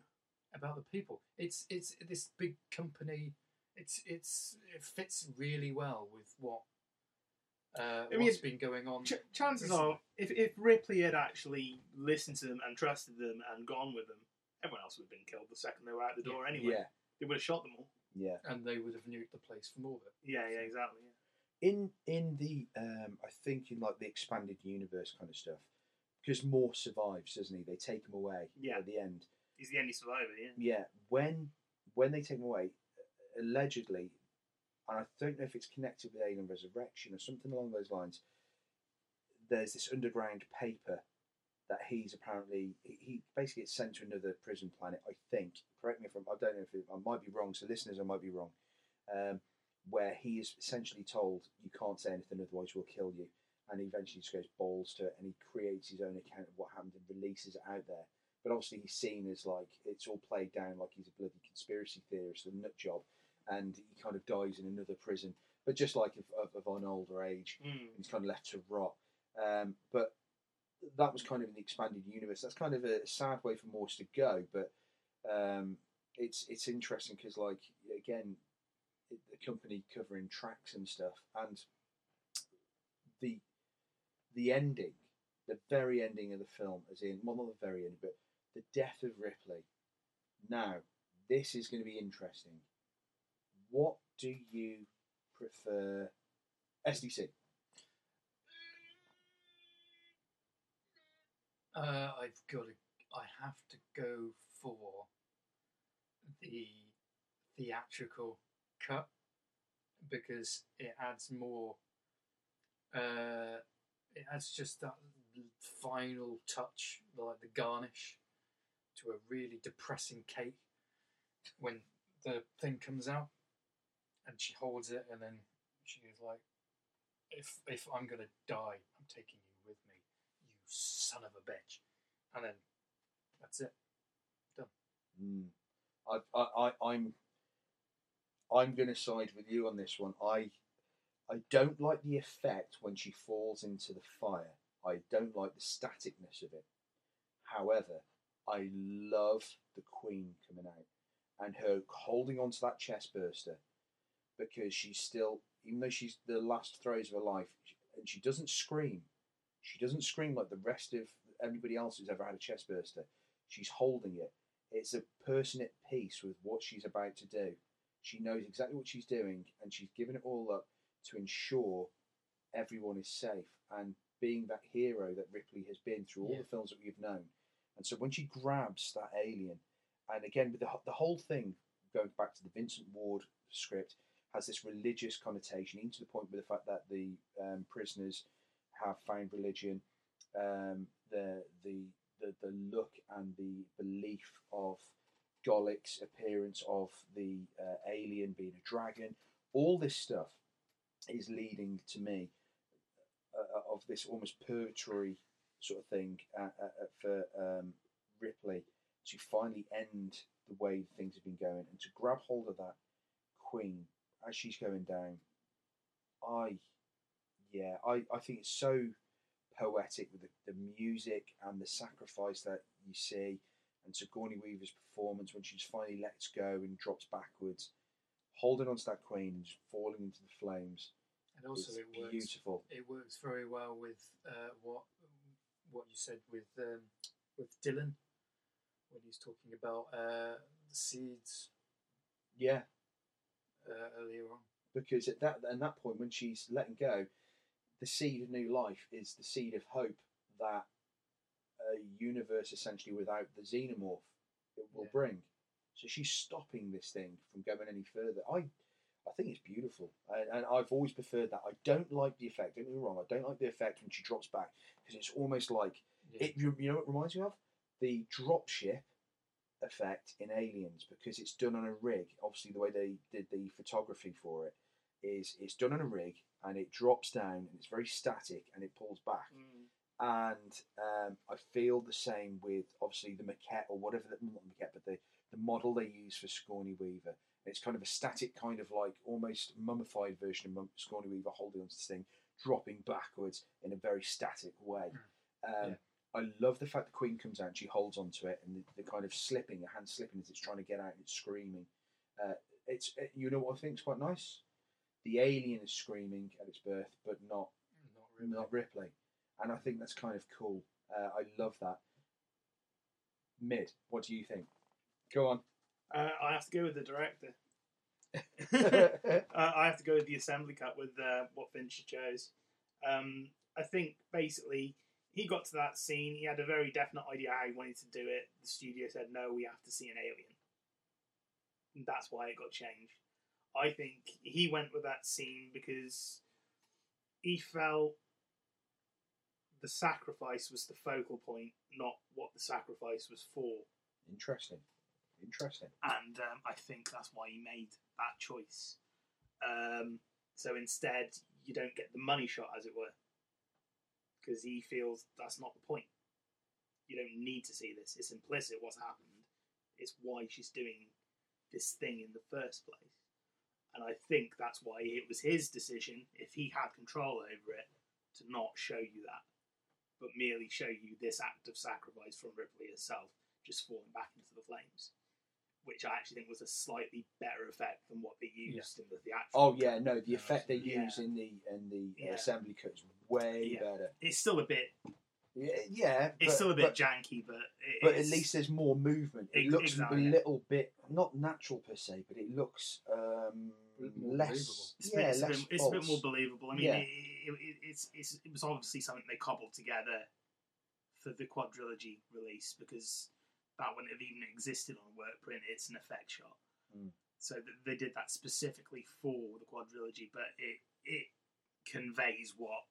about the people. It's it's this big company. It's it's it fits really well with what uh, I mean, what's been going on. Ch- chances recently. are, if, if Ripley had actually listened to them and trusted them and gone with them, everyone else would have been killed the second they were out the door anyway. yeah, They would have shot them all. yeah. and they would have nuked the place from orbit. Yeah, yeah, exactly. Yeah. in in the um I think in like the expanded universe kind of stuff because Morse survives doesn't he? They take him away Yeah. at the end. He's the only survivor, yeah. yeah when when they take him away allegedly and I don't know if it's connected with Alien Resurrection or something along those lines there's this underground paper that he's apparently he- basically gets sent to another prison planet I think. Correct me if I'm, I don't know if it, I might be wrong so listeners I might be wrong. Um, where he is essentially told you can't say anything otherwise we'll kill you and he eventually just goes balls to it and he creates his own account of what happened and releases it out there but obviously he's seen as like it's all played down like he's a bloody conspiracy theorist, a nut job, and he kind of dies in another prison, but just like of, of, of an older age, Mm. he's kind of left to rot. Um, but that was kind of in the expanded universe. That's kind of a sad way for Morse to go, but um, it's it's interesting because like again, it, the company covering tracks and stuff, and the the ending, the very ending of the film, as in well not the very end, but the death of Ripley. Now, this is going to be interesting. What do you prefer, SDC? Uh, I've got to. I have to go for the theatrical cut because it adds more. Uh, it adds just that final touch, like the garnish, to a really depressing cake when the thing comes out, and she holds it, and then she is like, "If if I'm gonna die, I'm taking you with me, you son of a bitch," and then that's it. Done. Mm. I, I, I, I'm, I'm going to side with you on this one. I, I don't like the effect when she falls into the fire. I don't like the staticness of it. However, I love the Queen coming out and her holding onto that chest burster because she's still, even though she's the last throes of her life, and she doesn't scream. She doesn't scream like the rest of everybody else who's ever had a chest burster. She's holding it. It's a person at peace with what she's about to do. She knows exactly what she's doing, and she's given it all up to ensure everyone is safe and being that hero that Ripley has been through all Yeah. the films that we've known. And so when she grabs that alien, and again with the the whole thing going back to the Vincent Ward script has this religious connotation, even to the point with the fact that the um, prisoners have found religion, um, the the the the look and the belief of Golic's appearance of the uh, alien being a dragon, all this stuff is leading to me uh, of this almost purgatory sort of thing uh, uh, uh, for um, Ripley to finally end the way things have been going and to grab hold of that queen as she's going down. I, yeah, I, I think it's so poetic with the, the music and the sacrifice that you see, and Sigourney Weaver's performance when she just finally lets go and drops backwards, holding onto that queen and just falling into the flames. And also, it works. beautiful. It works very well with uh, what what you said with um, with Dillon when he's talking about uh, the seeds Yeah, uh, earlier on. because at that at that point when she's letting go, the seed of new life is the seed of hope that a universe essentially without the xenomorph it will Yeah. bring. So she's stopping this thing from going any further. I I think it's beautiful, and, and I've always preferred that. I don't like the effect. Don't get me wrong. I don't like the effect when she drops back because it's almost like Yeah. it. You, you know what it reminds me of the drop ship effect in Aliens because it's done on a rig. Obviously, the way they did the photography for it is it's done on a rig and it drops down and it's very static and it pulls back. And um, I feel the same with obviously the maquette or whatever the not the maquette, but the the model they use for Sigourney Weaver. It's kind of a static, kind of like almost mummified version of Mum- Sigourney Weaver holding onto this thing, dropping backwards in a very static way. Um, I love the fact the Queen comes out and she holds onto it and the, the kind of slipping, the hand slipping as it's trying to get out and it's screaming. Uh, it's it, you know what I think is quite nice. The alien is screaming at its birth, but not Not really. not Ripley, and I think that's kind of cool. Uh, I love that. Mid, what do you think? Go on. Uh, I have to go with the director. uh, I have to go with the assembly cut with uh, what Fincher chose. Um, I think basically he got to that scene. He had a very definite idea how he wanted to do it. The studio said, "No, we have to see an alien." And that's why it got changed. I think he went with that scene because he felt the sacrifice was the focal point, not what the sacrifice was for. Interesting. Interesting. and um, I think that's why he made that choice. Um, so instead, you don't get the money shot, as it were, because he feels that's not the point. you don't need to see this. It's implicit what's happened. It's why she's doing this thing in the first place. And I think that's why it was his decision, if he had control over it, to not show you that, but merely show you this act of sacrifice from Ripley herself, just falling back into the flames. Which I actually think was a slightly better effect than what they used in the theatrical. Oh yeah, no, the effect they Yeah. use in the in the Yeah. assembly cut is way Yeah. better. It's still a bit. Yeah, yeah It's but- still a bit but- janky, but it but is- at least there's more movement. It Ex- looks exactly. a little bit not natural per se, but it looks um, less. It's, a bit, yeah, it's, a bit, it's a bit more believable. I mean, Yeah. it, it, it, it's, it's, it was obviously something they cobbled together for the quadrilogy release because that wouldn't have even existed on a work print. It's an effect shot. Mm. So th- they did that specifically for the quadrilogy, but it it conveys what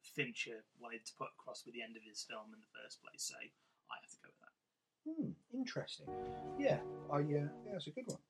Fincher wanted to put across with the end of his film in the first place. So I have to go with that. Hmm, interesting. Yeah, I uh, yeah, that's a good one.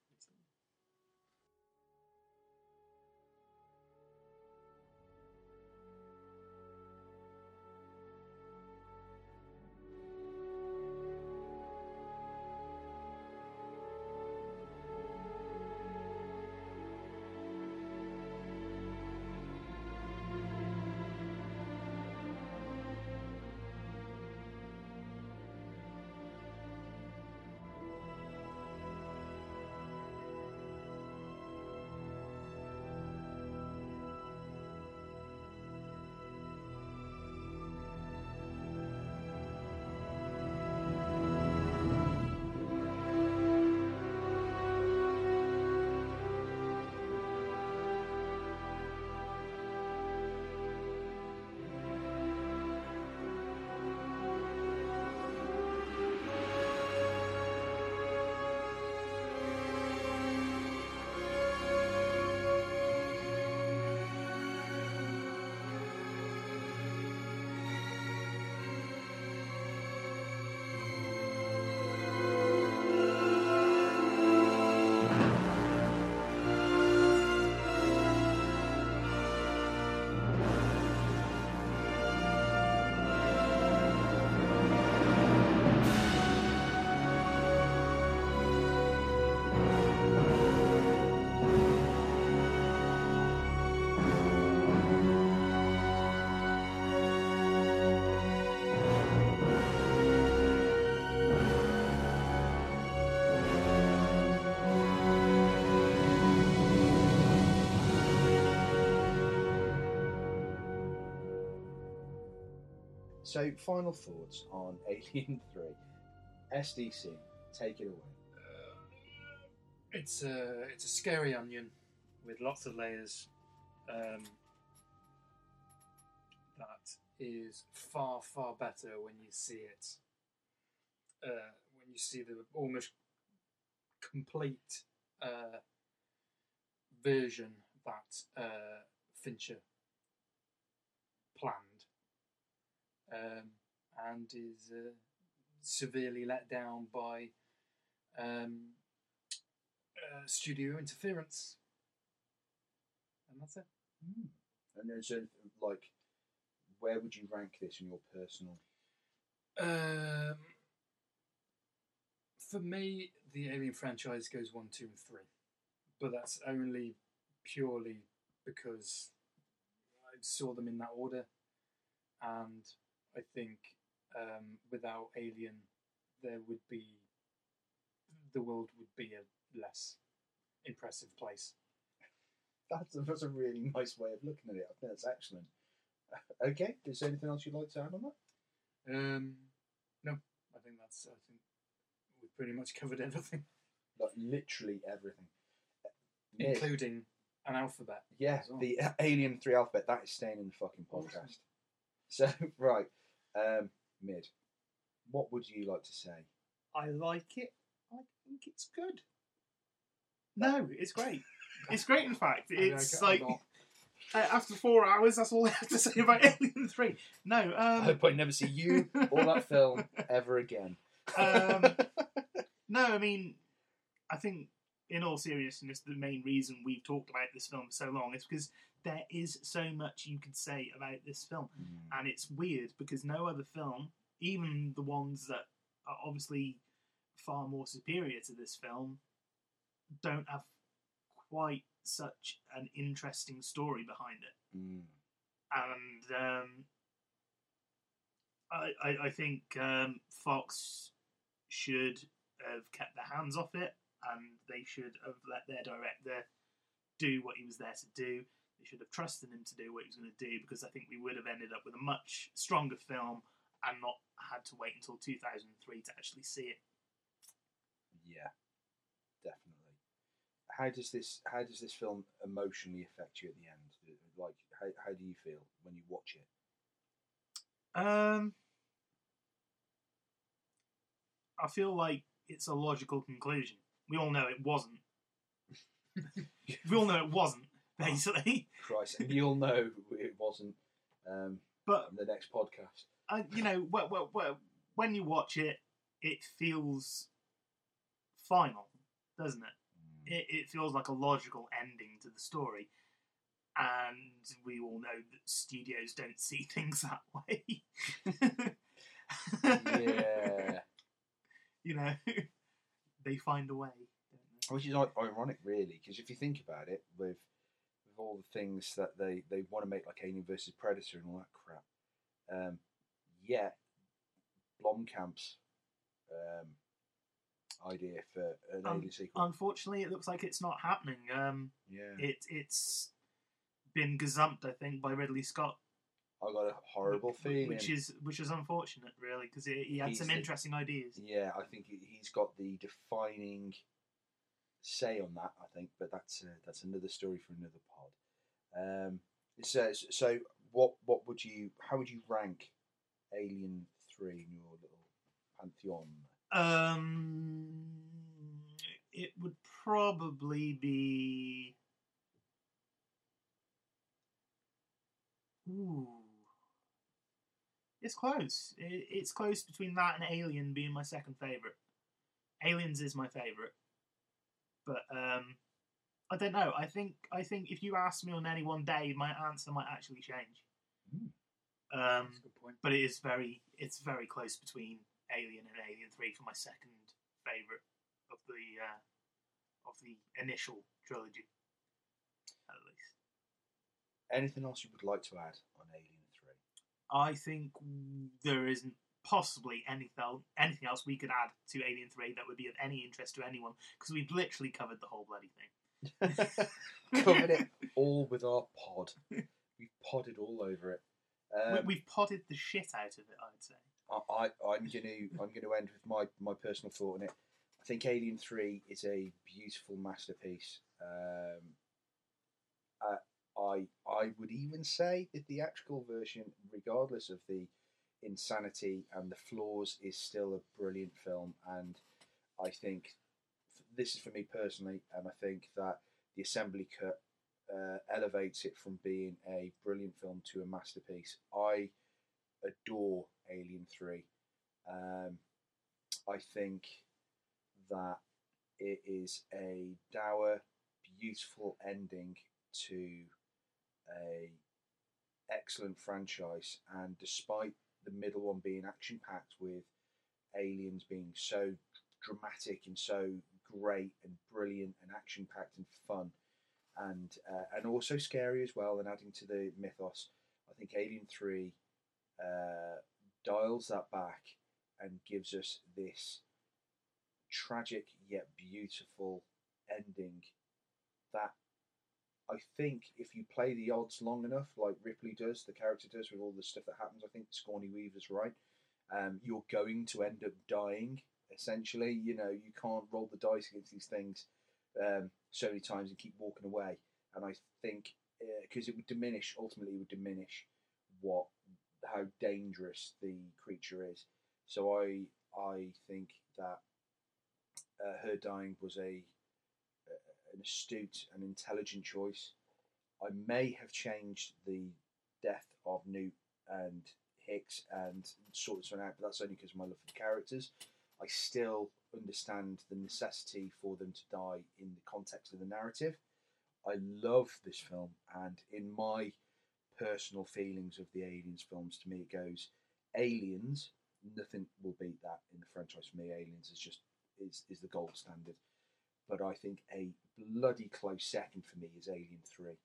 So, final thoughts on Alien Three. SDC, take it away. It's a it's a scary onion with lots of layers. Um, that is far far better when you see it. Uh, when you see the almost complete uh, version that uh, Fincher planned, um, and is uh, severely let down by um, uh, studio interference. And that's it. And then, so, like, where would you rank this in your personal? Um, for me, the Alien franchise goes one, two, and three, but that's only purely because I saw them in that order, and I think um, without Alien, there would be the world would be a less impressive place. That's a, that's a really nice way of looking at it. I think that's excellent. Okay, is there anything else you'd like to add on that? Um, no, I think that's. I think we've pretty much covered everything, Like literally everything, including an alphabet. yeah, well. the Alien Three alphabet that is staying in the fucking podcast. So right, um, mid, what would you like to say? I like it. I think it's good. No, it's great. It's great. In fact, I like it's it like uh, after four hours, that's all I have to say about Alien Three. No, I um, hope I never see you or that film ever again. um, no, I mean, I think in all seriousness, the main reason we've talked about this film for so long is because there is so much you could say about this film, and it's weird because no other film even the ones that are obviously far more superior to this film don't have quite such an interesting story behind it. Mm. And um, I, I, I think um, Fox should have kept their hands off it and they should have let their director do what he was there to do. They should have trusted him to do what he was going to do because I think we would have ended up with a much stronger film and not had to wait until 2003 to actually see it. Yeah, definitely. How does this How does this film emotionally affect you at the end? Like, how how do you feel when you watch it? Um, I feel like it's a logical conclusion. We all know it wasn't. we all know it wasn't, basically. Christ, and you'll know it wasn't. Um, But- the next podcast. uh, you know, well, well, well, when you watch it, it feels final, doesn't it? It, it feels like a logical ending to the story. And we all know that studios don't see things that way. Yeah, you know, they find a way. which is ironic, really, because if you think about it, with with all the things that they they want to make like Alien versus Predator and all that crap, um, yet Blomkamp's um, idea for an Um, Alien sequel. Unfortunately, it looks like it's not happening. Um, yeah, it it's been gazumped, I think, by Ridley Scott. I got a horrible feeling. which is which is unfortunate, really, because he had He's some the- interesting ideas. Yeah, I think he- he's got the defining say on that. I think, but that's uh, that's another story for another pod. Um, it says so. What what would you? How would you rank Alien Three in your little pantheon? Um, it would probably be. Ooh. It's close. It, it's close between that and Alien being my second favorite. Aliens is my favorite, but um, I don't know. I think I think if you ask me on any one day, my answer might actually change. Um, but it is very it's very close between Alien and Alien Three for my second favorite of the uh, of the initial trilogy, at least. Anything else you would like to add on Alien Three? I think there isn't possibly anything anything else we could add to Alien Three that would be of any interest to anyone because we've literally covered the whole bloody thing. Covered it all with our pod. We've podded all over it. Um, we, we've potted the shit out of it. I'd say. I, I I'm gonna I'm gonna end with my, my personal thought on it. I think Alien Three is a beautiful masterpiece. Um, I, I I would even say the theatrical version, regardless of the insanity and the flaws, is still a brilliant film. And I think this is for me personally, and I think that the assembly cut uh, elevates it from being a brilliant film to a masterpiece. I adore Alien Three. Um, I think that it is a dour, beautiful ending to a excellent franchise, and despite the middle one being action packed with aliens being so dramatic and so great and brilliant and action packed and fun, and uh, and also scary as well, and adding to the mythos, I think Alien Three uh, dials that back and gives us this tragic yet beautiful ending that I think if you play the odds long enough, like Ripley does, the character does with all the stuff that happens, I think Sigourney Weaver's right. Um, you're going to end up dying. Essentially, you know, you can't roll the dice against these things um, so many times and keep walking away. And I think because it would diminish, ultimately, it would diminish what how dangerous the creature is. So I I think that uh, her dying was a an astute and intelligent choice. I may have changed the death of Newt and Hicks and sorted something out, but that's only because of my love for the characters. I still understand the necessity for them to die in the context of the narrative. I love this film, and in my personal feelings of the Aliens films, to me it goes Aliens nothing will beat that in the franchise for me. Aliens is just is is the gold standard. But I think a bloody close second for me is Alien Three.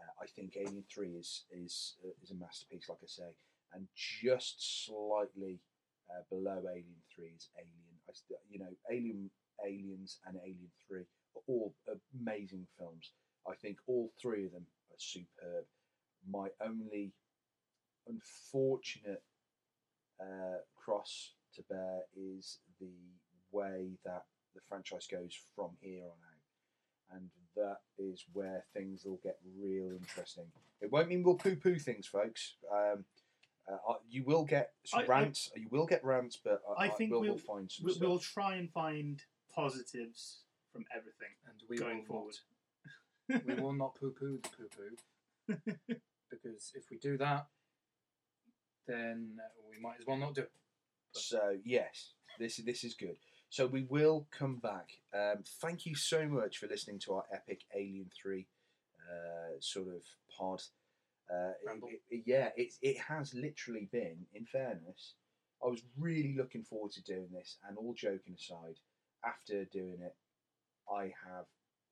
Uh, I think Alien Three is is uh, is a masterpiece, like I say, and just slightly uh, below Alien Three is Alien. I, you know, Alien, Aliens, and Alien Three are all amazing films. I think all three of them are superb. My only unfortunate uh, cross to bear is the way that the franchise goes from here on out. And that is where things will get real interesting. It won't mean we'll poo poo things, folks. Um, uh, you will get some I- I- rants. you will get rants, but I, I think will we'll, we'll find some we- stuff. we'll try and find positives from everything and we going will forward. we will not poo poo the poo poo because if we do that, then uh, we might as well not do it. So yes, this this is good. So we will come back. Um, thank you so much for listening to our epic Alien Three uh, sort of pod. Uh, it- it- yeah, it it has literally been. In fairness, I was really looking forward to doing this, and all joking aside, after doing it, I have.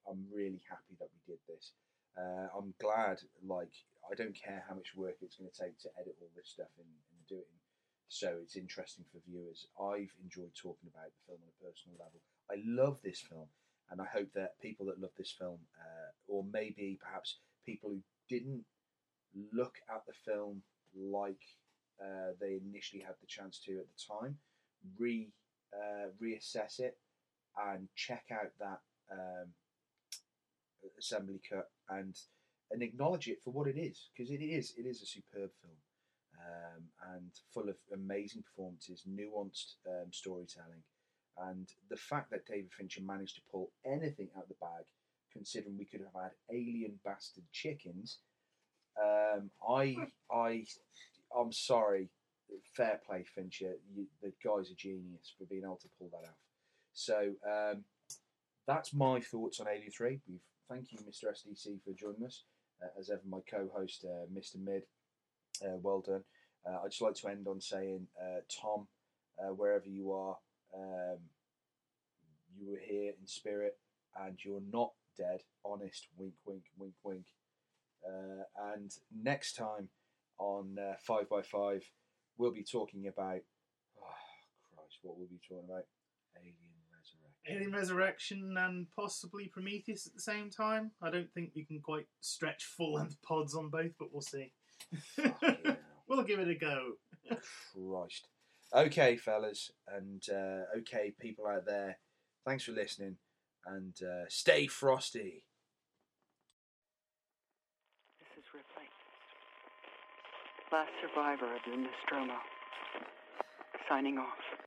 I'm really happy that we did this. Uh, I'm glad. Like, I don't care how much work it's going to take to edit all this stuff and, and do it in so it's interesting for viewers. I've enjoyed talking about the film on a personal level. I love this film, and I hope that people that love this film, uh, or maybe perhaps people who didn't look at the film like uh, they initially had the chance to at the time, re uh, reassess it and check out that um, assembly cut and and acknowledge it for what it is because it is it is a superb film um, and full of amazing performances, nuanced um, storytelling, and the fact that David Fincher managed to pull anything out of the bag, considering we could have had alien bastard chickens. Um, I I I'm sorry, fair play Fincher. You, the guy's a genius for being able to pull that off. So um, that's my thoughts on Alien Three. We've thank you, Mr. SDC, for joining us. Uh, as ever, my co-host, uh, Mr. Mid. Uh, well done. Uh, I'd just like to end on saying, uh, Tom, uh, wherever you are, um, you were here in spirit, and you're not dead. Honest, wink, wink, wink, wink. Uh, and next time on uh, Five by Five, we'll be talking about. Oh, Christ, what will we be talking about? Alien Resurrection. Alien Resurrection and possibly Prometheus at the same time. I don't think we can quite stretch full length pods on both, but we'll see. we'll give it a go. Christ. Okay, fellas, and uh, okay, people out there, thanks for listening, and uh, stay frosty. This is Ripley. Last survivor of the Nostromo. Signing off.